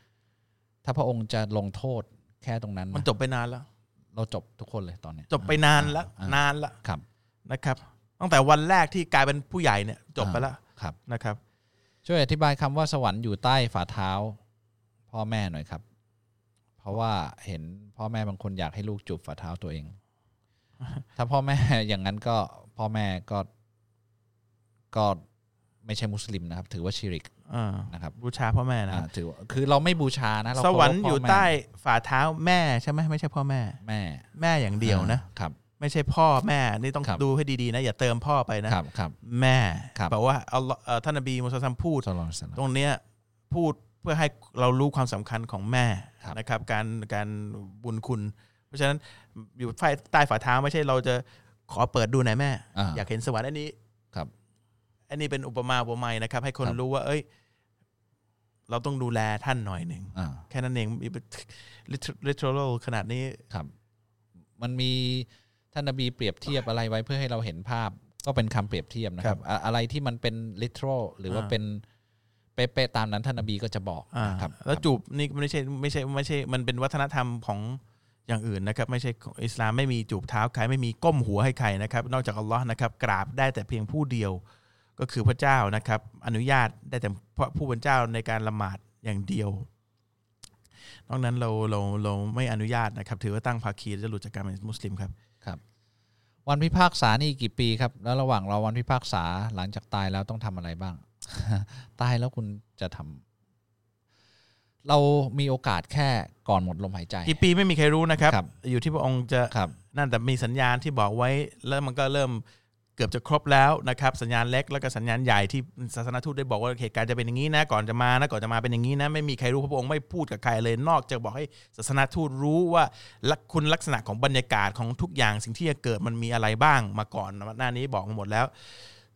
ถ้าพระองค์จะลงโทษแค่ตรงนั้นมันนะจบไปนานแล้ว เราจบทุกคนเลยตอนเนี้ยจบไปนานแล้วอ่นานแล้วครับนะครับ ตั้งแต่วันแรกที่กลายเป็นผู้ใหญ่เนี่ย จบไปแล้วครับนะครับ ช่วยอธิบายคำว่าสวรรค์อยู่ใต้ฝ่าเท้า พ่อแม่หน่อยครับ เพราะว่าเห็นพ่อแม่บางคนอยากให้ลูกจูบฝ่าเท้าตัวเอง ถ้าพ่อแม่อย่างนั้นก็พ่อแม่ก็ก็ไม่ใช่มุสลิมนะครับ ถือว่าชิริกอ่า นะครับบูชาพ่อแม่นะอ่าถือว่าคือเราไม่บูชานะเราสวรรค์เคาพพ่อยู่แม่ใต้ฝ่าเท้าแม่ใช่ไหมไม่ใช่พ่อแม่ แม่แม่อย่างเดียวนะอ่าครับ ไม่ใช่พ่อแม่นี่ต้องครับดูให้ดีๆนะอย่าเติมพ่อไปนะครับครับแม่ครับแปลว่าอัลลอฮ์เอ่อท่านนบีมุสลิมพูดสลอนสลามตรงเนี้ยพูดเพื่อให้เรารู้ความสำคัญของแม่ครับนะครับ การการบุญคุณ เพราะฉะนั้นอยู่ใต้ใต้ฝ่าเท้าไม่ใช่เราจะขอเปิดดูหน่อยแม่อ่าอยากเห็นสวรรค์อันนี้ครับ อันนี้เป็นอุปมาอุปไมยนะครับ ให้คนครับรู้ว่า เอ้ย เราต้องดูแลท่านหน่อยหนึ่งอ่าแค่นั้นเอง literal ขนาดนี้ครับ มันมีท่านนบีเปรียบเทียบอะไรไว้เพื่อให้เราเห็นภาพ ก็เป็นคำเปรียบเทียบนะครับ อะอะไรที่มันเป็น literal หรือว่าอ่าเป็นเป๊ะๆตามนั้นท่านนบีก็จะบอกอ่านะครับ แล้วจูบนี่ไม่ใช่ไม่ใช่ไม่ใช่ มันเป็นวัฒนธรรมของอย่างอื่นนะครับ ไม่ใช่ของอิสลามไม่มีจูบเท้าใครไม่มีก้มหัวให้ใครนะครับ นอกจากอัลลอฮ์นะครับ กราบได้แต่เพียงผู้เดียว ก็คือพระเจ้านะครับ อนุญาตได้แต่ผู้เป็นเจ้าในการละหมาดอย่างเดียวนอกนั้นเราเราเราไม่อนุญาตนะครับ ถือว่าตั้งภาคีจะหลุดจากการเป็นมุสลิมครับวันพิพากษานี่กี่ปีครับ แล้วระหว่างรอวันพิพากษาหลังจากตายแล้วต้องทำอะไรบ้าง ตายแล้วคุณจะทำเรามีโอกาสแค่ก่อนหมดลมหายใจกี่ปีไม่มีใครรู้นะครับครับอยู่ที่พระองค์จะครับนั่นแต่มีสัญญาณที่บอกไว้แล้วมันก็เริ่ม เกือบจะครบแล้วนะครับสัญญาณเล็กแล้วก็สัญญาณใหญ่ที่ศาสนทูตได้บอกว่าเหตุการณ์จะเป็นอย่างนี้นะก่อนจะมานะก่อนจะมาเป็นอย่างนี้นะไม่มีใครรู้พระองค์ไม่พูดกับใครเลยนอกจากบอกให้ศาสนทูตรู้ว่าลักคุณลักษณะของบรรยากาศของทุกอย่างสิ่งที่จะเกิดมันมีอะไรบ้างมาก่อนหน้านี้บอกมาหมดแล้ว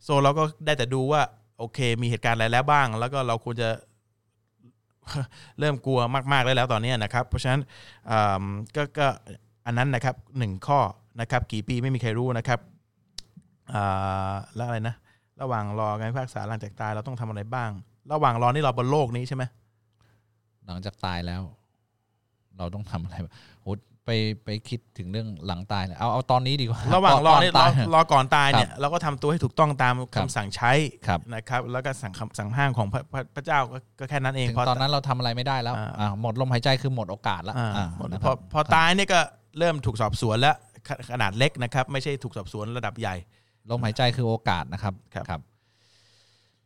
โซเราก็ได้แต่ดูว่าโอเค มีเหตุการณ์อะไรแล้วบ้าง แล้วก็เราควรจะเริ่มกลัวมากๆได้แล้วตอนนี้นะครับ เพราะฉะนั้นอ่าก็อันนั้นนะครับหนึ่งข้อนะครับกี่ปีไม่มีใครรู้นะครับ แล้วอะไรนะ ระหว่างรอการพิพากษาหลังจากตายเราต้องทำอะไรบ้าง ระหว่างรอนี่เราบนโลกนี้ใช่ไหมหลังจากตายแล้ว เราต้องทำอะไรบ้างโหไปไปคิดถึงเรื่องหลังตายเลยเอาเอาตอนนี้ดีกว่าระหว่างรอนี่ก่รอตายรอก่อนตายเนี่ยเราก็ทำตัวให้ถูกต้องตามครัคำบสั่งใช้ครับนะครับ แล้วก็สั่งคำสั่งห้างของพระพระพระเจ้าก็ก็แค่นั้นเองถึงพอตอนนั้นเราทำอะไรไม่ได้แล้วอ่าอ่าหมดลมหายใจคือหมดโอกาสแล้วอ่าอ่าหมดนะพคอรับพอตายเนี่ยก็เริ่มถูกสอบสวนแล้วขขนาดเล็กนะครับ ไม่ใช่ถูกสอบสวนระดับใหญ่ ลมหายใจคือโอกาสนะครับครับครับ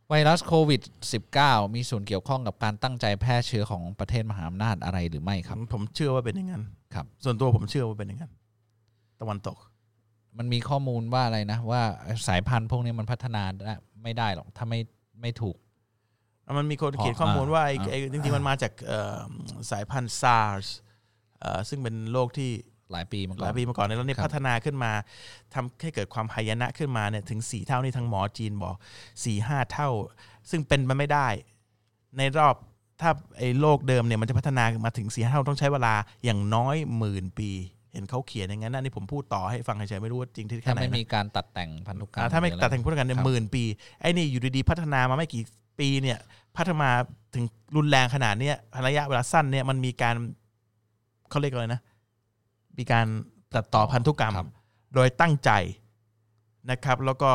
ไวรัสโควิด -19 มีส่วนเกี่ยวข้องกับการตั้งใจแพร่เชื้อของประเทศมหาอำนาจอะไรหรือไม่ครับผมผมเชื่อว่าเป็นอย่างนั้นครับ ส่วนตัวผมเชื่อว่าเป็นอย่างนั้น ตะวันตก มันมีข้อมูลว่าอะไรนะ ว่าสายพันธุ์พวกนี้มันพัฒนาได้ไม่ได้หรอก ถ้าไม่ไม่ถูก มันมีคนอ๋อเขียนข้อมูลว่าไอ้อ่าไอ้จริงๆมันมาจากเอ่อสายพันธุ์ SARS เอ่อซึ่งเป็นโรคที่ หลายปีมาหก่อลานยปีมาก่อนเนี่ยแล้วนี่ครับพัฒนาขึ้นมาทำให้เกิดความหายนะขึ้นมาเนี่ยถึงสี่เท่านี่ทั้งหมอจีนบอกสี่ห้าเท่า ซึ่งเป็นไปไม่ได้ ในรอบถ้าไอ้โรคเดิมเนี่ยมันจะพัฒนามาถึงสี่เท่าต้องใช้เวลาอย่างน้อยหมื่นปีเห็นเขาเขียนอย่างนั้นนะนี่ผมพูดต่อให้ฟังเฉยๆไม่รู้ว่าจริงที่แค่ถ้าไหนไม่นะมีการตัดแต่งพันธุกรรมอ่าถ้าไม่หรืออะตัดรแทงพุทธกันเนี่ยครับหมื่นปีไอ้นี่อยู่ดีๆพัฒนามาไม่กี่ปีเนี่ยพัฒนาถึงรุนแรงขนาดเนี้ยระยะเวลาสั้นเนี่ยมันมีการเขาเรียกอะไรนะ มีการตัดต่อพันธุกรรมครับโดยตั้งใจนะครับ แล้วก็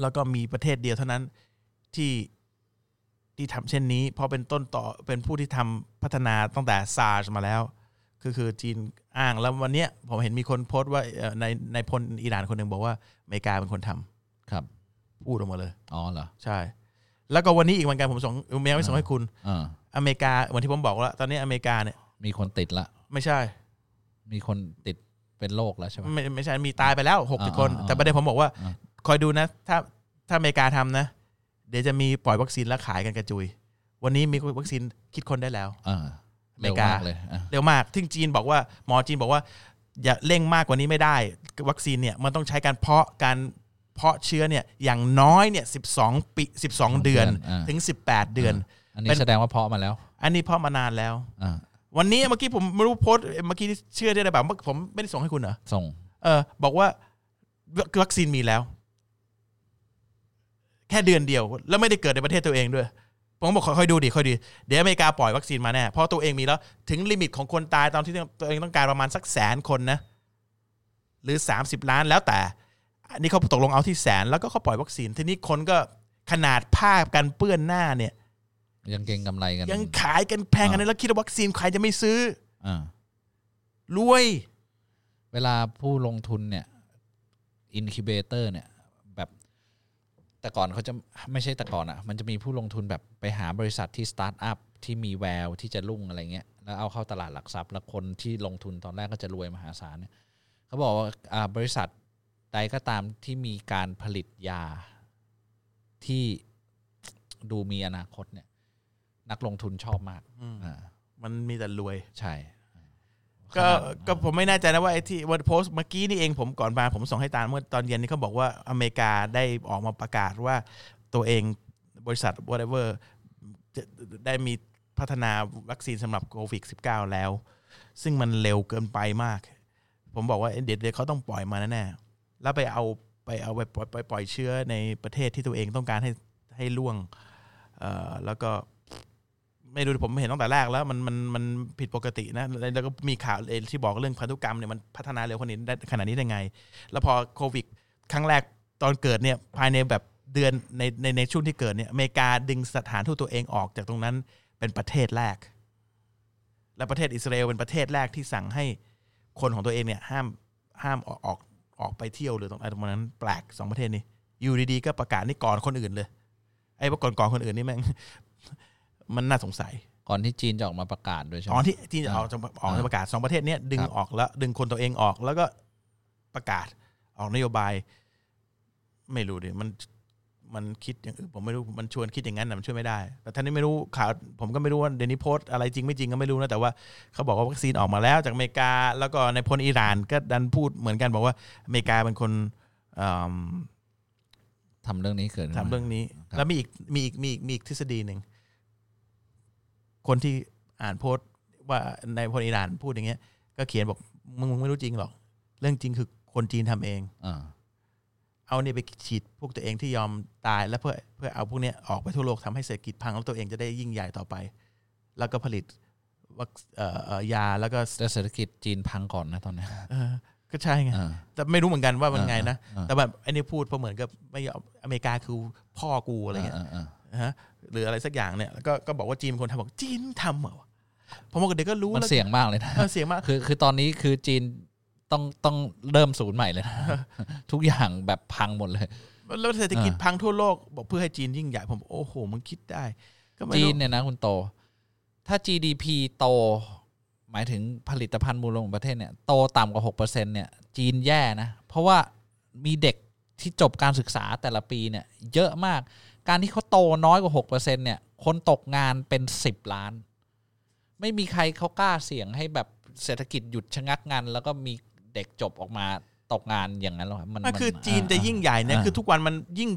แล้วก็มีประเทศเดียวเท่านั้นที่ที่ทำเช่นนี้ เพราะเป็นต้นต่อเป็นผู้ที่ทำพัฒนาตั้งแต่ซาร์มาแล้ว คือคือจีนอ้างแล้ววันเนี้ยผมเห็นมีคนโพสต์ว่าเอ่อในในพลอิหร่านคนหนึ่งบอกว่าอเมริกาเป็นคนทำครับ พูดออกมาเลย อ๋อเหรอ ใช่ แล้วก็วันนี้อีกเหมือนกันผมส่งเมลไปส่งให้คุณอ่าอเมริกาเหมือนที่ผมบอกแล้วตอนนี้อเมริกาเนี่ยมีคนติดละ ไม่ใช่ มีคนติดเป็นโรคแล้วใช่ไหมไม่ไม่ใช่มีตายไปแล้วหกสิบอ่าคนอ่าแต่ประเด็นผมบอกว่าอ่า คอยดูนะ ถ้าถ้าอเมริกาทำนะ เดี๋ยวจะมีปล่อยวัคซีนแล้วขายกันกระจุย วันนี้มีวัคซีนคิดคนได้แล้วอ่าอเมริการ็วเลยอะเร็วมากที่จีนบอกว่าหมอจีนบอกว่า อย่าเร่งมากกว่านี้ไม่ได้ วัคซีนเนี่ยมันต้องใช้การเพาะการเพาะเชื้อเนี่ยอย่างน้อยเนี่ยสิบสองปีสิบสองเดือนาถึงสิบแปดเดือน อันนี้เป็นแสดงว่าเพาะมาแล้ว อันนี้เพาะมานานแล้วอ่า วันนี้เมื่อกี้ผมไม่รู้โพสต์เมื่อกี้เชื่อได้หรือเปล่าเมื่อผมไม่ได้ส่งให้คุณเหรอส่ง เออ บอกว่าวัควัคซีนมีแล้ว แค่เดือนเดียว แล้วไม่ได้เกิดในประเทศตัวเองด้วย ผมบอกค่อยๆดูดิค่อยดีเดี๋ยวอเมริกาปล่อยวัคซีนมาแน่เพราะตัวเองมีแล้ว ถึงลิมิตของคนตายตอนที่ตัวเองต้องการประมาณสักแสนคนนะ หรือสามสิบล้านแล้วแต่ อันนี้เขาตกลงเอาที่แสน แล้วก็เขาปล่อยวัคซีนทีนี้คนก็ขนาดผ้ากันเปื้อนหน้าเนี่ย ยังเก่งกำไรกัน ยังขายกันแพงกันเลยแล้วคิดว่าวัคซีนใครจะไม่ซื้ออ่ารวย เวลาผู้ลงทุนเนี่ยอินคิเบเตอร์เนี่ย แบบแต่ก่อนเขาจะไม่ใช่แต่ก่อนอะ มันจะมีผู้ลงทุนแบบไปหาบริษัทที่สตาร์ทอัพที่มีแววที่จะรุ่งอะไรเงี้ยแล้วเอาเข้าตลาดหลักทรัพย์ แล้วคนที่ลงทุนตอนแรกก็จะรวยมหาศาลเนี่ยเขาบอกว่าอ่าบริษัทใดก็ตามที่มีการผลิตยาที่ดูมีอนาคตเนี่ย นักลงทุนชอบมากอืมอ่ามันมีแต่รวย ใช่ ก็ขนาดก็ผมไม่แน่ใจนะว่าไอ้ที่วันโพสต์เมื่อกี้นี่เองผมก่อนมาผมส่งให้ตาลเมื่อตอนเย็นนี่เขาบอกว่าอเมริกาได้ออกมาประกาศว่าตัวเองบริษัท whatever จะได้มีพัฒนาวัคซีนสำหรับโควิด -19 แล้ว ซึ่งมันเร็วเกินไปมาก ผมบอกว่าเดี๋ยวเดี๋ยวเขาต้องปล่อยมาแน่ๆแล้วไปเอาไปเอาไปปล่อยไปปล่อยเชื้อในประเทศที่ตัวเองต้องการให้ให้ล่วงเอ่อแล้วก็ ไม่รู้ผมเห็นตั้งแต่แรกแล้วมันมันมันผิดปกตินะแล้วก็มีข่าวเอที่บอกเรื่องพันธุกรรมเนี่ยมันพัฒนาเร็วขนาดนี้ได้ขนาดนี้ได้ไง แล้วพอโควิดครั้งแรกตอนเกิดเนี่ยภายในแบบเดือนในในในช่วงที่เกิดเนี่ยอเมริกาดึงสถานทูตตัวเองออกจากตรงนั้นเป็นประเทศแรก และประเทศอิสราเอลเป็นประเทศแรกที่สั่งให้คนของตัวเองเนี่ยห้ามห้ามออกออกออกไปเที่ยวหรือตรงอะไรตรงนั้นแปลกสองประเทศนี้อยู่ดีๆก็ประกาศนี่ก่อนคนอื่นเลยไอ้พวกก่อนก่อนคนอื่นนี่แม่ง มันน่าสงสัยก่อนที่จีนจะออกมาประกาศด้วยใช่ไหอ๋มอที่ที่จะออกจะออกจะประกาศสองประเทศเนี้ยดึงครับออกแล้วดึงคนตัวเองออกแล้วก็ประกาศออกนโยบาย ไม่รู้ดิมันมันคิดอย่างอื่นผมไม่รู้มันชวนคิดอย่างนั้นนะมันช่วยไม่ได้ แต่ท่านนี้ไม่รู้ข่าวผมก็ไม่รู้ว่าเดยวนี้โพสต์อะไรจริงไม่จริงก็ไม่รู้นะแต่ว่าเขาบอกว่าวัคซีนออกมาแล้วจากอเมริกา แล้วก็ในพลอิหร่านก็ดันพูดเหมือนกันบอกว่าอเมริกาเป็นคนเอิ่มทำเรื่องนี้เกิดขึ้นทำเรื่องนี้ครับแล้วมีอีกมีอีกมีอีกมีอีกทฤษฎีหนึ่ง คนที่อ่านโพสต์ว่าในพลอิหร่านพูดอย่างเงี้ย ก็เขียนบอกมึงมึงไม่รู้จริงหรอก เรื่องจริงคือคนจีนทำเองอ่าเอาเนี่ยไปฉีดพวกตัวเองที่ยอมตาย แล้วเพื่อเพื่อเอาพวกเนี้ยออกไปทั่วโลกทำให้เศรษฐกิจพังแล้วตัวเองจะได้ยิ่งใหญ่ต่อไป แล้วก็ผลิตวัคเอ่อเอ่อยาแล้วก็แต่เศรษฐกิจจีนพังก่อนนะตอนนี้เออก็ใช่ไงอ่าแต่ไม่รู้เหมือนกันว่ามันไงนะอ่าแต่แบบไอ้นี่พูดเพราะเหมือนกับไม่ยอมอเมริกาคือพ่อกูอะไรเงี้ยอ่าอ่านะ ฮะหรืออะไรสักอย่างเนี่ยแล้วก็ก็บอกว่าจีนเป็นคนทำบอกจีนทำเหรอวะผมว่าเด็กก็รู้มันแล้วเสี่ยงมากเลยนะเออเสียงมากคือคือตอนนี้คือจีนต้องต้องเริ่มศูนย์ใหม่เลยนะทุกอย่างแบบพังหมดเลย แล้วเศรษฐกิจอ่าพังทั่วโลกบอกเพื่อให้จีนยิ่งใหญ่ผมโอ้โหมึงคิดได้ก็ไม่จีรู้นเนี่ยนะคุณโต ถ้า GDP โต หมายถึงผลิตภัณฑ์มูลรวมของประเทศเนี่ยโตต่ำกว่าหกเปอร์เซ็นเนี่ยจีนแย่นะ เพราะว่ามีเด็กที่จบการศึกษาแต่ละปีเนี่ย เยอะมาก การที่เขาโตน้อยกว่าหกเปอร์เซ็นเนี่ยคนตกงานเป็นสิบล้าน ไม่มีใครเขากล้าเสี่ยงให้แบบเศรษฐกิจหยุดชะงักงันแล้วก็มีเด็กจบออกมาตกงานอย่างนั้นหรอกมันนั่นคือมัจีนจะยิ่งใหญ่เนี่ยอ่าคือทุกวันมันยิ่ง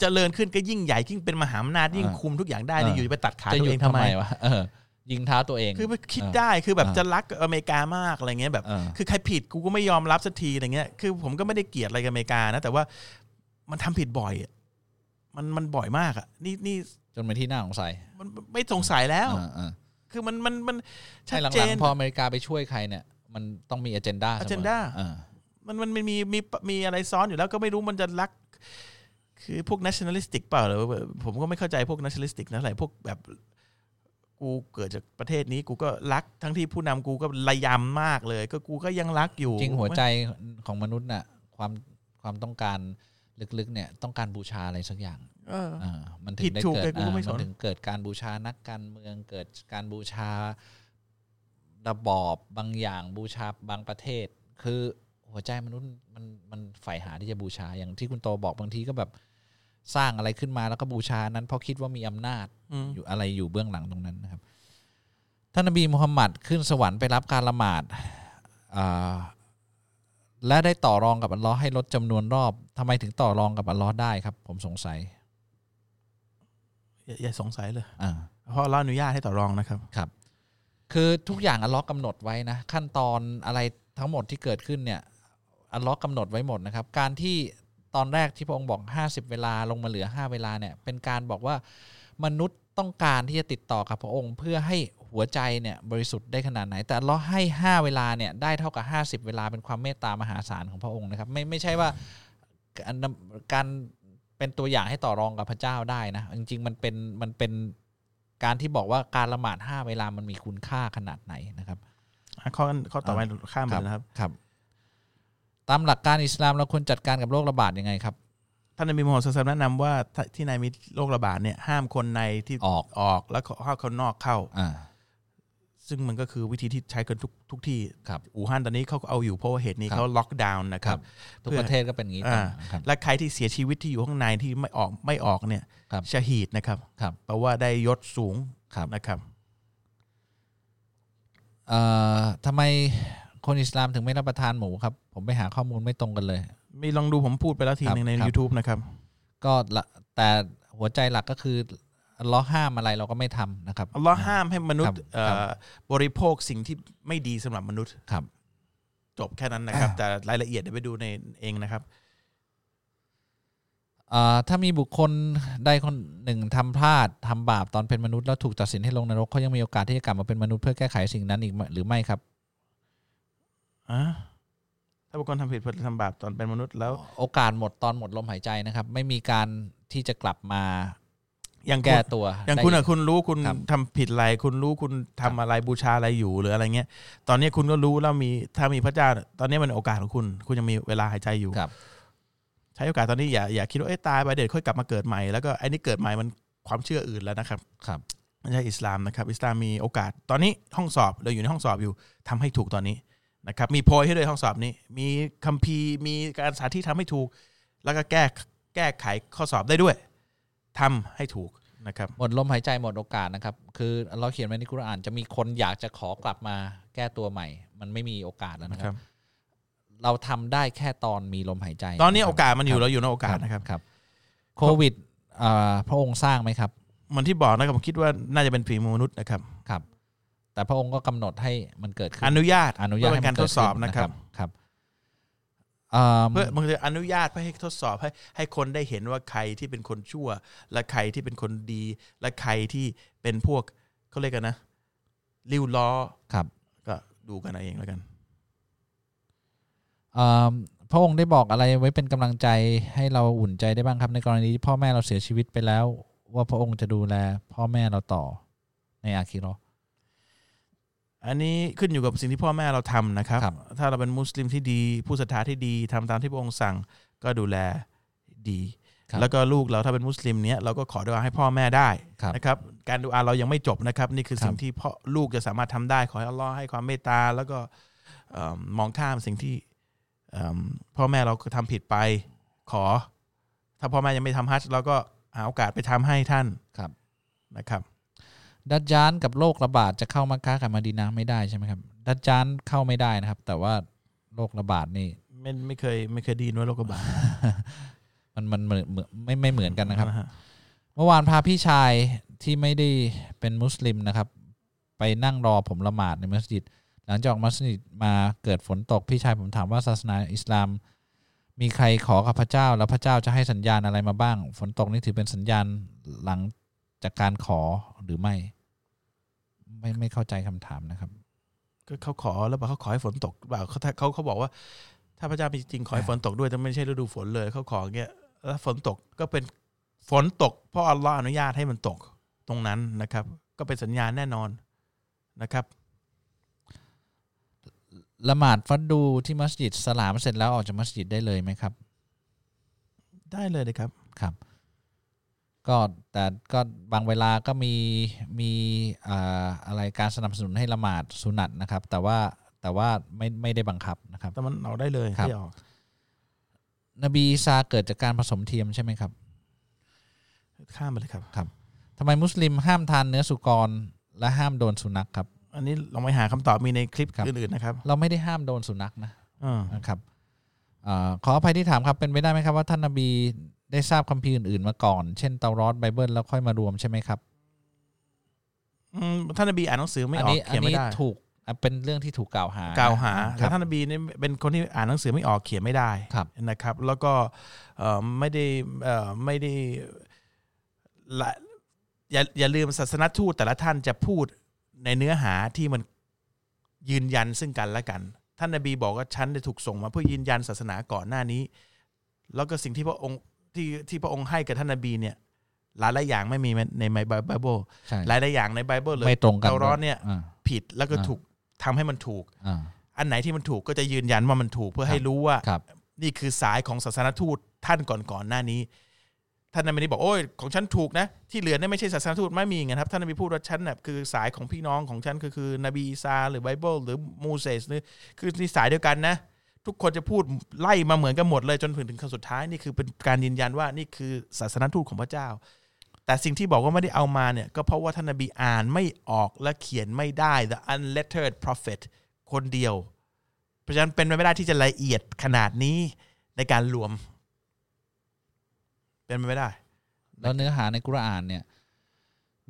เจริญขึ้นก็ยิ่งใหญ่ยิ่งเป็นมหาอำนาจยิ่งอ่าคุมทุกอย่างได้เนี่ยอ่าอยู่ไปตัดขาจะตัหวยุเอดงทำไมวะเออยิงเท้าตัวเอง คือคิดเออได้คือแบบอ่าจะรักอเมริกามากอะไรเงี้ยแบบเออคือใครผิดกูก็ไม่ยอมรับสักทีอะไรเงี้ยคือผมก็ไม่ได้เกลียดอะไรกับอเมริกานะแต่ว่ามันทำผิดบ่อยอะ มันมันบ่อยมากอะ นี่นี่จนเป็นที่น่าสงสัยมันไม่สงสัยแล้วอ่าอ่าคือมันมันมันชัใช่ดหลัเจงนๆพออเมริกาไปช่วยใครเนี่ย มันต้องมีอเจนดา agenda มันมันมันมีมีมีอะไรซ้อนอยู่แล้วก็ไม่รู้มันจะรัก คือพวก nationalistic เปล่าหรือว่าผมก็ไม่เข้าใจพวก nationalistic นะอะไรพวกแบบกูเกิดจากประเทศนี้กูก็รักทั้งที่ผู้นำกูก็ระยำมากเลย ก็กูก็ยังรักอยู่ จริงหัวใจของมนุษย์น่ะ ความความต้องการ ลึกๆเนี่ยต้องการบูชาอะไรสักอย่างเอออ่ามันถึผิงดได้ถูกเกิดเลยกูก็ไม่อ่าสนมันถึงเกิดการบูชานักการเมืองเกิดการบูชาระบอบบางอย่างบูชาบางประเทศ คือหัวใจมนุษย์มันมันใฝ่หาที่จะบูชาอย่างที่คุณโตบอกบางทีก็แบบสร้างอะไรขึ้นมาแล้วก็บูชานั้นเพราะคิดว่ามีอำนาจอืมอยู่อะไรอยู่เบื้องหลังตรงนั้นนะครับท่านนบีมุฮัมมัดขึ้นสวรรค์ไปรับการละหมาดอ่า และได้ต่อรองกับอัลลอฮ์ให้ลดจำนวนรอบทำไมถึงต่อรองกับอัลลอฮ์ได้ครับ ผมสงสัย อย่าอย่าสงสัยเลยอ่าเพราะเราอนุญาตให้ต่อรองนะครับครับ คือทุกอย่างอัลลอฮ์กำหนดไว้นะขั้นตอนอะไรทั้งหมดที่เกิดขึ้นเนี่ยอัลลอฮ์กำหนดไว้หมดนะครับ การที่ตอนแรกที่พระองค์บอก 50 เวลาลงมาเหลือ 5 เวลาเนี่ย เป็นการบอกว่ามนุษย์ ต้องการที่จะติดต่อกับพระองค์ เพื่อให้หัวใจเนี่ยบริสุทธิ์ได้ขนาดไหน แต่อัลเลาะห์ให้ 5 เวลาเนี่ยได้เท่ากับ 50 เวลาเป็นความเมตตามหาศาลของพระองค์นะครับไม่ไม่ใช่ว่าการการเป็นตัวอย่างให้ต่อรองกับพระเจ้าได้นะจริงๆมันเป็นมันเป็นการที่บอกว่าการละหมาด5เวลามันมีคุณค่าขนาดไหนนะครับอะข้อข้อต่อไปข้ามไปเลยนะครับครับ ตามหลักการอิสลามเราควรจัดการกับโรคระบาดยังไงครับ ท่านนบีมูฮัมมัดศ็อลลัลลอฮุอะลัยฮิวะซัลลัมแนะนำว่าถ้าที่ในมีโรคระบาดเนี่ยห้ามคนในที่ออกออกแล้วเข้าคนนอกเข้าอ่าซึ่งมันก็คือวิธีที่ใช้กันทุกทุกที่ครับอู่ฮั่นตอนนี้เขาก็เอาอยู่เพราะว่าเหตุนี้ครับเขาล็อกดาวน์นะคครัรับบทุกเพื่อประเทศก็เป็นอย่างนี้อ่าครับและใครที่เสียชีวิตที่อยู่ข้างในที่ไม่ออกไม่ออกเนี่ยครับชะฮีดนะครับครับแปลว่าได้ยศสูงครับนะครับเอ่อทำไมคนอิสลามถึงไม่รับประทานหมูครับ ผมไปหาข้อมูลไม่ตรงกันเลยมีลองดูผมพูดไปแล้วทีหนึงใน ครับ YouTube นะครับ ก็ละแต่หัวใจหลักก็คืออัลเลาะห์ห้ามอะไรเราก็ไม่ทำนะครับ อัลลอฮ์ห้ามให้มนุษย์ครับเอ่อครับบริโภคสิ่งที่ไม่ดีสำหรับมนุษย์ครับ จบแค่นั้นนะครับ แต่รายละเอียดเดี๋ยวไปดูในเองนะครับ อ่าถ้ามีบุคคลใดคนหนึ่งทำพลาดทำบาปตอนเป็นมนุษย์แล้วถูกตัดสินให้ลงนรกเขายังมีโอกาสที่จะกลับมาเป็นมนุษย์เพื่อแก้ไขสิ่งนั้นอีกไหมหรือไม่ครับ อะ ถ้าบุคคลทำผิดทำบาปตอนเป็นมนุษย์แล้ว โอกาสหมดตอนหมดลมหายใจนะครับ ไม่มีการที่จะกลับมาอย่างแก้คุณตัว อย่างคุณได้อะคุณรู้คุณครับทำผิดอะไร คุณรู้คุณทำอะไรบูชาอะไรอยู่หรืออะไรเงี้ย ตอนนี้คุณก็รู้แล้วมีถ้ามีพระเจ้า ตอนนี้มันโอกาสของคุณ คุณยังมีเวลาหายใจอยู่ครับ ใช้โอกาสตอนนี้อย่าอย่าคิดว่าเอ้ยตายไปเดี๋ยวค่อยกลับมาเกิดใหม่แล้วก็ไอ้นี่เกิดใหม่มันความเชื่ออื่นแล้วนะครับ ครับไม่ใช่อิสลามนะครับ อิสลามมีโอกาส ตอนนี้ห้องสอบเราอยู่ในห้องสอบอยู่ทำให้ถูกตอนนี้ นะครับมีโพยให้ด้วยห้องสอบนี้ มีคัมภีร์มีการสาธิตทำให้ถูก แล้วก็แก้แก้ไขข้อสอบได้ด้วยทำให้ถูกนะครับหมดลมหายใจหมดโอกาสนะครับ คือเราเขียนไว้ในกุรอานจะมีคนอยากจะขอกลับมาแก้ตัวใหม่ มันไม่มีโอกาสแล้วนะนะคครัรับบเราทำได้แค่ตอนมีลมหายใจ ตอนนี้ะครับโอกาสมันอยู่ครับเราอยู่ในโอกาสนะครับครับโควิดอ่าพระองค์สร้างไหมครับเหมันที่บอกนะครับผมคิดว่าน่าจะเป็นฝีมือมนุษย์นะครับครับ แต่พระองค์ก็กำหนดให้มันเกิดขึ้นอนุญาตอนุญาตเพื่อเป็นการทดสอบนะครับครับอ่าเพื่อมันจะอนุญาตเพื่อให้ทดสอบให้ให้คนได้เห็นว่าใครที่เป็นคนชั่ว และใครที่เป็นคนดี และใครที่เป็นพวกเขาเรียกกันนะริ้วล้อครับ ก็ดูกันเอาเองแล้วกันอ่าพระองค์ได้บอกอะไรไว้เป็นกำลังใจให้เราอุ่นใจได้บ้างครับ ในกรณีที่พ่อแม่เราเสียชีวิตไปแล้ว ว่าพระองค์จะดูแล พ่อแม่เราต่อในอาคิเราะห์ อันนี้ขึ้นอยู่กับสิ่งที่พ่อแม่เราทำนะครับครับ ถ้าเราเป็นมุสลิมที่ดี ผู้ศรัทธาที่ดีทำตามที่พระองค์สั่งก็ดูแลดีครับแล้วก็ลูกเราถ้าเป็นมุสลิมเนี้ยเราก็ขอดูอาให้พ่อแม่ได้ครับนะครับ การดูอาเรายังไม่จบนะครับ นี่คือครับสิ่งที่พ่อลูกจะสามารถทำได้ ขอให้อัลลอฮ์ให้ความเมตตา แล้วก็เอิ่มมองข้ามสิ่งที่เอิ่มพ่อแม่เราทำผิดไป ขอ ถ้าพ่อแม่ยังไม่ทำฮัจญ์เราก็หาโอกาสไปทำให้ท่านครับนะครับ ดัจจานกับโรคระบาดจะเข้ามักกะกับมาดีนาไม่ได้ใช่ไหมครับ ดัจจานเข้าไม่ได้นะครับ แต่ว่าโรคระบาดนี่ไม่ไม่เคยไม่เคยไดีนว่าโรคระบาดมันมันเหมือนเหมือนไม่ไม่เหมือนกันนะครับนะฮะเมื่อวานพาพี่ชายที่ไม่ได้เป็นมุสลิมนะครับ ไปนั่งรอผมละหมาดในมัสยิด หลังจากออกมัสยิดมาเกิดฝนตกพี่ชายผมถามว่าศาสนาอิสลาม มีใครขอกับพระเจ้า แล้วพระเจ้าจะให้สัญญาณอะไรมาบ้าง ฝนตกนี่ถือเป็นสัญญาณหลังจากการขอหรือไม่ ไม่ไม่เข้าใจคำถามนะครับ ก็เขาขอแล้วบอกเขาขอให้ฝนตกเปล่าเขาเขาเขาบอกว่า ถ้าพระเจ้ามีจริงขอให้ฝนตกด้วยแต่ไม่ใช่ฤดูฝนเลยเขาขออย่างเงี้ยแล้วฝนตกก็เป็นฝนตกเพราะอัลลอฮ์อนุญาตให้มันตกตรงนั้นนะครับ ก็เป็นสัญญาณแน่นอนนะครับละหมาดฟัดดูที่มัสยิดสลามเสร็จแล้วออกจากมัสยิดได้เลยไหมครับ ได้เลยนะครับครับ ก็แต่ก็บางเวลาก็มีมีอ่าอะไรการสนับสนุนให้ละหมาดสุนัตนะครับ แต่ว่าแต่ว่าไม่ไม่ได้บังคับนะครับ แต่มันเอาได้เลยครับให้ออกนบีอีซาเกิดจากการผสมเทียมใช่ไหมครับ ข้ามไปเลยครับทำไมมุสลิมห้ามทานเนื้อสุกรและห้ามโดนสุนัขครับ อันนี้ลองไปหาคำตอบมีในคลิปครับอื่นๆนะครับ เราไม่ได้ห้ามโดนสุนัขนะอ่านะครับอาขออภัยที่ถามครับเป็นไปได้ไหมครับว่าท่านนบี ได้ทราบคัมภีร์อื่นๆมาก่อน เช่นเตารอดไบเบิลแล้วค่อยมารวมใช่ไหมครับอืมท่านนบีอ่านหนังสือไม่อัออกนี้อัเขียนไม่นี้ได้ถูกอะเป็นเรื่องที่ถูกกล่าวหากล่าวหาคแต่รับท่านนบีนี่เป็นคนที่อ่านหนังสือไม่ออกเขียนไม่ได้ครับนะครับ แล้วก็เอ่อไม่ได้เอ่อไม่ได้ละอย่าอย่าลืมศาสนทูตแต่ละท่านจะพูดในเนื้อหาที่มันยืนยันซึ่งกันและกัน ท่านนบีบอกว่าฉันได้ถูกส่งมาเพื่อยืนยันศาสนาก่อนหน้านี้ แล้วก็สิ่งที่พระองค์ ที่ที่พระองค์ให้กับท่านนบีเนี่ยหลายหลายๆอย่างไม่มีในไบเบิลใช่หลายหลายๆอย่างในไบเบิลเลยไม่ตรงกันเตารอดเนี่ยอ่าผิดแล้วก็อ่าถูกทำให้มันถูกอ่าอันไหนที่มันถูกก็จะยืนยันว่ามันถูกเพื่อให้รู้ว่าครับนี่คือสายของศาสนทูตท่านก่อนก่อนๆหน้านี้ ท่านนบีบอกโอ้ยของฉันถูกนะ ที่เหลือเนี่ยไม่ใช่ศาสนทูตไม่มีไงครับท่านนบีพูดว่าฉันน่ะคือสายของพี่น้องของฉันก็คือนบีอีสาหรือไบเบิลหรือมูเสสนี่คือนี่สายเดียวกันนะ ทุกคนจะพูดไล่มาเหมือนกันหมดเลยจนถึงถึงคำสุดท้ายนี่คือเป็นการยืนยันว่านี่คือศาสนทูตของพระเจ้า แต่สิ่งที่บอกว่าไม่ได้เอามาเนี่ยก็เพราะว่าท่านนบีอ่านไม่ออกและเขียนไม่ได้ the unlettered prophet คนเดียว เพราะฉะนั้นเป็นไปไม่ได้ที่จะละเอียดขนาดนี้ในการรวม เป็นไปไม่ได้ แล้วเนื้อหาในกุรอานเนี่ย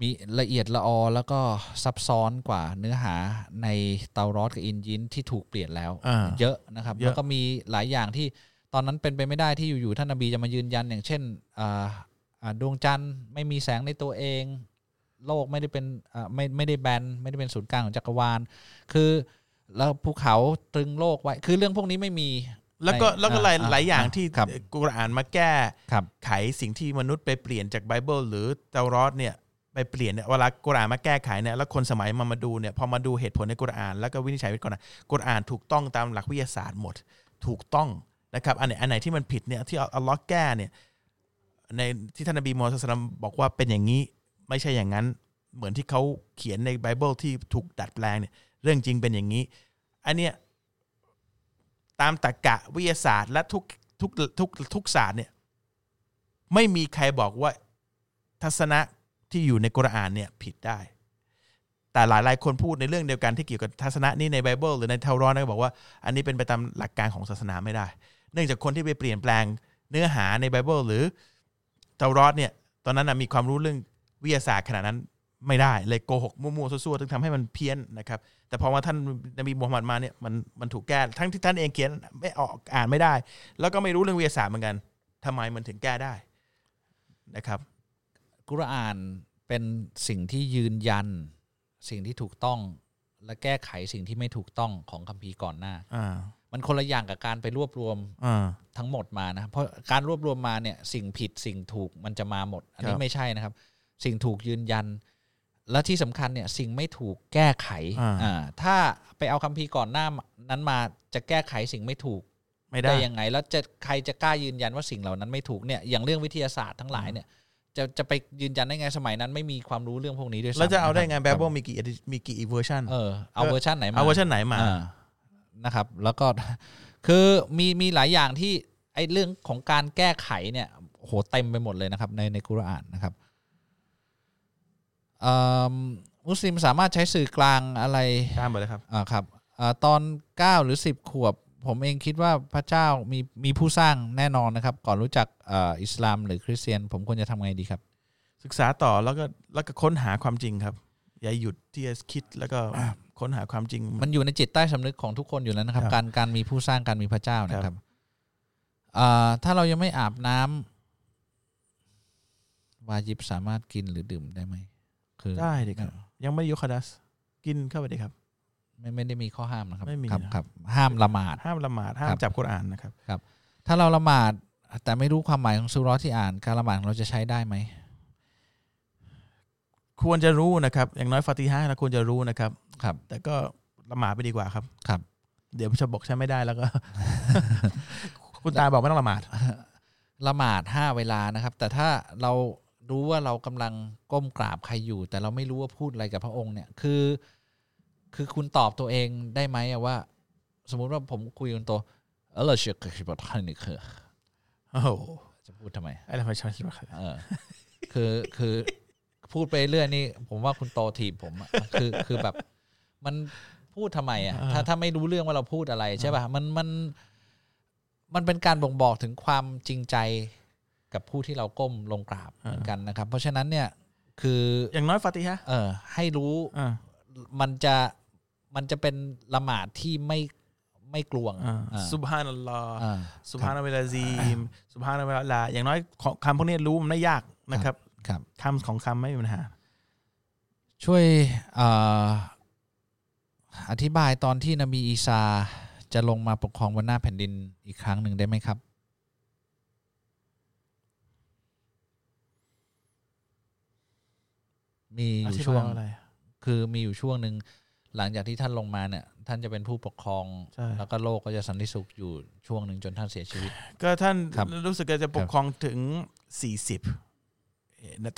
มีละเอียดละออแล้วก็ซับซ้อนกว่าเนื้อหาในเตารอดกับอินยินที่ถูกเปลี่ยนแล้วอ่าเยอะนะครับเยอะแล้วก็มีหลายอย่างที่ตอนนั้นเป็นไปไม่ได้ที่อยู่ๆท่านนบีจะมายืนยันอย่างเช่นอ่าอ่าดวงจันทร์ไม่มีแสงในตัวเอง โลกไม่ได้เป็นอ่าไม่ไม่ได้แบนไม่ได้เป็นศูนย์กลางของจักรวาล คือแล้วภูเขาตรึงโลกไว้ คือเรื่องพวกนี้ไม่มี แล้วก็ในแล้วก็หลายอ่าหลายอย่างอ่าที่ครับกุรอานมาแก้ครับไขสิ่งที่มนุษย์ไปเปลี่ยนจากไบเบิลหรือเตารอดเนี่ย ไปเปลี่ยนเนี่ยเวลากุรอานมาแก้ไขเนี่ยแล้วคนสมัยมามาดูเนี่ยพอมาดูเหตุผลในกุรอาน แล้วก็วินิจฉัยไว้ก่อนนะกุรอานถูกต้องตามหลักวิทยาศาสตร์หมด ถูกต้องนะครับอันไหนอันไหนที่มันผิดเนี่ยที่อัลลอฮ์แก้เนี่ยในที่ท่านนบีมูฮัมมัด صلى الله عليه وسلم บอกว่าเป็นอย่างนี้ไม่ใช่อย่างนั้นเหมือนที่เขาเขียนในไบเบิลที่ถูกดัดแปลงเนี่ยเรื่องจริงเป็นอย่างนี้ อันเนี้ยตามตรรกะวิทยาศาสตร์และทุกทุกทุกทุกศาสตร์เนี่ยไม่มีใครบอกว่าทัศนะ ที่อยู่ในกุรอานเนี่ยผิดได้ แต่หลายหลายคนพูดในเรื่องเดียวกันที่เกี่ยวกับทัศนะนี้ในไบเบิลหรือในเตารอดก็บอกว่า อันนี้เป็นไปตามหลักการของศาสนาไม่ได้ เนื่องจากคนที่ไปเปลี่ยนแปลงเนื้อหาในไบเบิลหรือเทารอนเนี่ยตอนนั้นนะมีความรู้เรื่องวิทยาศาสตร์ขนาดนั้นไม่ได้เลยโกหกมั่วๆซั่วๆถึงทำให้มันเพี้ยนนะครับ แต่พอมาท่านนบีมูฮัมหมัดมาเนี่ยมันมันถูกแก้ทั้งที่ท่านเองเขียนไม่ออกอ่านไม่ได้ แล้วก็ไม่รู้เรื่องวิทยาศาสตร์เหมือนกันทำไมมันถึงแก้ได้นะครับ กุรอานเป็นสิ่งที่ยืนยัน สิ่งที่ถูกต้อง และแก้ไขสิ่งที่ไม่ถูกต้องของคัมภีร์ก่อนหน้าอ่ามันคนละอย่างกับการไปรวบรวมอ่าทั้งหมดมานะเพราะการรวบรวมมาเนี่ย สิ่งผิดสิ่งถูกมันจะมาหมด อันคนี้รับไม่ใช่นะครับ สิ่งถูกยืนยัน และที่สำคัญเนี่ย สิ่งไม่ถูกแก้ไขอ่าอ่าถ้าไปเอาคัมภีร์ก่อนหน้านั้นมาจะแก้ไขสิ่งไม่ถูกไม่ได้ได้ยังไง แล้วจะใครจะกล้ายืนยันว่าสิ่งเหล่านั้นไม่ถูกเนี่ยอย่างเรื่องวิทยาศาสตร์ทั้งหลายเนี่ย จะจะไปยืนยันได้ไงสมัยนั้นไม่มีความรู้เรื่องพวกนี้ด้วยซ้ำแล้วจะเอาได้ไงคแบบครับเบิลมีกี่ edit- มีกี่เวอร์ชันเออเอาเวอร์ชันไหนมาเอาเวอร์ชันไหนมาอ่นะครับ แล้วก็คือมีมีหลายอย่างที่ไอ้เรื่องของการแก้ไขเนี่ยโหเต็มไปหมดเลยนะครับ ในในกุรอานนะครับเอิ่มมุสลิมสามารถใช้สื่อกลางอะไรตามไปเลยครับอ่าครับอ่าตอน 9 หรือ 10 ขวบ ผมเองคิดว่าพระเจ้ามีมีผู้สร้างแน่นอนนะครับ ก่อนรู้จักอ่าอิสลามหรือคริสเตียน ผมควรจะทำไงดีครับ ศึกษาต่อแล้วก็แล้วก็ค้นหาความจริงครับ อย่าหยุดที่จะคิดแล้วก็ค้นหาความจริง มันอยู่ในจิตใต้สำนึกของทุกคนอยู่แล้วนะครับครับ การการมีผู้สร้างการมีพระเจ้านะคครัรับบอ่าถ้าเรายังไม่อาบน้ำวาจิบสามารถกินหรือดื่มได้ไหมคือได้ดิครับยังไม่ได้ยกคดัสกินเข้าไปดิครับ ไม่ไม่ได้มีข้อห้ามนะครับไม่มีครับนะครับ ห้ามละหมาด ห้ามละหมาดห้ามครับจับกุรอานนะครับ ถ้าเราละหมาด แต่ไม่รู้ความหมายของสุเราะห์ที่อ่าน การละหมาดของเราจะใช้ได้ไหมควรจะรู้นะครับ อย่างน้อยฟาติฮะเราควรจะรู้นะครับ ครับ แต่ก็ละหมาดไปดีกว่าครับครับ เดี๋ยวจะบอกใช้ไม่ได้แล้วก็ คุณตาบอกไม่ต้องละหมาดละหมาดห้าเวลานะครับ แต่ถ้าเรารู้ว่าเรากำลังก้มกราบใครอยู่ แต่เราไม่รู้ว่าพูดอะไรกับพระองค์เนี่ย คือ คือคุณตอบตัวเองได้ไหมอะว่า สมมุติว่าผมคุยกับคุณโตเออเราเชื่อคือบอกท่านนี่คือโอ้โหจะพูดทำไมไอ้เราไม่ชอบคิดว่าเออคือคือพูดไปเรื่อยนี่ ผมว่าคุณโตถีบผมอะคือคือแบบ มันพูดทำไมอะถ้าถ้าไม่รู้เรื่องว่าเราพูดอะไรใช่ป่ะมันมันมันเป็นการบ่งบอกถึงความจริงใจกับผู้ที่เราก้มลงกราบเหมือนกันนะครับ เพราะฉะนั้นเนี่ย คืออย่างน้อยฟาติฮะเออ ให้รู้อ่ามันจะ มันจะเป็นละหมาดที่ไม่ไม่กลวงอ่าอ่าซุบฮานัลลอฮ์อ่าสุบฮานาเวลาซีมสุบฮานาเวลาลาอย่างน้อยของคำพวกนี้รู้มันไม่ยากนะครับครับคำของคำไม่มีปัญหา ช่วยเอ่ออธิบายตอนที่นบีอีสาจะลงมาปกครองบนหน้าแผ่นดินอีกครั้งหนึ่งได้ไหมครับ มีออยู่ธิช่วงบายอะไรคือมีอยู่ช่วงหนึ่ง หลังจากที่ท่านลงมาเนี่ย ท่านจะเป็นผู้ปกครองใช่แล้วก็โลกก็จะสันติสุขอยู่ช่วงหนึ่งจนท่านเสียชีวิต ก็ท่านครับรู้สึกจะปกครองถึงสี่สิบ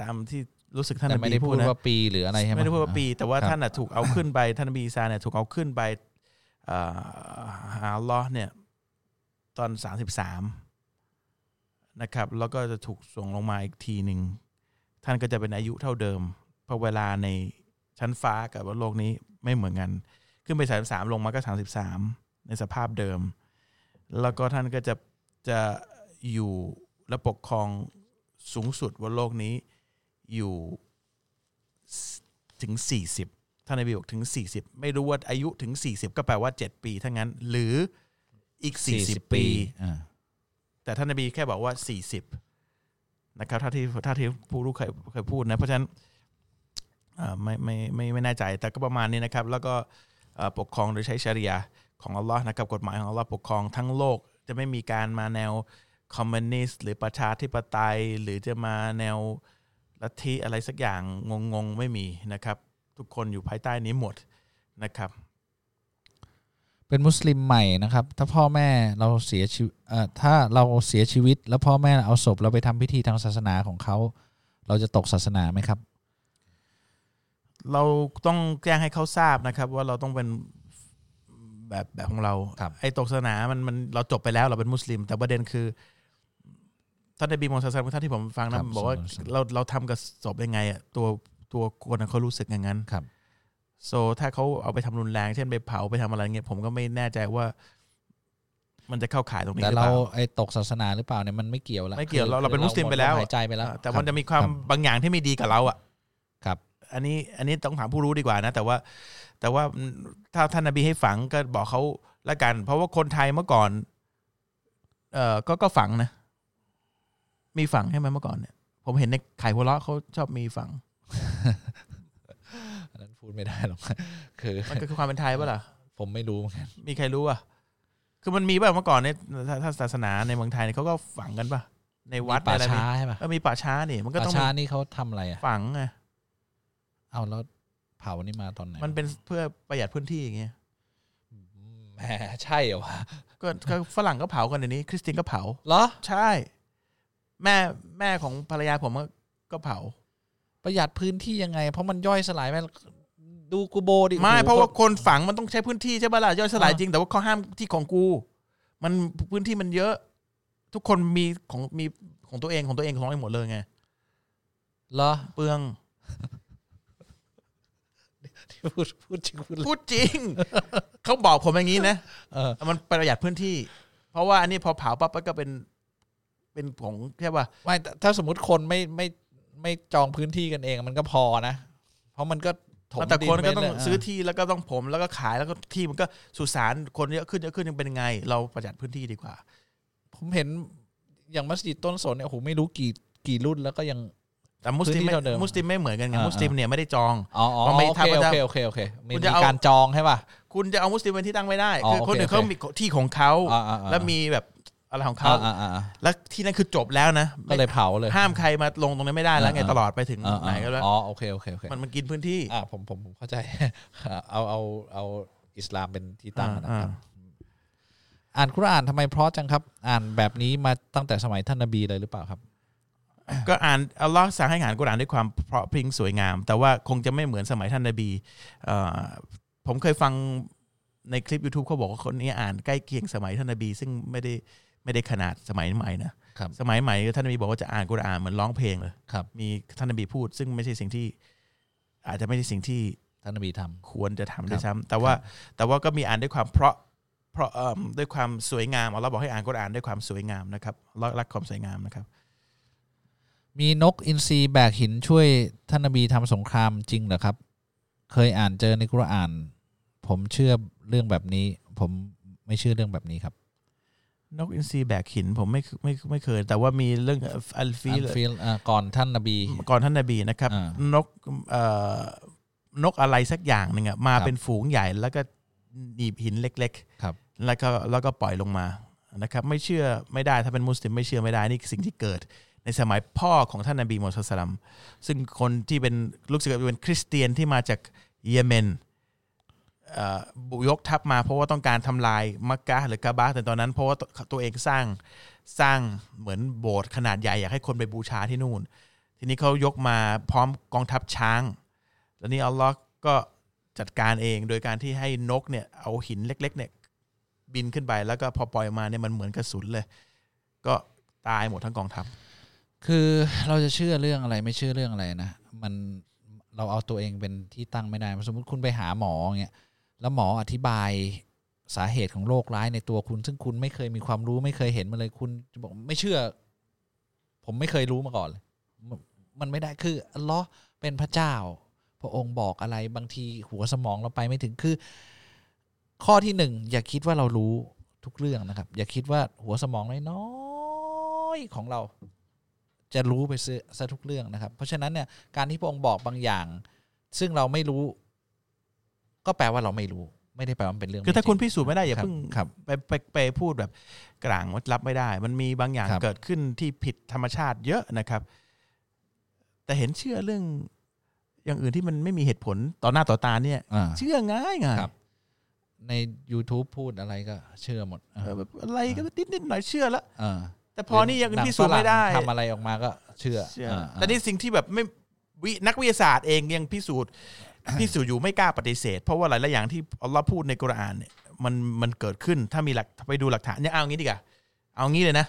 ตามที่รู้สึกท่านแต่นไม่บีได้พูพูดดนะว่าปีหรืออะไรใช่ไหมไม่ได้พูดว่าปี แต่ว่าครับท่านน่ะถูกเอาขึ้นไป ท่านนบีอีซาเนี่ยถูกเอาขึ้นไปอ่าหาอัลลอฮ์เนี่ย ตอนสามสิบสามนะครับ แล้วก็จะถูกส่งลงมาอีกทีหนึ่งท่านก็จะเป็นอายุเท่าเดิม เพราะเวลาในชั้นฟ้ากับโลกนี้ ไม่เหมือนกัน ขึ้นไปสามสามลงมาก็สามสิบสามในสภาพเดิม แล้วก็ท่านก็จะจะอยู่และปกครองสูงสุดบนโลกนี้อยู่ถึงสี่สิบท่านนบีบอกถึงสี่สิบไม่รู้ว่าอายุถึงสี่สิบก็แปลว่าเจ็ดปีทั้งนั้น หรืออีกสี่สิบปีอ่าแต่ท่านนบีแค่บอกว่าสี่สิบนะครับถ้าที่ถ้าที่ผู้รู้เคยเคยพูดนะ เพราะฉะนั้นอ่า ไม่ไม่ไม่ไม่แน่ใจแต่ก็ประมาณนี้นะครับ แล้วก็ปกครองโดยใช้ชริยาของอัลลอฮ์นะครับกฎหมายของอัลลอฮ์ปกครองทั้งโลก จะไม่มีการมาแนวคอมมิวนิสต์หรือประชาธิปไตย หรือจะมาแนวลัทธิอะไรสักอย่างงงๆไม่มีนะครับ ทุกคนอยู่ภายใต้นี้หมดนะครับ เป็นมุสลิมใหม่นะครับ ถ้าพ่อแม่เราเสียชีวิตถ้าเราเสียชีวิต แล้วพ่อแม่เอาศพเราไปทำพิธีทางศาสนาของเขา เราจะตกศาสนาไหมครับ เราต้องแจ้งให้เขาทราบนะครับ ว่าเราต้องเป็นแบบแบบของเราครับไอ้ตกศาสนามันมันเราจบไปแล้วเราเป็นมุสลิม แต่ประเด็นคือท่านนบีมูฮัมมัดศาสนาท่านที่ผมฟังครันะบบอกว่าสอนเราเราทำกับศพยังไงอะตัวตัวคนน่ะเขารู้สึกอย่างนั้นครับโซถ้าเขาเอาไปทำรุนแรง เช่นไปเผาไปทำอะไรเงี้ยผมก็ไม่แน่ใจว่า มันจะเข้าข่ายตรงนี้แต่หรือเราเปล่าไอ้ตกศาสนาหรือเปล่าเนี่ยมันไม่เกี่ยวแล้วไม่เกี่ยวคือเราเราเป็นมุสลิมไปแล้วหมดหายใจไปแล้วอ่าแต่มันรับจะมีความรับบางอย่างที่ไม่ดีกับเราอะครับ อันนี้อันนี้ต้องถามผู้รู้ดีกว่านะ แต่ว่า แต่ว่าถ้าท่านนบีให้ฝังก็บอกเขาละกัน เพราะว่าคนไทยเมื่อก่อน เอ่อก็ก็ฝังนะ มีฝังใช่ไหมเมื่อก่อนเนี่ย ผมเห็นในไข่หัวเราะเขาชอบมีฝังอันนั้นพูดไม่ได้หรอกคือมันก็คือความเป็นไทยปะล่ะผมไม่รู้เหมือนกันมีใครรู้อะคือมันมีป่ะเมื่อก่อนเนี่ยถ้าถ้าศาสนาในเมืองไทยเนี่ยเขาก็ฝังกันป่ะในวัดป่าอะไรช้าใช่ปะเออมีป่าช้านี่มันก็ป่าต้องช้ามีนี่เขาทำอะไรอะฝังไง เอาแล้วเผานี่มาตอนไหนมันเป็นเพื่อประหยัดพื้นที่อย่างเงี้ยอืมแหมใช่เหรอวะก็ก็ฝรั่งก็เผากันเดี๋ยวนี้คริสเตียนก็เผาเหรอ ใช่ แม่แม่ของภรรยาผมก็ก็เผา ประหยัดพื้นที่ยังไง เพราะมันย่อยสลายไปดูกูโบดิไม่โอ้โหเพราะว่าคนฝังมันต้องใช้พื้นที่ใช่ปะล่ะย่อยสลายอ่าจริงแต่ว่าเขาห้ามที่ของกู มันพื้นที่มันเยอะ ทุกคนมีของมีของตัวเองของตัวเองของตัวเองหมดเลยไงเหรอ เปลือง พูดพูดจริงพูดเล่นพูดจริง เขาบอกผมอย่างนี้นะเออมันประหยัดพื้นที่ เพราะว่าอันนี้พอเผาปั๊บก็เป็น เป็นของใช่ป่ะไม่แต่ถ้าสมมติคนไม่ไม่ไม่จองพื้นที่กันเองมันก็พอนะ เพราะมันก็ถมแต่คนก็ต้องดินไปเรื่ยซื้อที่แล้วก็ต้องผมแล้วก็ขายแล้วก็ที่มันก็สุสานคนเยอะขึ้นเยอะขึ้นยังเป็นยังไง เราประหยัดพื้นที่ดีกว่า ผมเห็นอย่างมัสยิดต้นสนเนี่ยโอ้โหไม่รู้กี่กี่รุ่นแล้วก็ยัง แต่มุสลิมพื้นที่ไม่เท่าเดิมมุสลิมไม่เหมือนกันไงอ่ามุสลิมเนี่ยไม่ได้จองอ๋ออ๋อมันไม่โอถ้าเคมันโอจะเคโอเคโอเคมีคุณจะมีเอาการจองใช่ป่ะคุณจะเอามุสลิมเป็นที่ตั้งไม่ได้อ๋อคือคนอื่นโอเคเขาโอเคมีที่ของเขาอ่าอ่าอ่าแล้วมีแบบอะไรของเขาอ่าอ่าอ่าแล้วที่นั่นคือจบแล้วนะก็เลยเผาเลยห้ามใครมาลงตรงนั้นไม่ได้แล้วไงอ่าตลอดไปถึงอ่าไหนก็แล้วอ๋อโอเคโอเคโอเคมันมันกินพื้นที่อ่าผมผมผมเข้าใจเอาเอาเอาอิสลามเป็นที่ตั้งนะอ่าครับอ่านคุรอานทำไมเพราะจังครับ อ่านแบบนี้มาตั้งแต่สมัยท่านนบีเลยหรือเปล่าครับ ก็อ่านอัลลอฮ์สั่งให้อ่านกุรอานด้วยความเพราะพริ้งสวยงาม แต่ว่าคงจะไม่เหมือนสมัยท่านนบีเอ่อผมเคยฟังในคลิป YouTube เขาบอกว่าคนนี้อ่านใกล้เคียงสมัยท่านนบี ซึ่งไม่ได้ไม่ได้ขนาดสมัยใหม่นะครับสมัยใหม่ท่านนบีบอกว่าจะอ่านกุรอานเหมือนร้องเพลงเลยครับมีท่านนบีพูด ซึ่งไม่ใช่สิ่งที่ อาจจะไม่ใช่สิ่งที่ท่านนบีทำควรจะทำครับด้วยซ้ำแต่ว่าแต่ว่าก็มีอ่านด้วยความเพราะเพราะเอ่อด้วยความสวยงามอัลลอฮ์บอกให้อ่านกุรอานด้วยความสวยงามนะครับอัลเลาะห์รักความสวยงามนะครับ มีนกอินทรีแบกหินช่วยท่านนบีทำสงครามจริงเหรอครับ เคยอ่านเจอในกุรอาน ผมเชื่อเรื่องแบบนี้ ผมไม่เชื่อเรื่องแบบนี้ครับ นกอินทรีแบกหินผมไม่ไม่ไม่เคย แต่ว่ามีเรื่องอัลฟีอันฟิลอ่าก่อนท่านนบี ก่อนท่านนบีนะครับอ่านกเอ่อนกอะไรสักอย่างหนึ่งอะมาครับเป็นฝูงใหญ่แล้วก็หนีบหินเล็กครับๆแล้วก็แล้วก็ปล่อยลงมานะครับ ไม่เชื่อไม่ได้ถ้าเป็นมุสลิมไม่เชื่อไม่ได้นี่คือสิ่งที่เกิด ในสมัยพ่อของท่านนบีมูฮัมมัดสลัมซึ่งคนที่เป็นลูกศิษย์เป็นคริสเตียนที่มาจากเยเมนบุยกทัพมาเพราะว่าต้องการทำลายมักกะหรือกาบาแต่ตอนนั้นเพราะว่าตัวเองสร้างสร้างเหมือนโบสถ์ขนาดใหญ่อยากให้คนไปบูชาที่นู่น ทีนี้เขายกมาพร้อมกองทัพช้าง แล้วนี่อัลลอฮ์ก็จัดการเองโดยการที่ให้นกเนี่ยเอาหินเล็กๆเนี่ยบินขึ้นไปแล้วก็พอปล่อยมาเนี่ยมันเหมือนกระสุนเลย ก็ตายหมดทั้งกองทัพ คือเราจะเชื่อเรื่องอะไรไม่เชื่อเรื่องอะไรนะมันเราเอาตัวเองเป็นที่ตั้งไม่ได้สมมติคุณไปหาหมอเงี้ยแล้วหมออธิบายสาเหตุของโรคร้ายในตัวคุณ ซึ่งคุณไม่เคยมีความรู้ไม่เคยเห็นมาเลยคุณจะบอกไม่เชื่อ ผมไม่เคยรู้มาก่อนเลยมันไม่ได้คืออัลลอฮ์เป็นพระเจ้า พระองค์บอกอะไรบางทีหัวสมองเราไปไม่ถึงคือ ข้อที่หนึ่งอย่าคิดว่าเรารู้ทุกเรื่องนะครับ อย่าคิดว่าหัวสมองน้ออยของเรา จะรู้ไปซะซะทุกเรื่องนะครับ เพราะฉะนั้นเนี่ยการที่พระองค์บอกบางอย่าง ซึ่งเราไม่รู้ ก็แปลว่าเราไม่รู้ ไม่ได้แปลว่ามันเป็นเรื่องคือถ้าไม่จคุริณงพิสูจน์ไม่ได้อย่าครับเพิ่งครับไปไปไปพูดแบบกลางว่ารับไม่ได้ มันมีบางอย่างครับเกิดขึ้นที่ผิดธรรมชาติเยอะนะครับ แต่เห็นเชื่อเรื่องอย่างอื่นที่มันไม่มีเหตุผลต่อหน้าต่อตาเนี่ยอ่าเชื่อง่ายง่ายครับใน YouTube พูดอะไรก็เชื่อหมดเอเอออแบบอะไรก็นิดนิดหน่อยเชื่อแล้วเออ แต่พอนี่ยังหนัพิสูจน์ไม่ได้ ฝรั่งทำอะไรออกมาก็เชื่อเชื่ออ่าแต่นี่สิ่งที่แบบไม่วินักวิทยาศาสตร์เองยังพิสูจน์ พิสูจน์อยู่ไม่กล้าปฏิเสธ เพราะว่าหลายๆอย่างที่อัลลอฮ์พูดในกุรอานเนี่ยมันมันเกิดขึ้นถ้ามีหลักไปดูหลักฐานเนี่ยเอางี้ดีกว่าเอางี้เลยนะ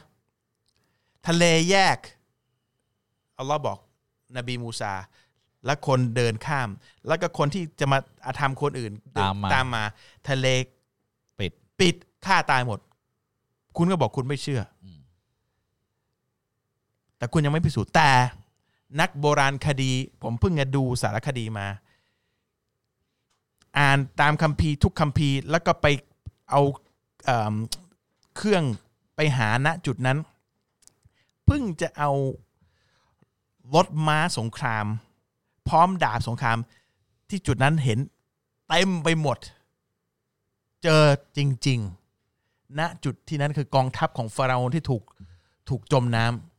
ทะเลแยกอัลลอฮ์บอก นบีมูซา และคนเดินข้าม แล้วก็คนที่จะมาอาธรรมคนอื่นตามมา ตามมา ทะเลปิด ปิดฆ่าตายหมด คุณก็บอกคุณไม่เชื่ออม แต่คุณยังไม่พิสูจน์แต่ นักโบราณคดี ผมเพิ่งจะดูสารคดีมา อ่านตามคัมภีร์ทุกคัมภีร์แล้วก็ไปเอาเเครื่องไปหาณจุดนั้นเพิ่งจะเอารถม้าสงคราม พร้อมดาบสงครามที่จุดนั้นเห็นเต็มไปหมด เจอจริง ๆ ณจุดที่นั้นคือกองทัพของฟาราโอนที่ถูกถูกจมน้ำ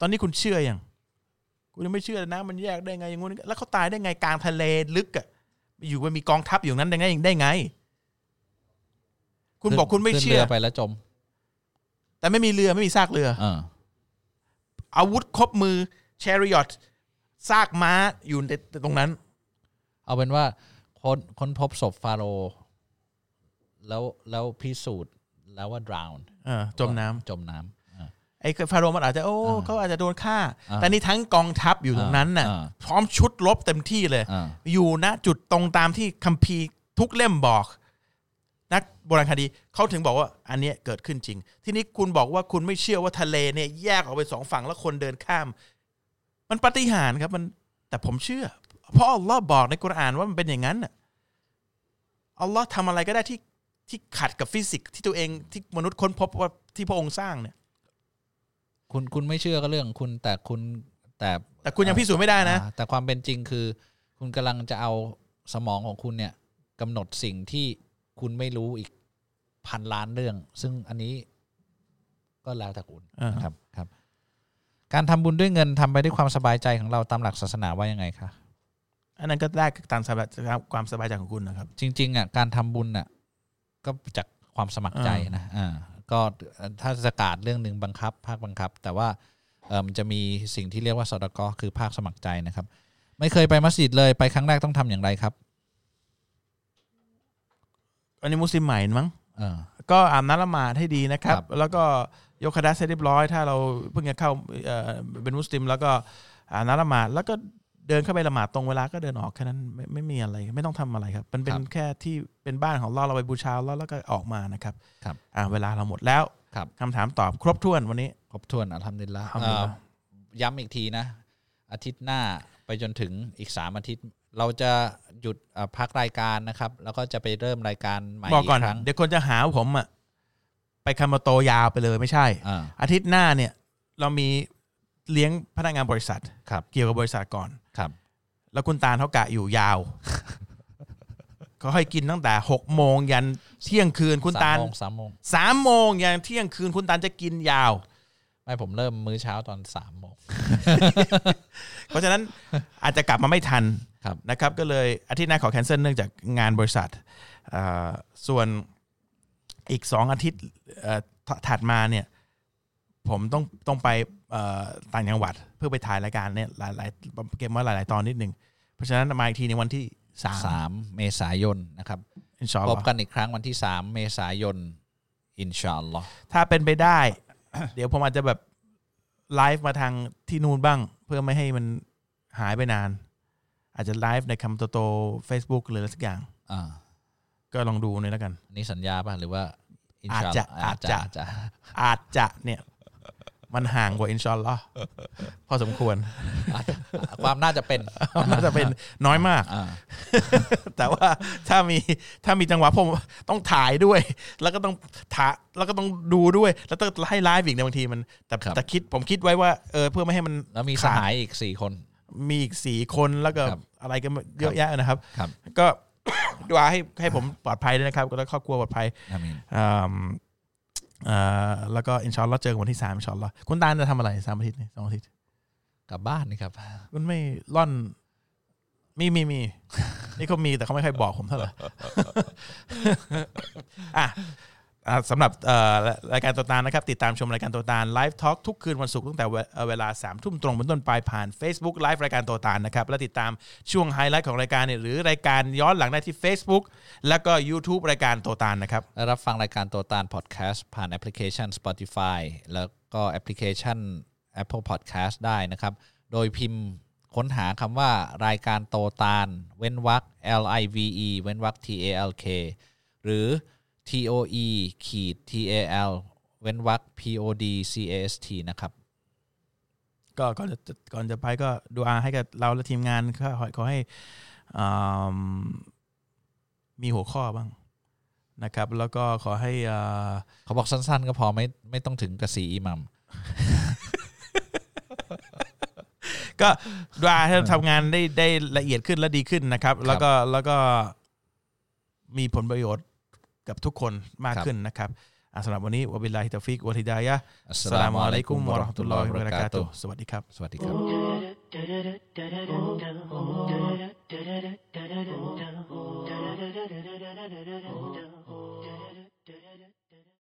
ตอนนี้คุณเชื่ออยังคุณยังไม่เชื่อเลยนะ มันแยกได้ไงอย่างงู้นแล้วเขาตายได้ไงกลางทะเลลึกอะอยู่มันมีกองทัพอยู่นั้นได้ไงได้ไง คุณบอกคุณไม่ขึ้นเชื่อรือไปแล้วจม แต่ไม่มีเรือไม่มีซากเรือเอออาวุธครบมือช a ริอ t ซากม้าอยู่ในตรงนั้น เอาเป็นว่าคนค้นพบศพฟาโรห์แล้วแล้วพิสูจน์แล้วว่า drown เออจมน้ำจมน้ำอ่า ไอ้ฟาโรห์มันอาจจะโอ้อ่าเขาอาจจะโดนฆ่าอ่า แต่นี่ทั้งกองทัพอยู่ตรงนั้นน่ะอ่าพร้อมชุดรบเต็มที่เลยอ่าอยู่ณจุดตรงตามที่คัมภีร์ทุกเล่มบอก นักโบราณคดีเขาถึงบอกว่าอันเนี้ยเกิดขึ้นจริง ทีนี้คุณบอกว่าคุณไม่เชื่อว่าทะเลเนี่ยแยกออกไปสองฝั่งแล้วคนเดินข้าม มันปาฏิหารย์ครับมัน แต่ผมเชื่อ เพราะอัลลอฮ์บอกในกุรอานว่ามันเป็นอย่างนั้นน่ะอัลลอฮ์ทำอะไรก็ได้ที่ที่ขัดกับฟิสิกส์ที่ตัวเองที่มนุษย์ค้นพบว่าที่พระองค์สร้างเนี่ย คุณคุณไม่เชื่อก็เรื่องของคุณแต่คุณแต่แต่คุณยังพิสูจน์ไม่ได้นะ อ่าแต่ความเป็นจริงคือ คุณกำลังจะเอาสมองของคุณเนี่ยกำหนดสิ่งที่คุณไม่รู้อีกพันล้านเรื่อง ซึ่งอันนี้ก็แล้วแต่คุณอ่า นะครับครับ การทำบุญด้วยเงินทำไปด้วยความสบายใจของเราตามหลักศาสนาว่ายังไงคะ อันนั้นก็ได้ตามสบายความสบายใจของคุณนะครับ จริงๆอะการทำบุญอะก็จากความสมัครใจนะอ่า ก็ถ้าจะกาดเรื่องหนึ่งบังคับ ภาคบังคับ แต่ว่าเออมันจะมีสิ่งที่เรียกว่าสอดกอคือภาคสมัครใจนะครับ ไม่เคยไปมัสยิดเลยไปครั้งแรกต้องทำอย่างไรครับ อันนี้มุสลิมใหม่มั้งเออก็อาบน้ำละหมาดให้ดีนะครับครับ แล้วก็ยกคดัสให้เรียบร้อย ถ้าเราเพิ่งจะเข้าเอ่อเป็นมุสลิม แล้วก็อาบน้ำละหมาดแล้วก็ เดินเข้าไปละหมาดตรงเวลาก็เดินออกแค่นั้นไม่ไม่มีอะไรไม่ต้องทำอะไรครับมันเป็นแค่ที่เป็นบ้านของเราเราไปบูชาแล้วแล้วก็ออกมานะครับครับอ่าเวลาเราหมดแล้วครับคำถามตอบครบถ้วนวันนี้ครบถ้วนอัลฮัมดุลิลละอัลฮัมดุลิลละย้ำอีกทีนะ อาทิตย์หน้าไปจนถึงอีกสามอาทิตย์ เราจะหยุดเอ่อพักรายการนะครับ แล้วก็จะไปเริ่มรายการใหม่บอกอีก่อนกครั้งเดี๋ยวคนจะหาว่าผมอะไปคามาโตยาวไปเลยไม่ใช่อ่าอาทิตย์หน้าเนี่ย เรามี เลี้ยงพนักงานบริษัท ครับ เกี่ยวกับบริษัทก่อน ครับ แล้วคุณตาลเขากะอยู่ยาว เขาให้กินตั้งแต่หกโมงยันเที่ยงคืนคุณตาลสามโมงสามโมงสามโมงยันเที่ยงคืนคุณตาลจะกินยาว ไม่ผมเริ่มมื้อเช้าตอนสามโมง เพราะฉะนั้นอาจจะกลับมาไม่ทันครับ นะครับ ก็เลยอาทิตย์หน้าขอแคนเซิลเนื่องจากงานบริษัทอ่าส่วนอีกสองอาทิตย์เอ่อถถัดมาเนี่ย ผมต้องต้องไปเอ่อต่างจังหวัดเพื่อไปถ่ายรายการเนี่ยหลายหลายเก็บมาหลาย ๆ ตอนนิดหนึ่งเพราะฉะนั้นมาอีกทีในวันที่สามสามเมษายนนะครับอินชาอัลพลบอฮ์กันอีกครั้งวันที่สามเมษายนอินชาอัลลอฮ์ถ้าเป็นไปได้ เดี๋ยวผมอาจจะแบบไลฟ์มาทางที่นู่นบ้าง เพื่อไม่ให้มันหายไปนาน อาจจะไลฟ์ในคำโตโต Facebook หรืออะไรสักอย่างอ่าก็ลองดูหน่อยแล้วกันอันนี้สัญญาป่ะ หรือว่าอินชาอาจจะอาจจะอาจจะอาจจะเนี่ย มันห่างกว่าอินชอนลอฮ์พอสมควร ความน่าจะเป็นน่าจะเป็นน้อยมากอ่าแต่ว่าถ้ามีถ้ามีจังหวะผมต้องถ่ายด้วย แล้วก็ต้องถ่าแล้วก็ต้องดูด้วย แล้วต้องให้ไลฟ์อีกในยบางทีมัน แต่ครับแต่คิดผมคิดไว้ว่าเออเพื่อไม่ให้มันแล้วมีสขาดหายอีกสี่คน มีอีกสี่คนแล้วก็ครับอะไรก็เยอะแยะนะครับครับ ก็ดูอาให้ให้ผมปลอดภัยด้วยนะครับแล้วครอบครัวปลอดภัยอามีนอ่าอ่า แล้วก็อินชอนเราเจอกันวันที่สามอินชอนเราคุณตาลจะทำอะไรสามอาทิตย์นี่สองอาทิตย์กลับบ้านนี่ครับ คุณไม่ร่อนมีมีมีนี่เขามีแต่เขาไม่ค่อยบอกผมเท่าไหร่อะอะ สำหรับรายการตัวตาลนะครับ ติดตามชมรายการตัวตาล Live Talk ทุกคืนวันศุกร์ตั้งแต่เวลาสามทุ่มตรงเป็นต้นไปผ่าน Facebook ไลฟ์รายการตัวตาลนะครับ และติดตามช่วงไฮไลท์ของรายการเนี่ยหรือรายการย้อนหลังได้ที่ Facebook แล้วก็ YouTube รายการตัวตาลนะครับและรับฟังรายการตัวตาลพอดแคสต์ผ่านแอปพลิเคชัน Spotify แล้วก็แอปพลิเคชัน Apple Podcast ได้นะครับ โดยพิมพ์ค้นหาคำว่ารายการโตตาลเว้นวรรค L I V E เว้นวรรค T A L K หรือ T O E ขีด T A L เว้นวรรค P O D C A S T นะครับ ก็ก่อนจะก่อนจะไปก็ดูอาให้กับเราและทีมงานก็ขอขอให้อ่ามีหัวข้อบ้างนะครับ แล้วก็ขอให้อ่าเขาบอกสั้น ๆ ก็พอไม่ไม่ต้องถึงกระสีอิหมัมก็ดูอาให้เราทำงานได้ได้ละเอียดขึ้นและดีขึ้นนะครับ แล้วก็แล้วก็มีผลประโยชน์ กับทุกคนมากขึ้นนะครับสำหรับวันนี้وبالله التوفيق والهداية السلام عليكم ورحمة الله وبركاته สวัสดีครับ สวัสดีครับ